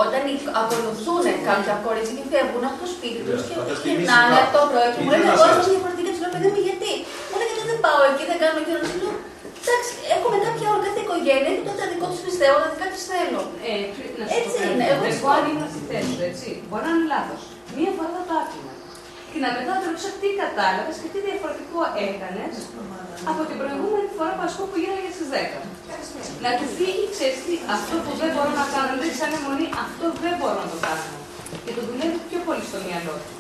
Όταν οι- ακολουθούν κάποια κορίτσια και φεύγουν από το σπίτι τους και θα τα γυρνάνε στηρίζει το πρωί και μου λένε Μην εγώ μας είμαι διαφορετική. Τους λέω παιδί μου γιατί; Μου λέει γιατί δεν πάω εκεί, δεν κάνω εκείνο. Τους λέω εντάξει, έχουμε κάποια ώρα, κάθε οικογένεια έχει το δικό τους πιστεύω, τα δικά τη θέλω. Ε, να σου Έτσι πω κάτι. είναι, εγώ Εγώ συμφωνώ. αν ήμουν στη θέση σου, έτσι, μπορεί να είναι λάθος. Μία φορά θα το άφηνα. Και να μετά να ρωτήσω τι κατάλαβες και τι διαφορετικό έκανες από την προηγούμενη φορά που ας πούμε που γίνανε στις 10. Να του φύγει, ξέρεις τι, αυτό που δεν μπορώ να κάνω, δεν σαν αιμονή, αυτό δεν μπορώ να το κάνω. Και το δουλεύει πιο πολύ στο μυαλό του.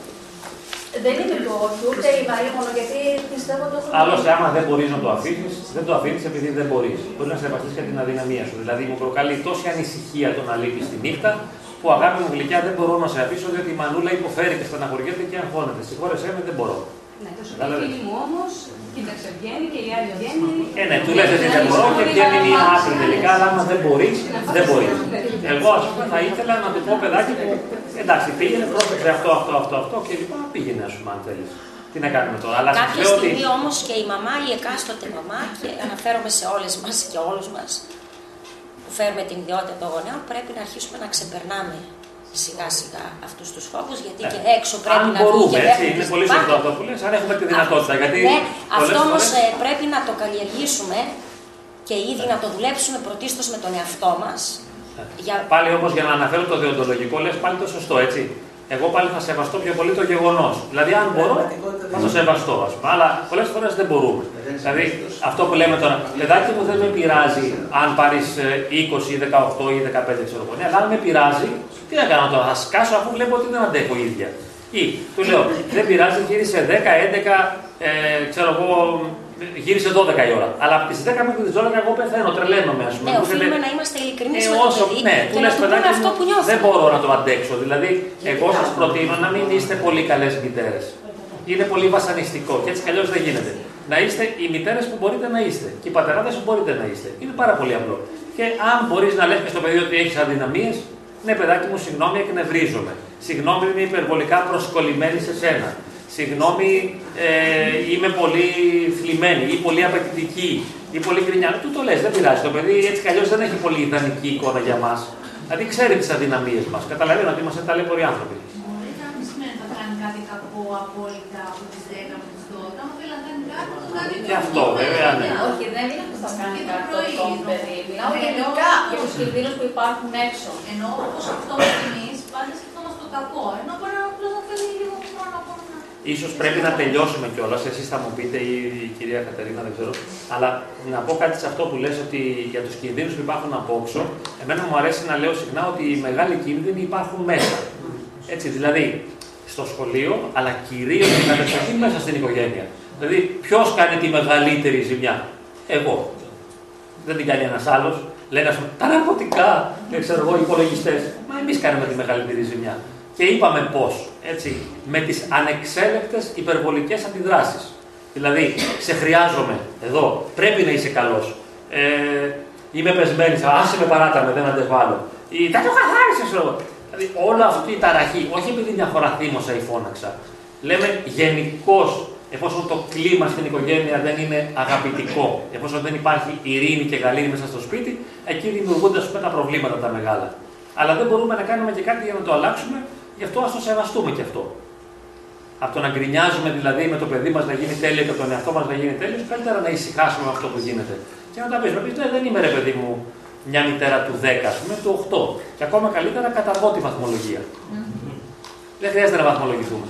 δεν είμαι του όχι, ούτε η Μαρία μόνο, γιατί πιστεύω ότι έχω. Άλλωστε, άμα δεν μπορείς να το αφήσει, δεν το αφήνεις επειδή δεν μπορείς. Μπορεί να σεβαστείς και την αδυναμία σου. Δηλαδή, μου προκαλεί τόση ανησυχία το να λείπεις τη νύχτα, που αγάπη μου γλυκιά δεν μπορώ να σε αφήσω, διότι η μανούλα υποφέρει και στεναχωριέται και αγχώνεται. Συγχώρεσέ με, δεν μπορώ. Ναι, το φίλη μου όμως, κοίταξε, βγαίνει και η άλλη βγαίνει. Ε, ναι, του λες ότι δεν μπορώ και βγαίνει μια άκρη τελικά, αλλά άμα δεν μπορείς, δεν μπορείς. Εγώ, ας πούμε, θα ήθελα να του πω παιδάκι μου, εντάξει, πήγαινε, πρόσεξε αυτό, αυτό, αυτό, αυτό και λοιπά, πήγαινε, ας πούμε, αν θέλεις. Τι να κάνουμε τώρα. Αλλά σας Κάποια λέω ότι στιγμή όμως και η μαμά, η εκάστοτε μαμά, και αναφέρομαι σε όλες μας και όλους μας που φέρουμε την ιδιότητα των γονέων, πρέπει να αρχίσουμε να ξεπερνάμε σιγά σιγά αυτούς τους φόβους, γιατί Ναι. και έξω πρέπει αν να βγει μπορούμε, και έτσι, μέχρι είναι τις πολύ λιπά. σωστό αυτό που λες, αν έχουμε τη δυνατότητα. Γιατί Ναι, πολλές αυτό όμως φορές- πρέπει να το καλλιεργήσουμε και ήδη να το δουλέψουμε πρωτίστως με τον εαυτό μας. Για... Πάλι όμως για να αναφέρω το δεοντολογικό, λες πάλι το σωστό, έτσι. Εγώ πάλι θα σεβαστώ πιο πολύ το γεγονός. Δηλαδή, αν μπορώ, θα το σεβαστώ, ας πούμε. Αλλά πολλές φορές δεν μπορούμε. Δηλαδή, αυτό που λέμε τώρα, παιδάκι μου δεν με πειράζει αν πάρεις 20 ή 18 ή 15 ξέρω εγώ. Ναι, αλλά αν με πειράζει, τι να κάνω τώρα, θα σκάσω αφού βλέπω ότι δεν αντέχω ίδια. Ή του λέω, δεν πειράζει, γύρισε 10, 11, ε, ξέρω εγώ, γύρισε 12 η ώρα. Αλλά από τις 10 μέχρι τις 12 εγώ πεθαίνω, τρελαίνομαι, ας πούμε. Ναι, Μου οφείλουμε λέτε, να είμαστε ειλικρινείς ε, με το όσο, παιδί ναι, και του να λες του πούμε παιδάκι αυτό μου, που νιώθουμε. δεν μπορώ να το αντέξω. Δηλαδή, εγώ σας προτείνω να μην είστε πολύ καλές μητέρες. Είναι πολύ βασανιστικό και έτσι κι αλλιώς δεν γίνεται. Να είστε οι μητέρες που μπορείτε να είστε και οι πατεράδες που μπορείτε να είστε. Είναι πάρα πολύ απλό. Και αν μπορείς να λες και στο παιδί ότι έχεις αδυναμίες, ναι, παιδάκι μου, συγγνώμη, εκνευρίζομαι. Συγγνώμη, είμαι υπερβολικά προσκολλημένη σε σένα. Συγγνώμη, ε, είμαι πολύ θλιμμένη ή πολύ απαιτητική ή πολύ γκρινιά. Του το λες, δεν πειράζει. Το παιδί έτσι κι αλλιώς δεν έχει πολύ ιδανική εικόνα για μας. Δηλαδή ξέρει τις αδυναμίες μας. Καταλαβαίνω ότι είμαστε ταλαιπωροί άνθρωποι. Μπορεί να μην σημαίνει ότι θα κάνει κάτι κακό απόλυτα από τι 10 μέχρι τι 12. Αν θέλει να κάνει κάτι, θα το κάνει Και αυτό, βέβαια, ναι. Όχι, δεν είναι που θα κάνει Και το κάτι πρωί, το εννοώ. παιδί. Μιλάω Ναι, γενικά εννοώ. για τους κινδύνους που υπάρχουν έξω. Ενώ όπως σκεφτόμαστε εμείς, πάντα σκεφτόμαστε το κακό. Ενώ μπορεί να απλώ να θέλει λίγο χρόνο ακόμα να. Ίσως πρέπει να τελειώσουμε κιόλας. Εσείς θα μου πείτε, ή η κυρία Κατερίνα, δεν ξέρω. Αλλά να πω κάτι σε αυτό που λες ότι για τους κινδύνους που υπάρχουν απόξω, εμένα μου αρέσει να λέω συχνά ότι οι μεγάλοι κίνδυνοι υπάρχουν μέσα. Έτσι, δηλαδή στο σχολείο, αλλά κυρίως στην κατεξοχή μέσα στην οικογένεια. Δηλαδή, ποιος κάνει τη μεγαλύτερη ζημιά, Εγώ. Δεν την κάνει ένας άλλος. Λένε, ας πούμε, τα ναρκωτικά, δεν ξέρω εγώ, οι υπολογιστές. Μα εμείς κάνουμε τη μεγαλύτερη ζημιά. Και είπαμε πώς. Έτσι, με τις ανεξέλεκτες υπερβολικές αντιδράσεις. Δηλαδή, σε χρειάζομαι εδώ, πρέπει να είσαι καλός. Ε, είμαι πεσμένη, άσε με παράταμε, δεν αντέχω άλλο. Ή τα το καθάρισε, ξέρω εγώ. Δηλαδή, όλη αυτή η ταραχή, όχι επειδή μια φορά θύμωσα ή φώναξα. Λέμε γενικώς, εφόσον το κλίμα στην οικογένεια δεν είναι αγαπητικό, εφόσον δεν υπάρχει ειρήνη και γαλήνη μέσα στο σπίτι, εκεί δημιουργούνται ας πούμε, τα προβλήματα τα μεγάλα. Αλλά δεν μπορούμε να κάνουμε και κάτι για να το αλλάξουμε, γι' αυτό ας το σεβαστούμε και αυτό. Από το να γκρινιάζουμε δηλαδή με το παιδί μας να γίνει τέλειο και τον εαυτό μας να γίνει τέλειος, καλύτερα να ησυχάσουμε με αυτό που γίνεται. Και να τα πεις, πεις, «Ναι, δεν είμαι ρε παιδί μου μια μητέρα του 10, ας πούμε, του 8. Και ακόμα καλύτερα καταργώ τη βαθμολογία. Δεν χρειάζεται να βαθμολογηθούμε.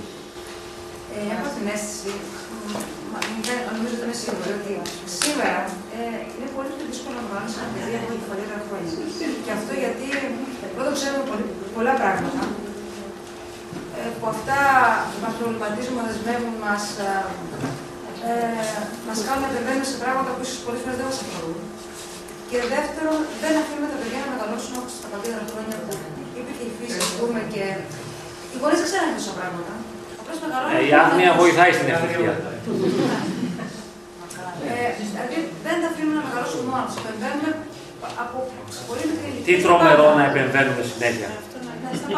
Ε, έχω την αίσθηση, μα, δεν- νομίζω ότι είμαι σίγουρη, ότι σήμερα ε, είναι πολύ πιο δύσκολο να βάλεις ένα παιδί από την παλιότερα χρόνια. Και αυτό γιατί πρώτα ξέρουμε πολύ, πολλά πράγματα ε, που αυτά μας προβληματίζουν, μας δεσμεύουν, μας ε, μας κάνουν να επεμβαίνουμε σε πράγματα που ίσως πολλές φορές δεν μας αφορούν. Και δεύτερον, δεν αφήνουμε τα παιδιά να μεγαλώσουν όπως τα παλιότερα χρόνια που είπε και η φύση, ας πούμε, και οι γονείς δεν ξέρουν τόσα πράγματα. Απλώς μεγαλώνουν. Ε, η άγνοια βοηθάει στην ευτυχία. Ε, δηλαδή δεν τα αφήνουμε να μεγαλώσουν μόνο τους. Επεμβαίνουμε από πολύ μικρή ηλικία. Τι τρομερό να επεμβαίνουμε συνέχεια;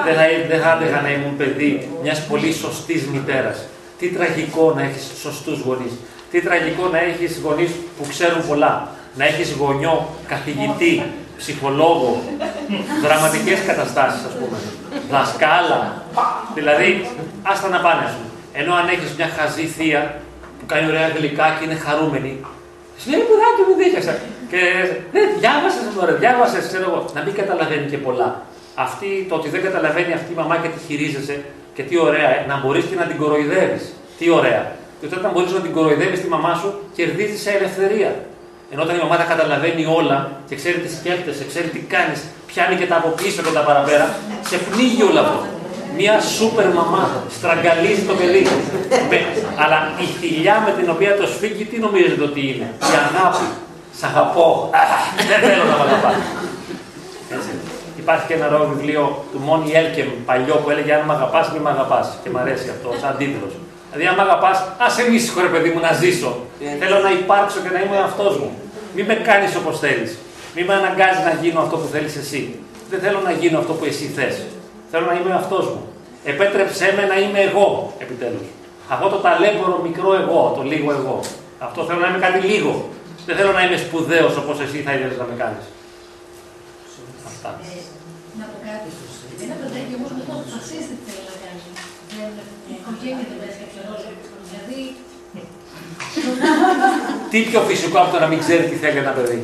Δεν θα, δεν θα άντεχα να ήμουν παιδί μιας πολύ σωστής μητέρας. Τι τραγικό να έχεις σωστούς γονείς. Τι τραγικό να έχεις γονείς που ξέρουν πολλά. Να έχεις γονιό, καθηγητή, ψυχολόγο, δραματικές καταστάσεις, ας πούμε. Δασκάλα. Δηλαδή, άστα να πάνε, ας πούμε. Ενώ αν έχεις μια χαζή θεία που κάνει ωραία γλυκά και είναι χαρούμενη, σου λέει παιδάκι μου δίκασα. Και ναι, διάβασες, μωρέ, διάβασες, ξέρω εγώ. Να μην καταλαβαίνει και πολλά. Αυτή, το ότι δεν καταλαβαίνει αυτή η μαμά και τη χειρίζεσαι και τι ωραία, ε, να μπορείς και να την κοροϊδεύεις. Τι ωραία. Και όταν μπορείς να την κοροϊδεύεις τη μαμά σου, κερδίζεις σε ελευθερία. Ενώ όταν η μαμά τα καταλαβαίνει όλα και ξέρει τι σκέφτεσαι, ξέρει τι κάνεις, πιάνει και τα από πίσω και τα παραπέρα, σε πνίγει όλο αυτό. Μια σούπερ μαμά στραγγαλίζει το παιδί. Με, αλλά η θηλιά με την οποία το σφίγγει, τι νομίζετε ότι είναι; Η αγάπη. Σ' αγαπώ. Δεν θέλω να με αγαπάς. Έτσι. Υπάρχει και ένα ωραίο βιβλίο του Μόνι Έλκεμ παλιό που έλεγε Αν με αγαπάς, μην με αγαπάς. Και μου αρέσει αυτό, σαν τίτλος. Δηλαδή, αν με αγαπάς, ας εμεί ρε παιδί μου να ζήσω. Θέλω να υπάρξω και να είμαι εαυτός μου. Μην με κάνεις όπως θέλεις. Μην με αναγκάζεις να γίνω αυτό που θέλεις εσύ. Δεν θέλω να γίνω αυτό που εσύ θες. Θέλω να είμαι εαυτός μου. Επέτρεψέ με να είμαι εγώ, επιτέλους. Αυτό το ταλέμπορο μικρό εγώ, το λίγο εγώ. Αυτό θέλω να είμαι κάτι λίγο. Δεν θέλω να είμαι σπουδαίος όπως εσύ θα ήθελες να με κάνεις. Αυτά. Ε, να πω κάτι. Ένα παιδάκι όμω με το αποφασίσει τι θέλει να κάνει. Δεν, η οικογένεια δεν παίζει κάποιο ρόλο. Δηλαδή. Τι πιο φυσικό από το να μην ξέρει τι θέλει ένα παιδί.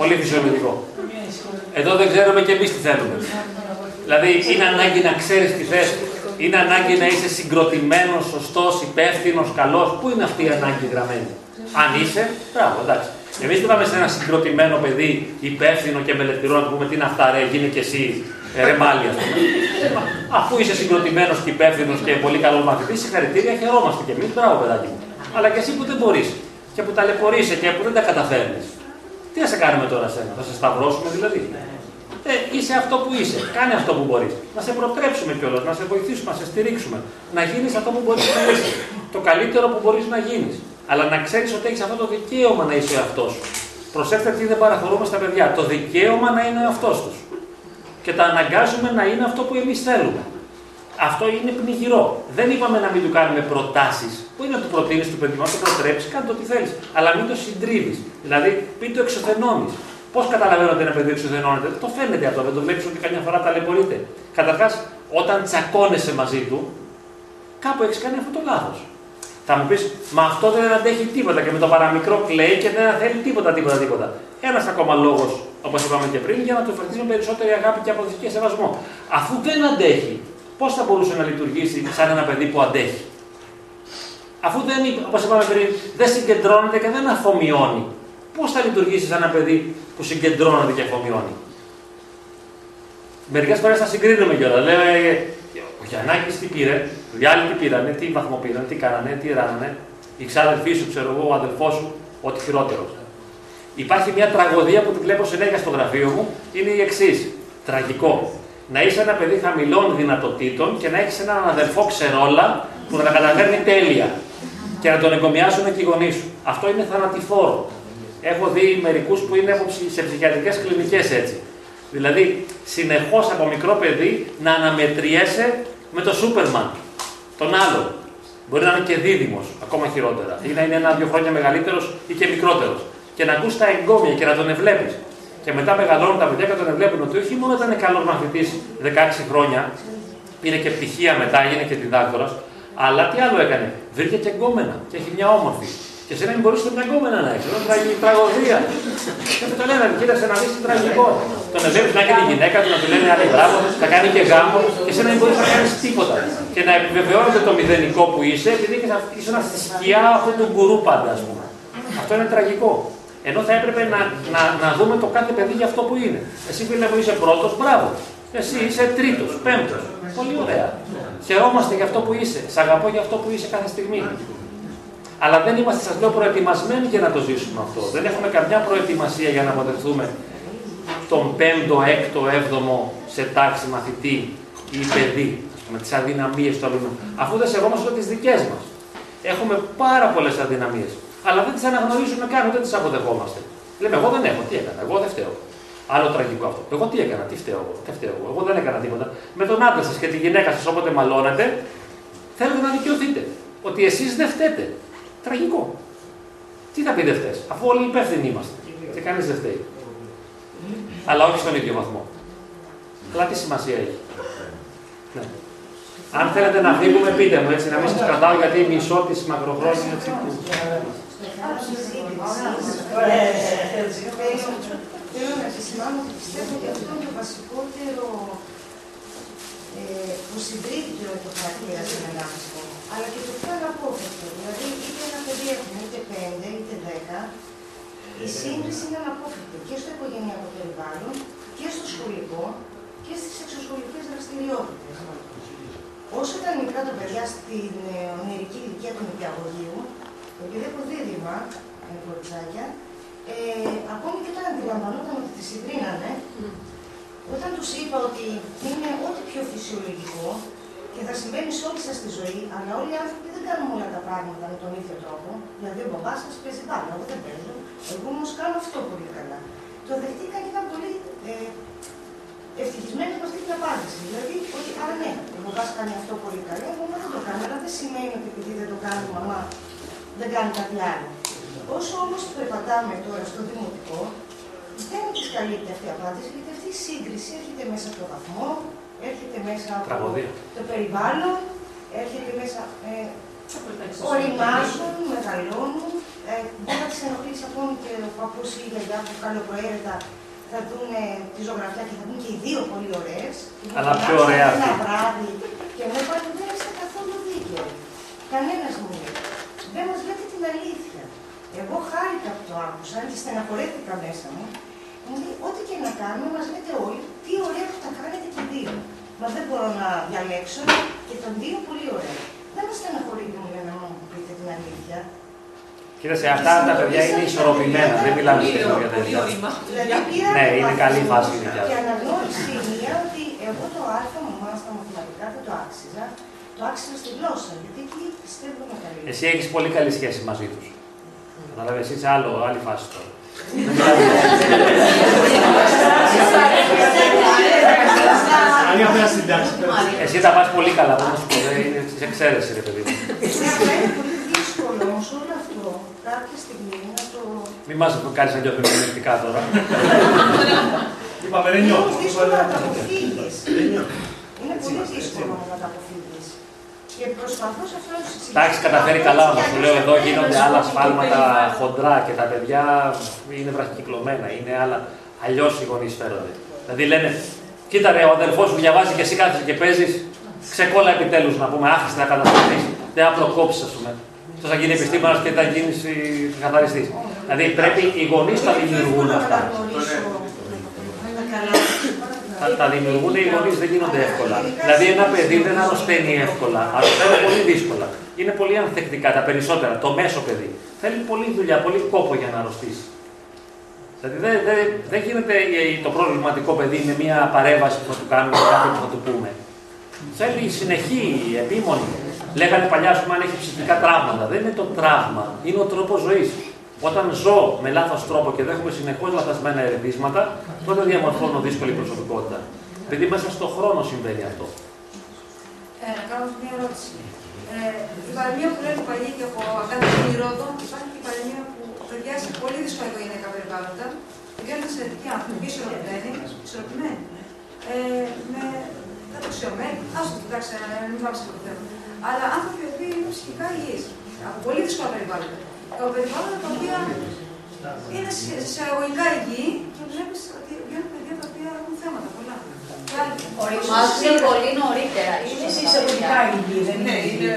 Πολύ φυσιολογικό. Εδώ δεν ξέρουμε και εμείς τι θέλουμε. Δηλαδή, είναι ανάγκη να ξέρεις τι θες. Είναι ανάγκη να είσαι συγκροτημένος, σωστός, υπεύθυνος, καλός. Πού είναι αυτή η ανάγκη γραμμένη; Αν είσαι, μπράβο, εντάξει. Εμείς δεν πάμε σε ένα συγκροτημένο παιδί, υπεύθυνο και μελετηρό, να του πούμε τι είναι αυτά, ρε, γίνει και εσύ, ε, ρε μάλι, ας πούμε. Αφού είσαι συγκροτημένος και υπεύθυνος και πολύ καλό μαθητής, συγχαρητήρια, χαιρόμαστε κι εμείς, μπράβο, παιδάκι μου. Αλλά και εσύ που δεν μπορείς και που ταλαιπωρείσαι και που δεν τα καταφέρνεις. Τι θα σε κάνουμε τώρα σένα, θα σε σταυρώσουμε δηλαδή; Ε, είσαι αυτό που είσαι. Κάνε αυτό που μπορείς. Να σε προτρέψουμε κιόλας, να σε βοηθήσουμε, να σε στηρίξουμε. Να γίνεις αυτό που μπορείς να είσαι. Το καλύτερο που μπορείς να γίνεις. Αλλά να ξέρεις ότι έχεις αυτό το δικαίωμα να είσαι ο εαυτό σου. Προσέξτε τι δεν παραχωρούμε στα παιδιά. Το δικαίωμα να είναι ο εαυτός τους. Και τα αναγκάζουμε να είναι αυτό που εμείς θέλουμε. Αυτό είναι πνιγυρό. Δεν είπαμε να μην του κάνουμε προτάσεις. Πού είναι να του προτείνεις του παιδί, να το προτρέψεις, κάνε το τι θέλεις. Αλλά μην το συντρίβεις. Δηλαδή, μην το εξωθενώνεις. Πώς καταλαβαίνω ότι ένα παιδί εξωθενώνεται, το φαίνεται αυτό, δεν το βλέπει ότι καμιά φορά ταλαιπωρείται. Καταρχάς, όταν τσακώνεσαι μαζί του, κάπου έχεις κάνει αυτό το λάθος. Θα μου πεις, μα αυτό δεν αντέχει τίποτα και με το παραμικρό κλαίει και δεν θέλει τίποτα, τίποτα, τίποτα. Ένας ακόμα λόγος, όπως είπαμε και πριν, για να του με περισσότερη αγάπη και αποδοχή και σεβασμό. Αφού δεν αντέχει, πώς θα μπορούσε να λειτουργήσει σαν ένα παιδί που αντέχει; Αφού δεν, όπως είπαμε πριν, δεν συγκεντρώνεται και δεν αφομοιώνει, πώς θα λειτουργήσει σαν ένα παιδί που συγκεντρώνεται και αφομοιώνει; Μερικές φορές θα συγκρίνουμε κιόλας. Λέμε, ο Γιαννάκης τι πήρε, οι άλλοι τι πήρανε, τι βαθμό πήραν, τι κάνανε, τι ράνανε. Η ξάδελφή σου, ξέρω εγώ, ο αδελφός σου, ό,τι χειρότερο. Υπάρχει μια τραγωδία που τη βλέπω συνέχεια στο γραφείο μου, είναι η εξής. Τραγικό. Να είσαι ένα παιδί χαμηλών δυνατοτήτων και να έχεις έναν αδελφό ξερόλα που να τα καταφέρνει τέλεια και να τον εγκομιάσουν και οι γονείς σου. Αυτό είναι θανατηφόρο. Έχω δει μερικούς που είναι σε ψυχιατρικές κλινικές έτσι. Δηλαδή, συνεχώς από μικρό παιδί να αναμετριέσαι με το Σούπερμαν, τον άλλο. Μπορεί να είναι και δίδυμος, ακόμα χειρότερα. Ή να είναι ένα-δύο χρόνια μεγαλύτερος ή και μικρότερος. Και να ακούς τα εγκόμια και να τον ευλέπεις. Και μετά μεγαλώνουν τα παιδιά και τον ευλέπουν ότι όχι μόνο ήταν καλός μαθητής 16 χρόνια, πήρε και πτυχία μετά, έγινε και διδάκτορας, αλλά τι άλλο έκανε. Βρήκε και εγκόμενα και έχει μια όμορφη. Και εσύ να μην μπορούσε την εγκόμενα να έχει. Είναι τραγωδία. Και αυτό το λένε, κοίταξε να δεις τι τραγικό. Τον ευλέπει να έχει τη γυναίκα του, να του λένε άλλη μπράβο, θα κάνει και γάμο, και εσύ να μην μπορείς να κάνεις τίποτα. Και να επιβεβαιώνεται το μηδενικό που είσαι, επειδή είσαι ένα στη σκιά αυτού του γκουρού πάντα, ας πούμε. Αυτό είναι τραγικό. Ενώ θα έπρεπε να, να, να δούμε το κάθε παιδί για αυτό που είναι. Εσύ φίλε μου είσαι πρώτος, μπράβο. Εσύ είσαι τρίτος, πέμπτος. Πολύ ωραία. Χαιρόμαστε για αυτό που είσαι. Σ' αγαπώ για αυτό που είσαι κάθε στιγμή. Αλλά δεν είμαστε, σας λέω, προετοιμασμένοι για να το ζήσουμε αυτό. Δεν έχουμε καμιά προετοιμασία για να αποδεχθούμε τον πέμπτο, έκτο, έβδομο σε τάξη μαθητή ή παιδί, με τις αδυναμίες του αλλού. Αφού δεν σεβόμαστε τις δικές μας. Έχουμε πάρα πολλές αδυναμίες. Αλλά δεν τις αναγνωρίζουμε καν, δεν τις αποδεχόμαστε. Λέμε, εγώ δεν έχω, τι έκανα, εγώ δεν φταίω. Άλλο τραγικό αυτό. Εγώ τι έκανα, τι φταίω εγώ, τι φταίω εγώ. Εγώ δεν έκανα τίποτα. Με τον άντρα σας και τη γυναίκα σας όποτε μαλώνετε, θέλετε να δικαιωθείτε. Ότι εσείς δεν φταίτε. Τραγικό. Τι θα πει δεν φταίει, αφού όλοι υπεύθυνοι είμαστε. Και κανείς δεν φταίει. Αλλά όχι στον ίδιο βαθμό. Αλλά τι σημασία έχει. Ναι. Αν θέλετε να φύγουμε, πείτε μου έτσι, να μην σας κρατάω γιατί μισό της μακροχρόνια έτσι. Θέλω να επισημάνω ότι πιστεύω ότι αυτό είναι το βασικότερο ε, που συντρίβει το χαρακτήρα σε έναν άνθρωπο, αλλά και το πιο αναπόφευκτο. Δηλαδή, είτε ένα παιδί έχουμε είτε πέντε είτε δέκα, η σύγκριση είναι αναπόφευκτη και στο οικογενειακό περιβάλλον και στο σχολικό και στις εξωσχολικές δραστηριότητες. Όσο ήταν μικρά τα παιδιά στην ε, ονειρική ηλικία του νηπιαγωγείου, επειδή έχω δίδυμα, ε, κοριτσάκια, ε, ακόμη και όταν αντιλαμβανόταν ότι τις συγκρίνανε, όταν τους είπα ότι είναι ό,τι πιο φυσιολογικό και θα συμβαίνει σε όλη σας τη ζωή, αλλά όλοι οι άνθρωποι δεν κάνουμε όλα τα πράγματα με τον ίδιο τρόπο. Δηλαδή, ο μπαμπάς σας παίζει μπάλα, εγώ δεν παίζω. Εγώ όμως κάνω αυτό πολύ καλά. Το δεχτήκα και ήταν πολύ ε, ευτυχισμένοι με αυτή την απάντηση. Δηλαδή, ότι άρα ναι, ο μπαμπάς κάνει αυτό πολύ καλά, εγώ δεν το κάνω, αλλά δεν σημαίνει ότι επειδή δεν το κάνει η μαμά, δεν κάνει κάτι άλλο. Όσο όμως περπατάμε τώρα στο δημοτικό, δεν της καλύπτει αυτή η απάντηση, γιατί αυτή η σύγκριση έρχεται μέσα από το βαθμό, έρχεται μέσα από Τραγωδία. το περιβάλλον, έρχεται μέσα. Ε, οριμάζουν, μεγαλώνουν. Ε, δεν θα τι ενοχλήσει ακόμη και ο παππούς ή η γιαγιά που καλοπροαίρετα θα δουν τη ζωγραφιά και θα δουν και οι δύο πολύ ωραίες. Αλλά πιο ωραία Ένα αυτή. βράδυ και μου είπαν δεν είστε καθόλου δίκαιοι. Κανένας μου λέει. Δεν μας λέτε την αλήθεια. Εγώ χάρηκα που το άκουσα και στεναχωρέθηκα μέσα μου. Μου λέει, ό,τι και να κάνουμε, μας λέτε όλοι, τι ωραία που τα κάνετε και οι δύο. Μα δεν μπορώ να διαλέξω και των δύο πολύ ωραία. Δεν μας στεναχωρείτε, μου λένε, να μου πείτε την αλήθεια. Κοίταξε, αυτά τα παιδιά είναι ισορροπημένα, δεν μιλάμε σχεδόν για τέτοια. Δηλαδή, πήρα Ναι, το είναι βαθμό καλή φάση η δικιά Και σου. αναγνώρισε η μία ότι εγώ το α μαμά στα μαθηματικά δεν το άξιζα. Το άξιζα στη γλώσσα, γιατί εκεί πιστεύω με καλύτερα. Εσύ έχεις πολύ καλή σχέση μαζί τους. Κατάλαβε, εσύ είσαι άλλο, άλλη φάση τώρα. Αν είχα να συντάξει. Εσύ τα πας πολύ καλά, όμως σου πω, δεν είναι της εξαίρεση, ρε παιδί μου. Είναι πολύ δύσκολο όμως όλο αυτό κάποια στιγμή να το. Μην μας κάνεις να νιώθουμε μηνυτικά τώρα. Είπαμε, δεν Είναι νιώθω. όμως δύσκολο να τα αποφύγεις. Είναι πολύ δύσκολο να τα αποφύγεις. Και προσπαθώ σε αυτό να σου Τα έχεις καταφέρει καλά όμως, σου λέω εδώ γίνονται άλλα σφάλματα χοντρά και τα παιδιά είναι βραχικυκλωμένα, είναι άλλα. Αλλιώς οι γονείς φέρονται. Δηλαδή λένε, κοίτα ρε, ο αδελφός σου διαβάζει και εσύ κάθεσαι και παίζεις, ξεκόλα επιτέλους να πούμε, άχιστα να κατασταθείς, δεν θα προκόψεις ας πούμε. Αυτός θα γίνει επιστήμονας και θα γίνεις ε, καθαριστής. Δηλαδή πρέπει οι γονείς τα δημιουργούν αυτά. Τα, τα δημιουργούν οι γονείς, δεν γίνονται εύκολα. Δηλαδή, ένα παιδί δεν αρρωσταίνει εύκολα, αρρωσταίνει πολύ δύσκολα. Είναι πολύ ανθεκτικά τα περισσότερα. Το μέσο παιδί θέλει πολλή δουλειά, πολύ κόπο για να αρρωστήσει. Δηλαδή, δεν δεν δεν γίνεται ε, το προβληματικό παιδί με μια παρέμβαση που θα του κάνουμε ή κάτι που θα του πούμε. Θέλει συνεχή, επίμονη. Λέγανε παλιά, σου αν έχει ψυχικά τραύματα. Δεν είναι το τραύμα, είναι ο τρόπος ζωής. Όταν ζω με λάθος τρόπο και δέχομαι συνεχώς λαθασμένα ερεθίσματα, τότε διαμορφώνω δύσκολη προσωπικότητα. Επειδή μέσα στον χρόνο συμβαίνει αυτό. Ε, να κάνω μια ερώτηση. Ε, η παροιμία που λένε παλιοί και από ακαδημική Ρόδο, υπάρχει και η παροιμία που παιδιά σε πολύ δύσκολα οικογενειακά περιβάλλοντα, βγαίνουν εξαιρετικοί άνθρωποι, ισορροπημένοι, ισορροπημένοι, ε, με κατοξιωμένοι, άσο το εντάξει, ε, μην πάμε σε αυτό το θέμα. Αλλά άνθρωποι οι οποίοι είναι ψυχικά υγιείς, από πολύ δύσκολα περιβάλλοντα. Από περιβάλλοντα τα οποία είναι εισαγωγικά υγιή και βλέπεις ότι βγαίνουν παιδιά τα οποία έχουν θέματα πολλά. Οριμάζουν πολύ νωρίτερα. Είναι σε εισαγωγικά υγιή, δεν είναι.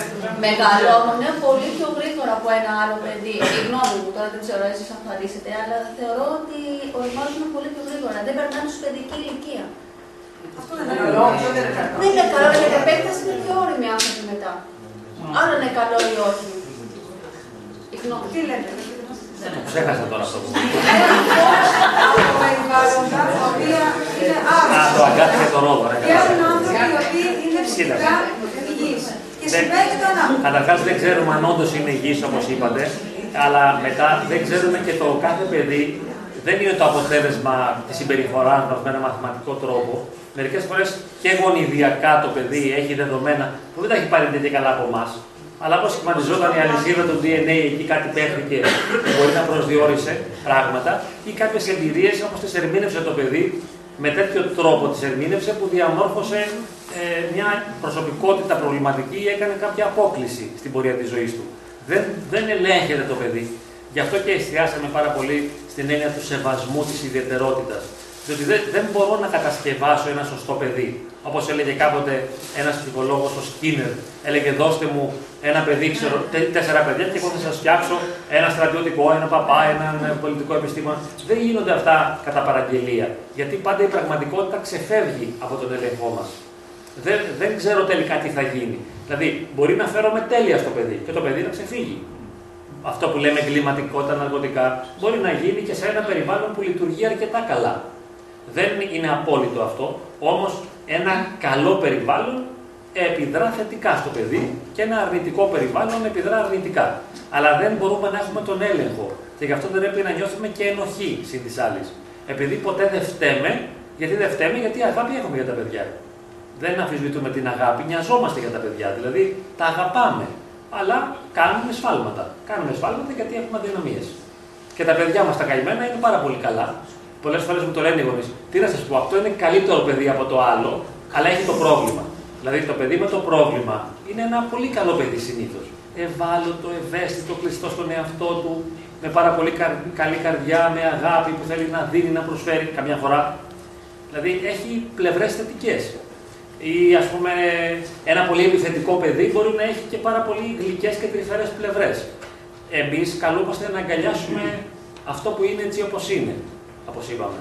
Μεγαλώνουν πολύ πιο γρήγορα από ένα άλλο παιδί. Η γνώμη μου, τώρα δεν ξέρω εσείς αν θα λύσετε, αλλά θεωρώ ότι οριμάζουν πολύ πιο γρήγορα. Δεν περνάνε στους παιδική ηλικία. Αυτό δεν είναι καλό. αυτό δεν είναι καλό. Δεν είναι καλό, αλλά για επέκταση είναι πιο όριμοι άνθρωποι μετά. Άρα είναι καλό ή όχι. Η γνώμη. Τι λέτε, Το ξέχασα τώρα αυτό που από περιβάλλοντα τα οποία είναι Α, το άρρωστα. αγκάθι και το ρόδο, ρε. Βγαίνουν άνθρωποι οι οποίοι είναι ψυχικά υγιείς. Και συμβαίνει και το ανάποδο. Καταρχάς δεν ξέρουμε αν όντως είναι υγιή όπως είπατε, αλλά μετά δεν ξέρουμε και το κάθε παιδί δεν είναι το αποτέλεσμα της συμπεριφοράς μας με ένα μαθηματικό τρόπο. Μερικές φορές και γονιδιακά το παιδί έχει δεδομένα που δεν τα έχει πάρει τέτοια καλά από εμάς. Αλλά όπως σχηματιζόταν η αλυσίδα του DNA, εκεί κάτι παίχτηκε που μπορεί να προσδιορίσε πράγματα ή κάποιες εμπειρίες όπω τις ερμήνευσε το παιδί με τέτοιο τρόπο τις ερμήνευσε που διαμόρφωσε ε, μια προσωπικότητα προβληματική ή έκανε κάποια απόκληση στην πορεία της ζωής του. Δεν, δεν ελέγχεται το παιδί. Γι' αυτό και εστιάσαμε πάρα πολύ στην έννοια του σεβασμού της ιδιαιτερότητας. Διότι δεν, δεν μπορώ να κατασκευάσω ένα σωστό παιδί. Όπως έλεγε κάποτε ένας ψυχολόγος, ο Σκίνερ, έλεγε: Δώστε μου ένα παιδί, ξέρω, τε- τέσσερα παιδιά και εγώ θα σας φτιάξω ένα στρατιωτικό, ένα παπά, έναν ε, πολιτικό επιστήμονα. Δεν γίνονται αυτά κατά παραγγελία. Γιατί πάντα η πραγματικότητα ξεφεύγει από τον έλεγχό μας. Δεν, δεν ξέρω τελικά τι θα γίνει. Δηλαδή, μπορεί να φέρομαι τέλεια στο παιδί και το παιδί να ξεφύγει. Αυτό που λέμε εγκληματικότητα, ναρκωτικά, μπορεί να γίνει και σε ένα περιβάλλον που λειτουργεί αρκετά καλά. Δεν είναι απόλυτο αυτό, όμως ένα καλό περιβάλλον επιδρά θετικά στο παιδί και ένα αρνητικό περιβάλλον επιδρά αρνητικά. Αλλά δεν μπορούμε να έχουμε τον έλεγχο και γι' αυτό δεν πρέπει να νιώθουμε και ενοχή συν της άλλης. Επειδή ποτέ δεν φταίμε, γιατί δεν φταίμε, γιατί αγάπη έχουμε για τα παιδιά. Δεν αμφισβητούμε την αγάπη, νοιαζόμαστε για τα παιδιά. Δηλαδή τα αγαπάμε. Αλλά κάνουμε σφάλματα. Κάνουμε σφάλματα γιατί έχουμε αδυναμίες. Και τα παιδιά μας τα καημένα είναι πάρα πολύ καλά. Πολλές φορές μου το λένε οι γονείς. Τι να σας πω, αυτό είναι καλύτερο παιδί από το άλλο, αλλά έχει το πρόβλημα. Δηλαδή το παιδί με το πρόβλημα είναι ένα πολύ καλό παιδί συνήθως. Ευάλωτο, ευαίσθητο, κλειστό στον εαυτό του, με πάρα πολύ καρ- καλή καρδιά, με αγάπη που θέλει να δίνει, να προσφέρει καμιά φορά. Δηλαδή έχει πλευρές θετικές. Ή ας πούμε ένα πολύ επιθετικό παιδί μπορεί να έχει και πάρα πολύ γλυκές και τρυφερές πλευρές. Εμείς καλούμαστε να αγκαλιάσουμε αυτό που είναι έτσι όπως είναι, όπως είπαμε.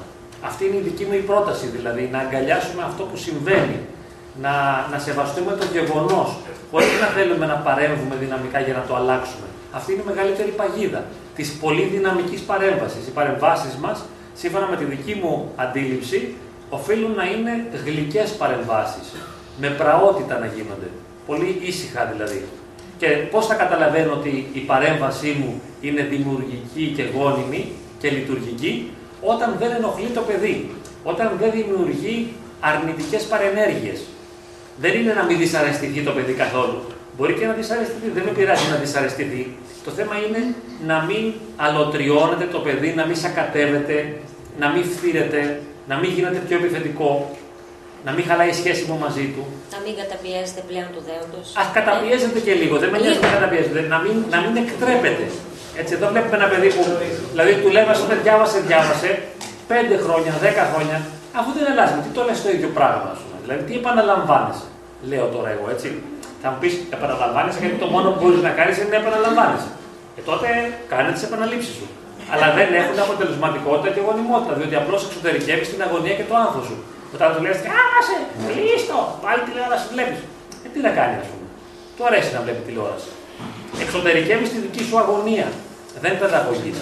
Αυτή είναι η δική μου η πρόταση, δηλαδή να αγκαλιάσουμε αυτό που συμβαίνει. Να, να σεβαστούμε το γεγονός, χωρίς να θέλουμε να παρέμβουμε δυναμικά για να το αλλάξουμε. Αυτή είναι η μεγαλύτερη παγίδα της πολύ δυναμικής παρέμβασης. Οι παρεμβάσεις μας, σύμφωνα με τη δική μου αντίληψη, οφείλουν να είναι γλυκές παρεμβάσεις. Με πραότητα να γίνονται. Πολύ ήσυχα δηλαδή. Και πώς θα καταλαβαίνω ότι η παρέμβασή μου είναι δημιουργική και γόνιμη και λειτουργική, όταν δεν ενοχλεί το παιδί. Όταν δεν δημιουργεί αρνητικές παρενέργειες. Δεν είναι να μην δυσαρεστηθεί το παιδί καθόλου. Μπορεί και να δυσαρεστηθεί, δεν με πειράζει να δυσαρεστηθεί. Το θέμα είναι να μην αλωτριώνεται το παιδί, να μην σακατεύεται, να μην φθύρεται, να μην γίνεται πιο επιθετικό, να μην χαλάει η σχέση μου μαζί του. Να μην καταπιέζεται πλέον του δέοντος. Α καταπιέζεται και λίγο, δεν με νοιάζει να καταπιέζεται, να μην, να μην εκτρέπεται. Έτσι, εδώ βλέπουμε ένα παιδί που, δηλαδή του λέμε, ας πούμε, διάβασε, διάβασε, πέντε χρόνια, δέκα χρόνια, αφού δεν αλλάζει, τι το λες το ίδιο πράγμα, ας πούμε. Δηλαδή, τι επαναλαμβάνεσαι, λέω τώρα εγώ, έτσι. Θα μου πεις, επαναλαμβάνεσαι, γιατί το μόνο που μπορείς να κάνεις είναι να επαναλαμβάνεσαι. Ε, τότε κάνε τις επαναλήψεις σου. Αλλά δεν έχουν αποτελεσματικότητα και γονιμότητα, διότι απλώς εξωτερικεύεις την αγωνία και το άγχος σου. Όταν του λες, Κάμασε, κλείστο, πάλι τηλεόραση βλέπεις. Ε, τι να κάνει, ας πούμε. Του αρέσει να βλέπει τηλεόραση. Εξωτερικεύεις τη δική σου αγωνία. Δεν παιδαγωγείς.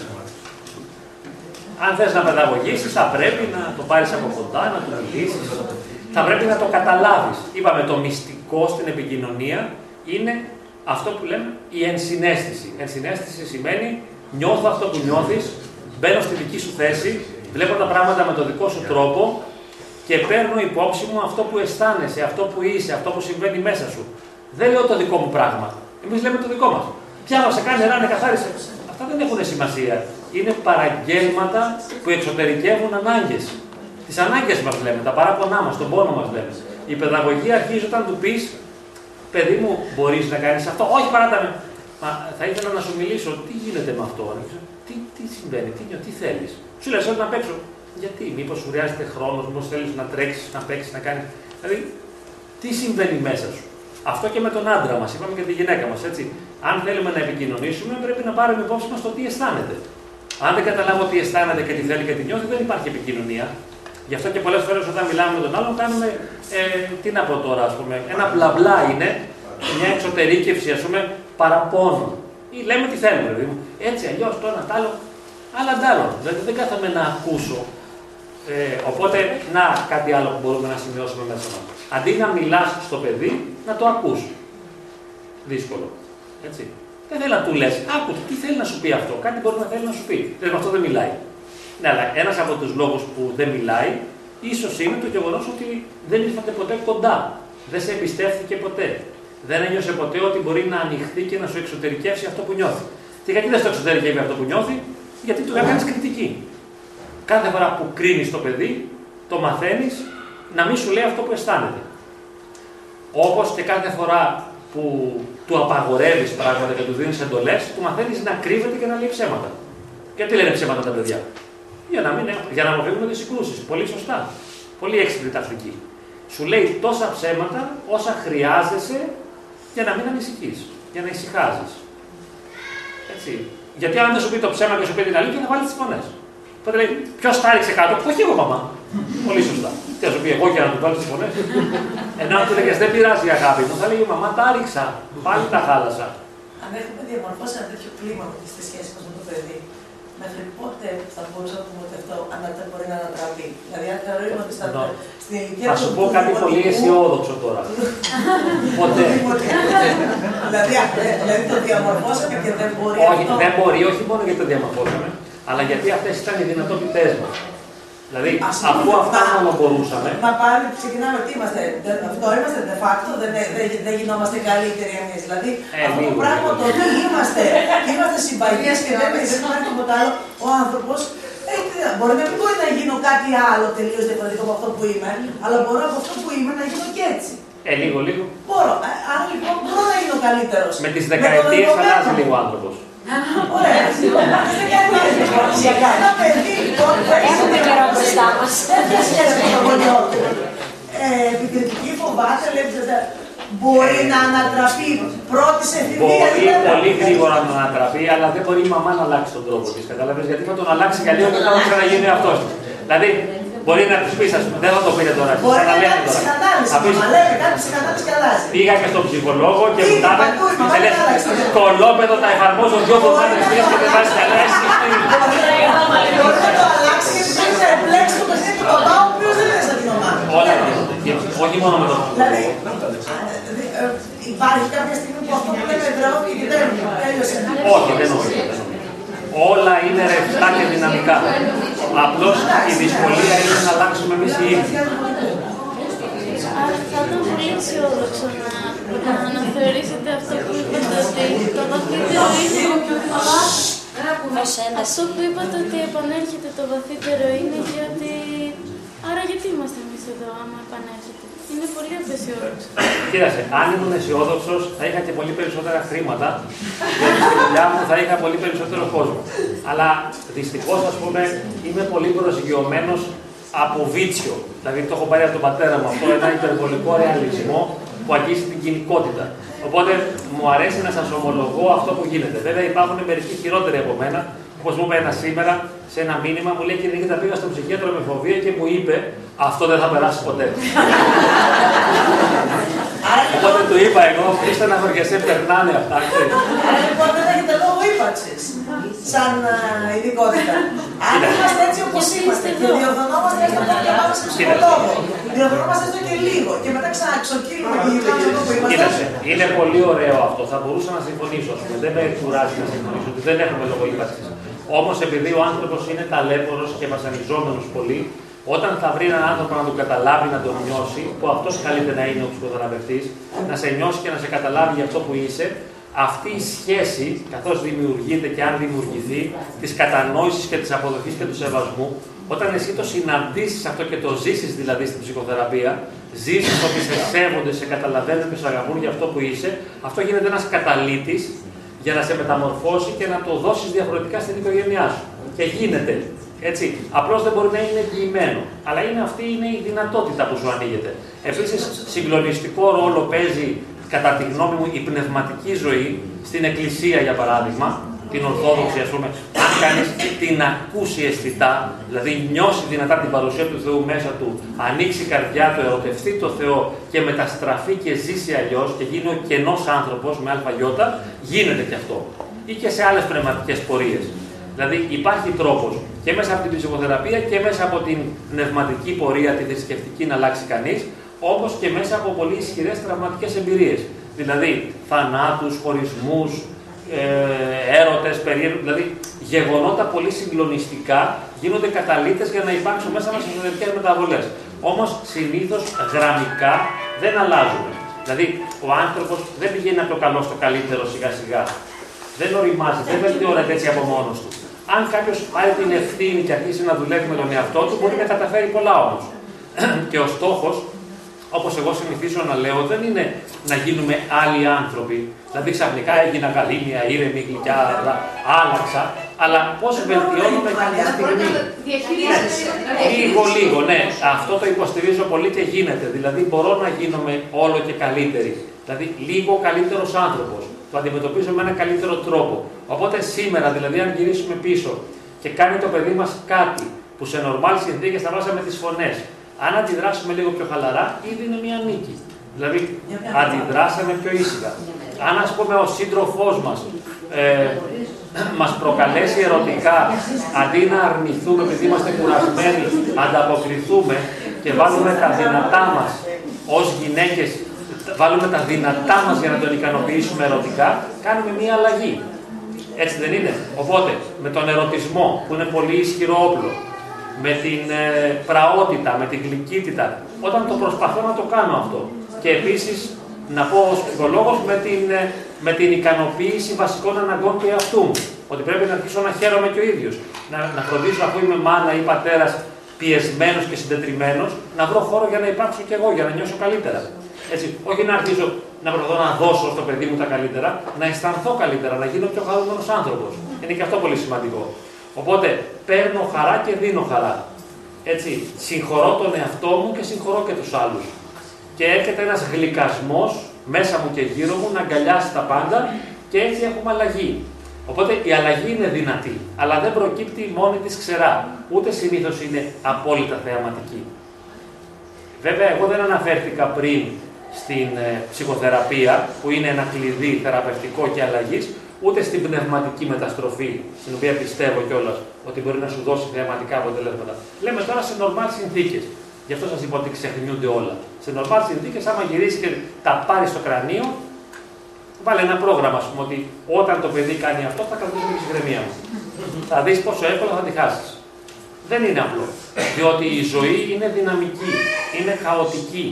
Αν θες να παιδαγωγήσεις, θα πρέπει να το πάρεις από κοντά, να του μιλήσει. Θα πρέπει να το καταλάβεις. Είπαμε, το μυστικό στην επικοινωνία είναι αυτό που λέμε η ενσυναίσθηση. Ενσυναίσθηση σημαίνει νιώθω αυτό που νιώθεις, μπαίνω στη δική σου θέση, βλέπω τα πράγματα με τον δικό σου τρόπο και παίρνω υπόψη μου αυτό που αισθάνεσαι, αυτό που είσαι, αυτό που συμβαίνει μέσα σου. Δεν λέω το δικό μου πράγμα. Εμείς λέμε το δικό μας. Πιάσε, κάνει ράνε, καθάρισε. Αυτά δεν έχουν σημασία. Είναι παραγγέλματα που εξωτερικεύουν ανάγκες. Τις ανάγκες μας λέμε, τα παράπονά μας, τον πόνο μας λέμε. Η παιδαγωγία αρχίζει όταν του πεις, παιδί μου, μπορείς να κάνεις αυτό. Όχι, παράτα με. Μα θα ήθελα να σου μιλήσω, τι γίνεται με αυτό, τι, τι συμβαίνει, τι, τι θέλεις. Σου λε, θέλω να παίξω. Γιατί, μήπως σου χρειάζεται χρόνος, μήπως θέλεις να τρέξεις, να παίξεις, να κάνεις. Δηλαδή, τι συμβαίνει μέσα σου. Αυτό και με τον άντρα μας, είπαμε και τη γυναίκα μας, έτσι. Αν θέλουμε να επικοινωνήσουμε, πρέπει να πάρουμε υπόψη μας το τι αισθάνεται. Αν δεν καταλάβω τι αισθάνεται και τι θέλει και τι νιώθει, δεν υπάρχει επικοινωνία. Γι' αυτό και πολλές φορές όταν μιλάμε με τον άλλον, κάνουμε. Ε, τι να πω τώρα, ας πούμε. Ένα μπλα μπλα είναι μια εξωτερήκευση, ας πούμε, παραπώνων. Ή λέμε τι θέλουμε, δηλαδή. Έτσι, αλλιώς, το ένα, τ' άλλο. Αλλά τ' άλλο. Δηλαδή δεν κάθομαι να ακούσω. Ε, οπότε, να κάτι άλλο που μπορούμε να σημειώσουμε μέσα μας. Αντί να μιλάς στο παιδί, να το ακούς. Δύσκολο. Έτσι. Δεν θέλει να του λες, άκου τι θέλει να σου πει αυτό; Κάτι μπορεί να θέλει να σου πει. Δηλαδή αυτό δεν μιλάει. Ναι, αλλά ένας από τους λόγους που δεν μιλάει, ίσως είναι το γεγονός ότι δεν ήρθατε ποτέ κοντά. Δεν σε εμπιστεύτηκε ποτέ. Δεν ένιωσε ποτέ ότι μπορεί να ανοιχθεί και να σου εξωτερικεύσει αυτό που νιώθει. Και γιατί δεν στο εξωτερικεύει αυτό που νιώθει, γιατί του έκανε κριτική. Κάθε φορά που κρίνεις το παιδί, το μαθαίνεις να μην σου λέει αυτό που αισθάνεται. Όπως και κάθε φορά που του απαγορεύεις πράγματα και του δίνεις εντολές, του μαθαίνεις να κρύβεται και να λέει ψέματα. Γιατί λένε ψέματα τα παιδιά; Για να, μην, έχουμε- για να αποφύγουμε τις συγκρούσεις. Πολύ σωστά. Πολύ έξυπνη τακτική. Σου λέει τόσα ψέματα όσα χρειάζεσαι για να μην ανησυχείς, για να ησυχάζεις. Έτσι. Γιατί αν δεν σου πει το ψέμα και σου πει την αλήθεια, θα βάλεις τις φωνές. Οπότε λέει, ποιος τα ρίξε κάτω, όχι εγώ μαμά. Πολύ σωστά. Τι θα σου πει εγώ για να του βάλει τις φωνές; Ενώ αν του λέγες δεν πειράζει αγάπη μου, θα λέγει μαμά τα ρίξα. Πάλι τα χάλασα. Αν έχουμε διαμορφώσει ένα τέτοιο κλίμα στη σχέση μας με το παιδί, μέχρι πότε θα μπορούσαμε να πούμε ότι αυτό ανα- μπορεί να ανατραπεί; Δηλαδή, αν θεωρούμε ότι στα, Ενώ, στην ηλικία Θα του σου πω κάτι δημοτικού- πολύ αισιόδοξο τώρα. Ποτέ. δηλαδή, ε, δηλαδή, το διαμορφώσαμε και δεν μπορεί Όχι, αυτό. δεν μπορεί, όχι μόνο γιατί το διαμορφώσαμε, αλλά γιατί αυτές ήταν οι δυνατότητές μας. Δηλαδή, Ας αφού πούμε, αυτά αυτά- μόνο μπορούσαμε, Μα πάλι ξεκινάμε τι είμαστε. Δεν- Αυτό είμαστε de facto, δεν, δεν, δεν γινόμαστε καλύτεροι εμείς. Δηλαδή, Ε, αυτό το λίγο, πράγμα λίγο. το ότι είμαστε, είμαστε συμπαγεί και δεν δεν υπάρχει τίποτα άλλο, ο άνθρωπο μπορεί να μην μπορεί να γίνω κάτι άλλο τελείως διαφορετικό από αυτό που είμαι, αλλά μπορώ από αυτό που είμαι να γίνω και έτσι. ε, λίγο, λίγο. Μπορώ. Ε, Άρα λοιπόν μπορώ να γίνω καλύτερος. Με τις δεκαετίες αλλάζει λίγο ο άνθρωπος. Ωραία. Δεν δεκαετίες λοιπόν. Για ένα παιδί λοιπόν που έχει Έχουμε καιρό μπροστά μας. τέτοια σχέση με το γονιό του. Ε, επικριτική φοβάται, λέει, δεν- μπορεί να ανατραπεί πρώτη εφηβεία. Μπορεί πολύ γρήγορα να ανατραπεί, αλλά δεν μπορεί η μαμά να αλλάξει τον τρόπο της. Κατάλαβε γιατί θα τον αλλάξει για λίγο και θα ξαναγίνει αυτός. Δηλαδή, μπορεί να τους πεις, ας πούμε, δεν θα το πείτε τώρα. Μπορεί να ξαναλέτε κάνεις τώρα. ψυχανάλυση. Θα πεις, Μα λέμε κάτι ψυχανάλυση και αλλάζει. Πήγα και στον ψυχολόγο και μου Πήγε τα είπε. παντού, η μαμά και λες, δεν άλλαξε. Κολόπεδο τα εφαρμόζω δυο εβδομάδε πριν και δεν βάζει καλά. εσύ τι είναι». Μπορεί να το αλλάξει γιατί θέλει να εμπλέξει το παιχνίδι του παπά, ο οποίος δεν είναι σαν την ομάδα. Όλα γίνονται. Και Όχι μόνο με το Δηλαδή, ψυχολόγο. ε, ε, υπάρχει κάποια στιγμή που αυτό που λέμε εδραιώθηκε και δεν τέλειωσε. Όχι, δεν νομίζω. Δεν νομίζω. Όλα είναι ρευστά και δυναμικά. Απλώς η δυσκολία είναι να αλλάξουμε εμείς οι ίδιοι. Άρα θα ήταν πολύ αισιόδοξο να, να αναθεωρήσετε αυτό που είπατε ότι το βαθύτερο είναι. Αυτό που είπατε ότι επανέρχεται το βαθύτερο είναι γιατί. Άρα γιατί είμαστε εμείς εδώ, άμα επανέρχεται; Είναι πολύ απεσιόδοξο. Κοίταξε, αν ήμουν αισιόδοξος, θα είχα και πολύ περισσότερα χρήματα και στη δουλειά μου θα είχα πολύ περισσότερο κόσμο. Αλλά δυστυχώς, ας πούμε, είμαι πολύ προσγειωμένος από βίτσιο. Δηλαδή, το έχω πάρει από τον πατέρα μου αυτό, ένα υπερβολικό ρεαλισμό που αγγίζει την κοινικότητα. Οπότε μου αρέσει να σας ομολογώ αυτό που γίνεται. Βέβαια, υπάρχουν μερικοί χειρότεροι από μένα. Όπω μου είπε ένα σήμερα σε ένα μήνυμα, μου λέει: Κύριε Νίκητα, πήγα στον ψυχίατρο με φοβία και μου είπε Αυτό δεν θα περάσει ποτέ. Οπότε του είπα εγώ, είστε να χωριασέ, περνάνε αυτά. ξέρεις. Άρα λοιπόν δεν έχετε λόγο ύπαρξης σαν ε, ειδικότητα. Αν είμαστε έτσι όπως είμαστε και διορθωνόμαστε έστω και πάμε σε ψυχολόγο, διορθωνόμαστε έστω και λίγο και μετά ξαναξοκύλουμε και γυρνάμε εδώ που είμαστε. Κοίταξε, είναι πολύ ωραίο αυτό. Θα μπορούσα να συμφωνήσω. ας πούμε. Δεν με κουράζει να συμφωνήσω ότι δεν έχουμε λόγο ύπαρξης. Όμως επειδή ο άνθρωπος είναι ταλέπορος και βασανιζόμενο πολύ, όταν θα βρει έναν άνθρωπο να τον καταλάβει, να τον νιώσει, που αυτός καλύτερα να είναι ο ψυχοθεραπευτής, να σε νιώσει και να σε καταλάβει για αυτό που είσαι, αυτή η σχέση, καθώς δημιουργείται και αν δημιουργηθεί, της κατανόησης και της αποδοχής και του σεβασμού, όταν εσύ το συναντήσεις αυτό και το ζήσεις δηλαδή στην ψυχοθεραπεία, ζήσεις ότι σε σέβονται, σε καταλαβαίνουν και σε αγαπούν για αυτό που είσαι, αυτό γίνεται ένας καταλήτης για να σε μεταμορφώσει και να το δώσεις διαφορετικά στην οικογένειά σου. Και γίνεται. Έτσι. Απλώς δεν μπορεί να είναι εγγυημένο. Αλλά είναι αυτή είναι η δυνατότητα που σου ανοίγεται. Επίσης, συγκλονιστικό ρόλο παίζει, κατά τη γνώμη μου, η πνευματική ζωή στην Εκκλησία, για παράδειγμα, την Ορθόδοξη, ας πούμε, αν κανεί την ακούσει αισθητά, δηλαδή νιώσεις δυνατά την παρουσία του Θεού μέσα του, ανοίξει η καρδιά του, ερωτευτεί το Θεό και μεταστραφεί και ζήσει αλλιώς και γίνει ο κενός άνθρωπος με αλφαγιώτα, γίνεται και αυτό. Ή και σε άλλες πνευματικές πορείες. Δηλαδή υπάρχει τρόπος και μέσα από την ψυχοθεραπεία και μέσα από την πνευματική πορεία, τη θρησκευτική να αλλάξει κανείς, όπως και μέσα από πολύ ισχυρές τραυματικές εμπειρίες. Δηλαδή θανάτους, χωρισμούς, ε, έρωτες, περίεργους, δηλαδή γεγονότα πολύ συγκλονιστικά γίνονται καταλήτες για να υπάρξουν μέσα μας εσωτερικές μεταβολές. Όμως συνήθως γραμμικά δεν αλλάζουν. Δηλαδή ο άνθρωπος δεν πηγαίνει από το καλό στο καλύτερο σιγά σιγά. Δεν οριμάζει, δεν βελτιώνεται έτσι από μόνος του. Αν κάποιος πάρει την ευθύνη και αρχίσει να δουλεύει με τον εαυτό του, μπορεί να καταφέρει πολλά όμως. και ο στόχος όπως εγώ συνηθίζω να λέω, δεν είναι να γίνουμε άλλοι άνθρωποι. Δηλαδή ξαφνικά έγινα καλή, μια ήρεμη, γλυκιά, άλλαξα. Αλλά πώς βελτιώνουμε κάποια στιγμή; Λίγο, λίγο, ναι. Αυτό το υποστηρίζω πολύ και γίνεται. Δηλαδή, μπορώ να γίνομαι όλο και καλύτερη. Δηλαδή, λίγο καλύτερος άνθρωπος. Το αντιμετωπίζω με ένα καλύτερο τρόπο. Οπότε σήμερα, δηλαδή, αν γυρίσουμε πίσω και κάνει το παιδί μας κάτι που σε νορμάλ συνθήκες θα βάζαμε τις φωνές. Αν αντιδράσουμε λίγο πιο χαλαρά, ήδη είναι μια νίκη. Δηλαδή, αντιδράσαμε πιο ήσυχα. Αν, ας πούμε, ο σύντροφός μας ε, μας προκαλέσει ερωτικά, αντί να αρνηθούμε επειδή είμαστε κουρασμένοι, ανταποκριθούμε και βάλουμε τα δυνατά μας ως γυναίκες, βάλουμε τα δυνατά μας για να τον ικανοποιήσουμε ερωτικά, κάνουμε μία αλλαγή. Έτσι δεν είναι; Οπότε, με τον ερωτισμό, που είναι πολύ ισχυρό όπλο, με την ε, πραότητα, με την γλυκύτητα, όταν το προσπαθώ να το κάνω αυτό. Και επίσης, να πω ως ψυχολόγος, με την, ε, με την ικανοποίηση βασικών αναγκών του εαυτού μου. Ότι πρέπει να αρχίσω να χαίρομαι και ο ίδιος. Να, να φροντίσω αφού είμαι μάνα ή πατέρας πιεσμένος και συντετριμένος, να βρω χώρο για να υπάρξω κι εγώ, για να νιώσω καλύτερα. Έτσι, όχι να αρχίσω να προσπαθώ να δώσω στο παιδί μου τα καλύτερα, να αισθανθώ καλύτερα, να γίνω πιο χαρούμενος άνθρωπος. Είναι και αυτό πολύ σημαντικό. Οπότε παίρνω χαρά και δίνω χαρά. Έτσι, συγχωρώ τον εαυτό μου και συγχωρώ και τους άλλους. Και έρχεται ένας γλυκασμός μέσα μου και γύρω μου να αγκαλιάσει τα πάντα και έτσι έχουμε αλλαγή. Οπότε η αλλαγή είναι δυνατή, αλλά δεν προκύπτει μόνη της ξερά. Ούτε συνήθως είναι απόλυτα θεαματική. Βέβαια, εγώ δεν αναφέρθηκα πριν στην ε, ψυχοθεραπεία, που είναι ένα κλειδί θεραπευτικό και αλλαγής, ούτε στην πνευματική μεταστροφή, στην οποία πιστεύω κιόλας ότι μπορεί να σου δώσει θεαματικά αποτελέσματα. Λέμε τώρα σε νορμάλ συνθήκες. Γι' αυτό σας είπα ότι ξεχνιούνται όλα. Σε νορμάλ συνθήκες, άμα γυρίσεις και τα πάρεις στο κρανίο, βάλε ένα πρόγραμμα, ας πούμε, ότι όταν το παιδί κάνει αυτό θα κρατήσουμε τη ψυχραιμία μου. θα δεις πόσο εύκολα θα τη χάσεις. Δεν είναι απλό. Διότι η ζωή είναι δυναμική, είναι χαοτική.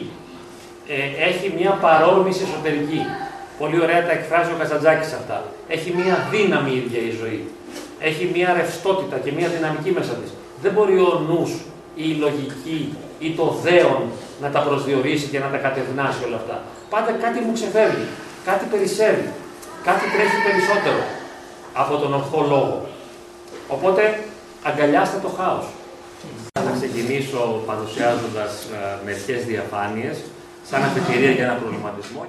Ε, έχει μια παρόρμηση εσωτερική. Πολύ ωραία τα εκφράζει ο Καζαντζάκης αυτά. Έχει μια δύναμη η ίδια η ζωή. Έχει μια ρευστότητα και μια δυναμική μέσα της. Δεν μπορεί ο νους ή η λογική ή το δέον να τα προσδιορίσει και να τα κατευνάσει όλα αυτά. Πάντα κάτι μου ξεφεύγει, κάτι περισσεύει, κάτι τρέχει περισσότερο από τον ορθό λόγο. Οπότε αγκαλιάστε το χάος. Θα ξεκινήσω παρουσιάζοντας ε, μερικές διαφάνειες σαν αφετηρία για ένα προβληματισμό.